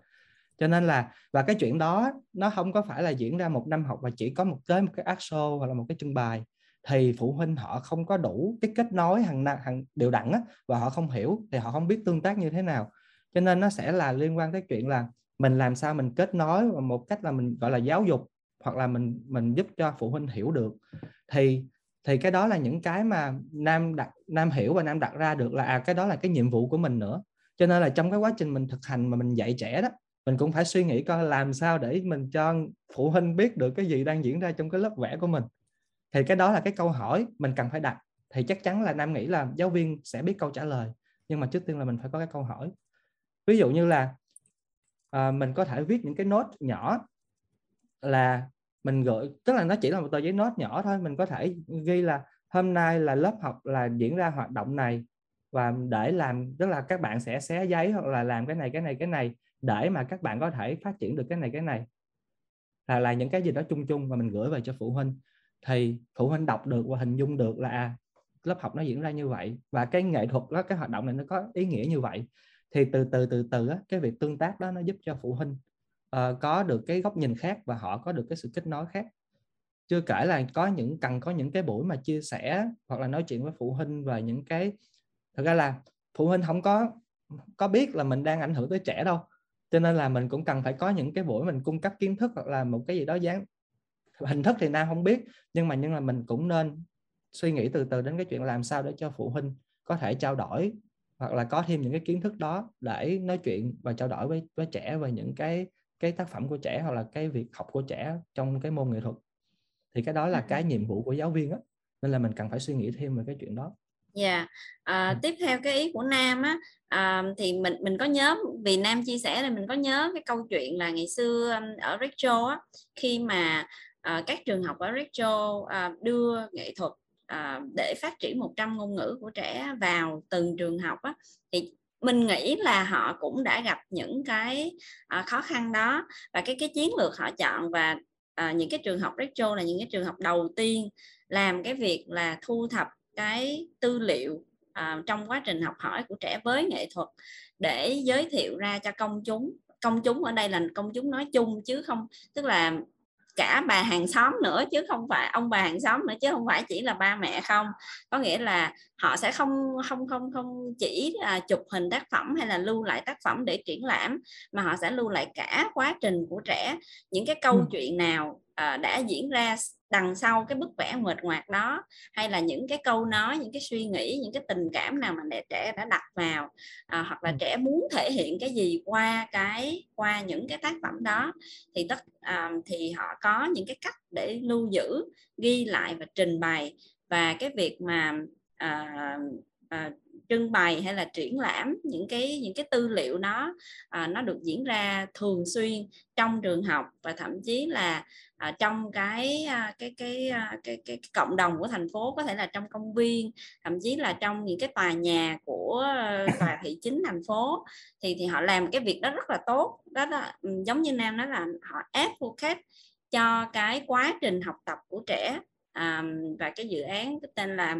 Cho nên là, và cái chuyện đó nó không có phải là diễn ra một năm học và chỉ có một, tới một cái art show hoặc là một cái trưng bày thì phụ huynh họ không có đủ cái kết nối hàng hàng đều đặn á, và họ không hiểu thì họ không biết tương tác như thế nào. Cho nên nó sẽ là liên quan tới chuyện là mình làm sao mình kết nối và một cách là mình gọi là giáo dục hoặc là mình mình giúp cho phụ huynh hiểu được. Thì thì cái đó là những cái mà nam đặt nam hiểu và nam đặt ra được là à cái đó là cái nhiệm vụ của mình nữa. Cho nên là trong cái quá trình mình thực hành mà mình dạy trẻ đó mình cũng phải suy nghĩ coi làm sao để mình cho phụ huynh biết được cái gì đang diễn ra trong cái lớp vẽ của mình thì cái đó là cái câu hỏi mình cần phải đặt. Thì chắc chắn là nam nghĩ là giáo viên sẽ biết câu trả lời nhưng mà trước tiên là mình phải có cái câu hỏi. Ví dụ như là à, mình có thể viết những cái nốt nhỏ là mình gửi tức là nó chỉ là một tờ giấy nốt nhỏ thôi. Mình có thể ghi là hôm nay là lớp học là diễn ra hoạt động này và để làm tức là các bạn sẽ xé giấy hoặc là làm cái này cái này cái này để mà các bạn có thể phát triển được cái này cái này. Là là những cái gì đó chung chung và mình gửi về cho phụ huynh thì phụ huynh đọc được và hình dung được là à, lớp học nó diễn ra như vậy và cái nghệ thuật đó cái hoạt động này nó có ý nghĩa như vậy. Thì từ từ từ từ á, cái việc tương tác đó nó giúp cho phụ huynh uh, có được cái góc nhìn khác và họ có được cái sự kết nối khác. Chưa kể là có những cần có những cái buổi mà chia sẻ hoặc là nói chuyện với phụ huynh về những cái thật ra là phụ huynh không có có biết là mình đang ảnh hưởng tới trẻ đâu. Cho nên là mình cũng cần phải có những cái buổi mình cung cấp kiến thức hoặc là một cái gì đó dán hình thức thì nam không biết nhưng mà nhưng là mình cũng nên suy nghĩ từ từ đến cái chuyện làm sao để cho phụ huynh có thể trao đổi hoặc là có thêm những cái kiến thức đó để nói chuyện và trao đổi với với trẻ về những cái cái tác phẩm của trẻ hoặc là cái việc học của trẻ trong cái môn nghệ thuật. Thì cái đó là cái nhiệm vụ của giáo viên á nên là mình cần phải suy nghĩ thêm về cái chuyện đó. Dạ. Yeah. à, tiếp theo cái ý của nam á à, thì mình mình có nhớ vì nam chia sẻ thì mình có nhớ cái câu chuyện là ngày xưa ở Rachel á khi mà à, các trường học ở Rachel à, ờ, đưa nghệ thuật à, để phát triển 100 ngôn ngữ của trẻ vào từng trường học á, thì mình nghĩ là họ cũng đã gặp những cái à, khó khăn đó. Và cái cái chiến lược họ chọn và à, những cái trường học Rachel là những cái trường học đầu tiên làm cái việc là thu thập cái tư liệu à, trong quá trình học hỏi của trẻ với nghệ thuật để giới thiệu ra cho công chúng. Công chúng ở đây là công chúng nói chung chứ không tức là cả bà hàng xóm nữa chứ không phải ông bà hàng xóm nữa chứ không phải chỉ là ba mẹ không có nghĩa là họ sẽ không không không không chỉ chụp hình tác phẩm hay là lưu lại tác phẩm để triển lãm mà họ sẽ lưu lại cả quá trình của trẻ những cái câu ừ. chuyện nào uh, đã diễn ra đằng sau cái bức vẽ mệt ngoạc đó hay là những cái câu nói những cái suy nghĩ những cái tình cảm nào mà để trẻ đã đặt vào à, hoặc là trẻ muốn thể hiện cái gì qua cái qua những cái tác phẩm đó thì tất à, thì họ có những cái cách để lưu giữ ghi lại và trình bày. Và cái việc mà à, à, trưng bày hay là triển lãm những cái những cái tư liệu đó à, nó được diễn ra thường xuyên trong trường học và thậm chí là à, trong cái, à, cái, cái, cái, cái cái cộng đồng của thành phố có thể là trong công viên thậm chí là trong những cái tòa nhà của ờ, tòa thị chính thành phố thì thì họ làm cái việc đó rất là tốt. Đó là ừ, giống như nam nói là họ advocate cho cái quá trình học tập của trẻ à, và cái dự án cái tên là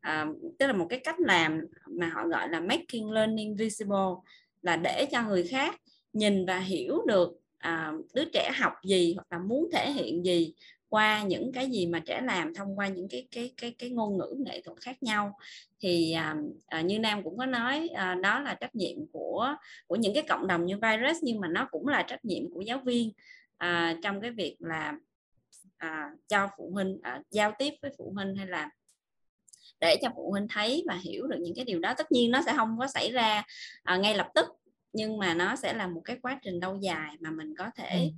à, tức là một cái cách làm mà họ gọi là making learning visible là để cho người khác nhìn và hiểu được à, đứa trẻ học gì hoặc là muốn thể hiện gì qua những cái gì mà trẻ làm thông qua những cái cái cái cái ngôn ngữ nghệ thuật khác nhau. Thì à, à, như nam cũng có nói à, đó là trách nhiệm của của những cái cộng đồng như virus nhưng mà nó cũng là trách nhiệm của giáo viên à, trong cái việc là à, cho phụ huynh à, giao tiếp với phụ huynh hay là để cho phụ huynh thấy và hiểu được những cái điều đó. Tất nhiên nó sẽ không có xảy ra à, ngay lập tức nhưng mà nó sẽ là một cái quá trình lâu dài mà mình có thể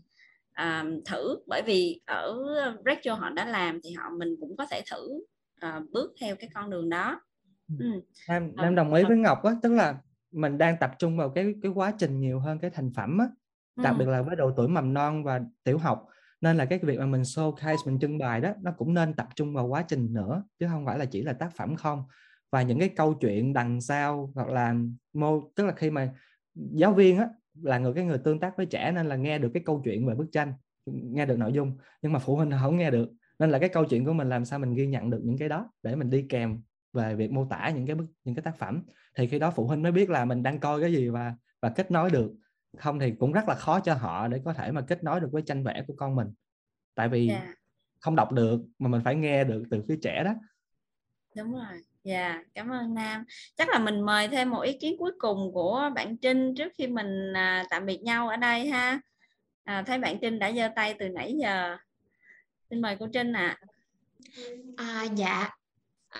ừ. uh, thử bởi vì ở Rachel họ đã làm thì họ mình cũng có thể thử uh, bước theo cái con đường đó ừ. em em đồng ý với Ngọc á tức là mình đang tập trung vào cái cái quá trình nhiều hơn cái thành phẩm á đặc ừ. biệt là với độ tuổi mầm non và tiểu học nên là cái việc mà mình showcase mình trưng bày đó nó cũng nên tập trung vào quá trình nữa chứ không phải là chỉ là tác phẩm không và những cái câu chuyện đằng sau hoặc là mô tức là khi mà giáo viên á là người cái người tương tác với trẻ nên là nghe được cái câu chuyện về bức tranh nghe được nội dung nhưng mà phụ huynh không nghe được. Nên là cái câu chuyện của mình làm sao mình ghi nhận được những cái đó để mình đi kèm về việc mô tả những cái bức những cái tác phẩm. Thì khi đó phụ huynh mới biết là mình đang coi cái gì và và kết nối được. Không thì cũng rất là khó cho họ để có thể mà kết nối được với tranh vẽ của con mình. Tại vì yeah. Dạ. không đọc được mà mình phải nghe được từ phía trẻ đó. Đúng rồi dạ yeah, cảm ơn nam. Chắc là mình mời thêm một ý kiến cuối cùng của bạn trinh trước khi mình à, tạm biệt nhau ở đây ha. À, thấy bạn trinh đã giơ tay từ nãy giờ. Xin mời cô trinh ạ. À. à dạ.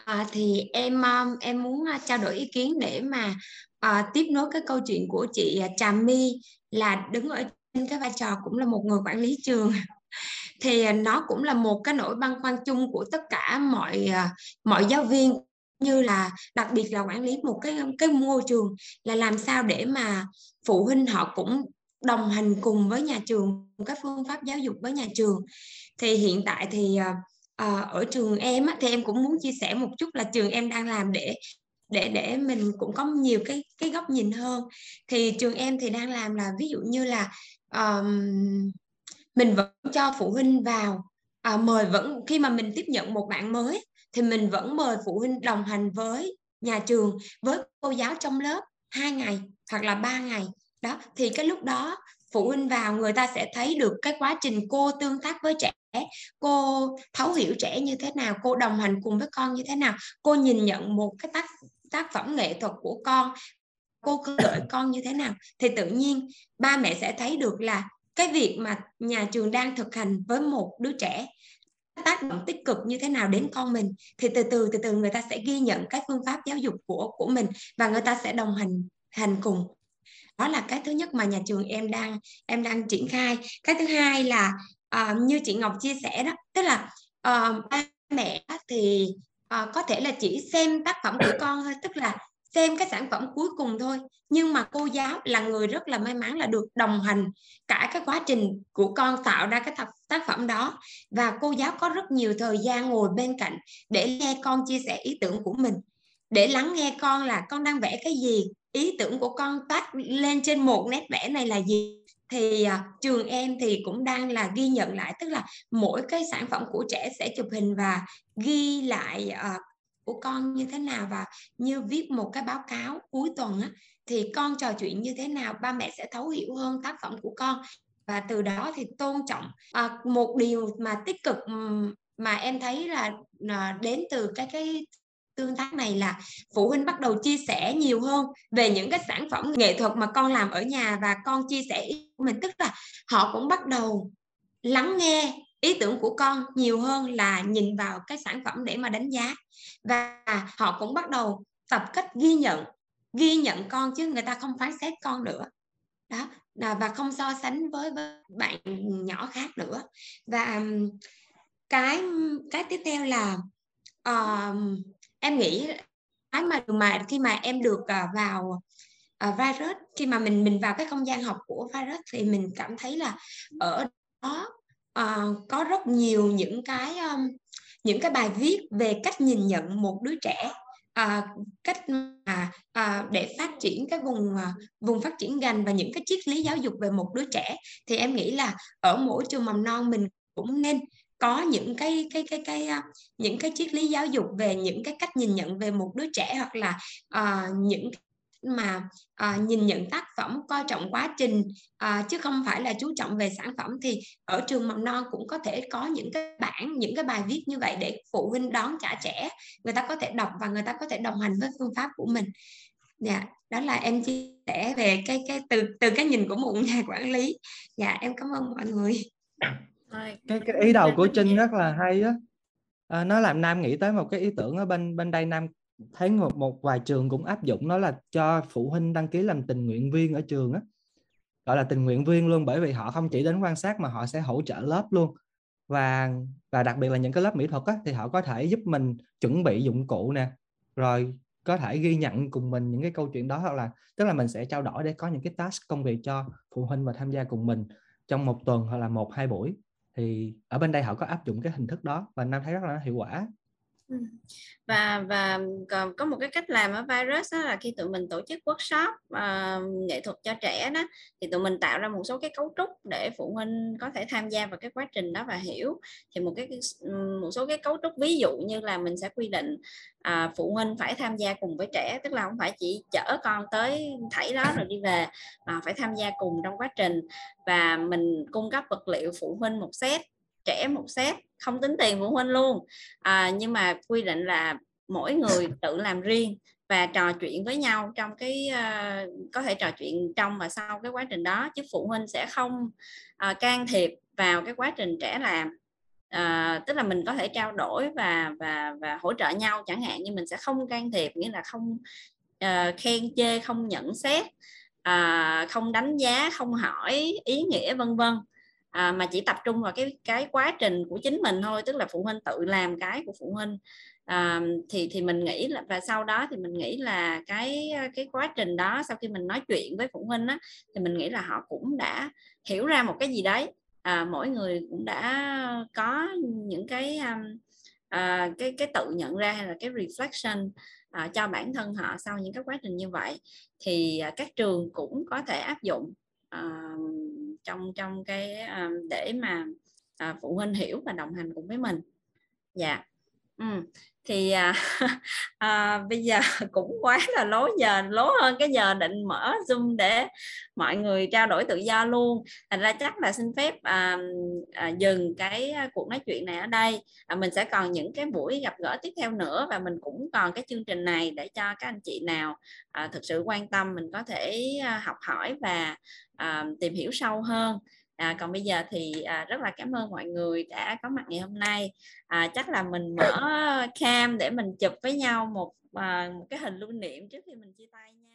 À, thì em à, em muốn à, trao đổi ý kiến để mà à, tiếp nối cái câu chuyện của chị à, Trà My là đứng ở trên cái vai trò cũng là một người quản lý trường. (laughs) Thì nó cũng là một cái nỗi băn khoăn chung của tất cả mọi mọi giáo viên như là đặc biệt là quản lý một cái cái môi trường là làm sao để mà phụ huynh họ cũng đồng hành cùng với nhà trường các phương pháp giáo dục với nhà trường. Thì hiện tại thì uh, ở trường em á, thì em cũng muốn chia sẻ một chút là trường em đang làm để để để mình cũng có nhiều cái cái góc nhìn hơn. Thì trường em thì đang làm là ví dụ như là um, mình vẫn cho phụ huynh vào à, mời vẫn khi mà mình tiếp nhận một bạn mới thì mình vẫn mời phụ huynh đồng hành với nhà trường với cô giáo trong lớp hai ngày hoặc là ba ngày. Đó thì cái lúc đó phụ huynh vào người ta sẽ thấy được cái quá trình cô tương tác với trẻ cô thấu hiểu trẻ như thế nào cô đồng hành cùng với con như thế nào cô nhìn nhận một cái tác tác phẩm nghệ thuật của con cô cứ đợi (coughs) con như thế nào thì tự nhiên ba mẹ sẽ thấy được là cái việc mà nhà trường đang thực hành với một đứa trẻ tác động tích cực như thế nào đến con mình thì từ từ từ từ người ta sẽ ghi nhận cái phương pháp giáo dục của của mình và người ta sẽ đồng hành hành cùng. Đó là cái thứ nhất mà nhà trường em đang em đang triển khai. Cái thứ hai là uh, như chị Ngọc chia sẻ đó tức là uh, ba mẹ thì uh, có thể là chỉ xem tác phẩm của con thôi tức là xem cái sản phẩm cuối cùng thôi. Nhưng mà cô giáo là người rất là may mắn là được đồng hành cả cái quá trình của con tạo ra cái tác phẩm đó. Và cô giáo có rất nhiều thời gian ngồi bên cạnh để nghe con chia sẻ ý tưởng của mình. Để lắng nghe con là con đang vẽ cái gì ý tưởng của con tác lên trên một nét vẽ này là gì. Thì uh, trường em thì cũng đang là ghi nhận lại tức là mỗi cái sản phẩm của trẻ sẽ chụp hình và ghi lại uh, của con như thế nào và như viết một cái báo cáo cuối tuần á, thì con trò chuyện như thế nào ba mẹ sẽ thấu hiểu hơn tác phẩm của con. Và từ đó thì tôn trọng à, một điều mà tích cực mà em thấy là à, đến từ cái cái tương tác này là phụ huynh bắt đầu chia sẻ nhiều hơn về những cái sản phẩm nghệ thuật mà con làm ở nhà và con chia sẻ ý của mình. Tức là họ cũng bắt đầu lắng nghe ý tưởng của con nhiều hơn là nhìn vào cái sản phẩm để mà đánh giá và họ cũng bắt đầu tập cách ghi nhận ghi nhận con chứ người ta không phán xét con nữa. Đó à, và không so sánh với, với bạn nhỏ khác nữa. Và cái cái tiếp theo là uh, em nghĩ cái mà mà khi mà em được uh, vào uh, virus khi mà mình mình vào cái không gian học của virus thì mình cảm thấy là ở đó uh, có rất nhiều những cái um, những cái bài viết về cách nhìn nhận một đứa trẻ à, cách mà à, để phát triển cái vùng à, vùng phát triển ngành và những cái triết lý giáo dục về một đứa trẻ thì em nghĩ là ở mỗi trường mầm non mình cũng nên có những cái cái cái cái à, những cái triết lý giáo dục về những cái cách nhìn nhận về một đứa trẻ hoặc là uh, những mà à, nhìn nhận tác phẩm coi trọng quá trình à, chứ không phải là chú trọng về sản phẩm thì ở trường mầm non cũng có thể có những cái bản những cái bài viết như vậy để phụ huynh đón trả trẻ. Người ta có thể đọc và người ta có thể đồng hành với phương pháp của mình. Dạ đó là em chia sẻ về cái cái từ từ cái nhìn của một nhà (laughs) quản lý. Dạ em cảm ơn mọi người. Cái cái ý đầu của Trinh rất là hay á. À, nó làm Nam nghĩ tới một cái ý tưởng ở bên bên đây Nam thấy một một vài trường cũng áp dụng nó là cho phụ huynh đăng ký làm tình nguyện viên ở trường á. Gọi là tình nguyện viên luôn bởi vì họ không chỉ đến quan sát mà họ sẽ hỗ trợ lớp luôn. Và và đặc biệt là những cái lớp mỹ thuật á, thì họ có thể giúp mình chuẩn bị dụng cụ nè rồi có thể ghi nhận cùng mình những cái câu chuyện đó hoặc là tức là mình sẽ trao đổi để có những cái task công việc cho phụ huynh và tham gia cùng mình trong một tuần hoặc là một hai buổi. Thì ở bên đây họ có áp dụng cái hình thức đó và nam thấy rất là hiệu quả. Ừ. và và còn có một cái cách làm ở virus đó là khi tụi mình tổ chức workshop uh, nghệ thuật cho trẻ đó thì tụi mình tạo ra một số cái cấu trúc để phụ huynh có thể tham gia vào cái quá trình đó và hiểu. Thì một cái một số cái cấu trúc ví dụ như là mình sẽ quy định uh, phụ huynh phải tham gia cùng với trẻ tức là không phải chỉ chở con tới thảy đó rồi đi về mà phải tham gia cùng trong quá trình. Và mình cung cấp vật liệu phụ huynh một set trẻ một set không tính tiền phụ huynh luôn. À, nhưng mà quy định là mỗi người (laughs) tự làm riêng và trò chuyện với nhau trong cái uh, có thể trò chuyện trong và sau cái quá trình đó chứ phụ huynh sẽ không uh, can thiệp vào cái quá trình trẻ làm. Uh, tức là mình có thể trao đổi và và và hỗ trợ nhau chẳng hạn nhưng mình sẽ không can thiệp nghĩa là không uh, khen chê không nhận xét uh, không đánh giá không hỏi ý nghĩa vân vân à, mà chỉ tập trung vào cái cái quá trình của chính mình thôi tức là phụ huynh tự làm cái của phụ huynh. À, thì thì mình nghĩ là và sau đó thì mình nghĩ là cái cái quá trình đó sau khi mình nói chuyện với phụ huynh á thì mình nghĩ là họ cũng đã hiểu ra một cái gì đấy. À, mỗi người cũng đã có những cái um, à, cái cái tự nhận ra hay là cái reflection à, cho bản thân họ sau những cái quá trình như vậy. Thì à, các trường cũng có thể áp dụng uh, trong trong cái uh, để mà uh, phụ huynh hiểu và đồng hành cùng với mình. Dạ. Ừ. thì à, à, (laughs) bây giờ (laughs) cũng quá là lố giờ lố hơn cái giờ định mở zoom để mọi người trao đổi tự do luôn. Thành ra chắc là xin phép à, à, dừng cái cuộc nói chuyện này ở đây. À, mình sẽ còn những cái buổi gặp gỡ tiếp theo nữa và mình cũng còn cái chương trình này để cho các anh chị nào à, thực sự quan tâm mình có thể à, học hỏi và à, tìm hiểu sâu hơn. À, còn bây giờ thì à, rất là cảm ơn mọi người đã có mặt ngày hôm nay. À, chắc là mình mở cam để mình chụp với nhau một à, một cái hình lưu niệm trước khi mình chia tay nha.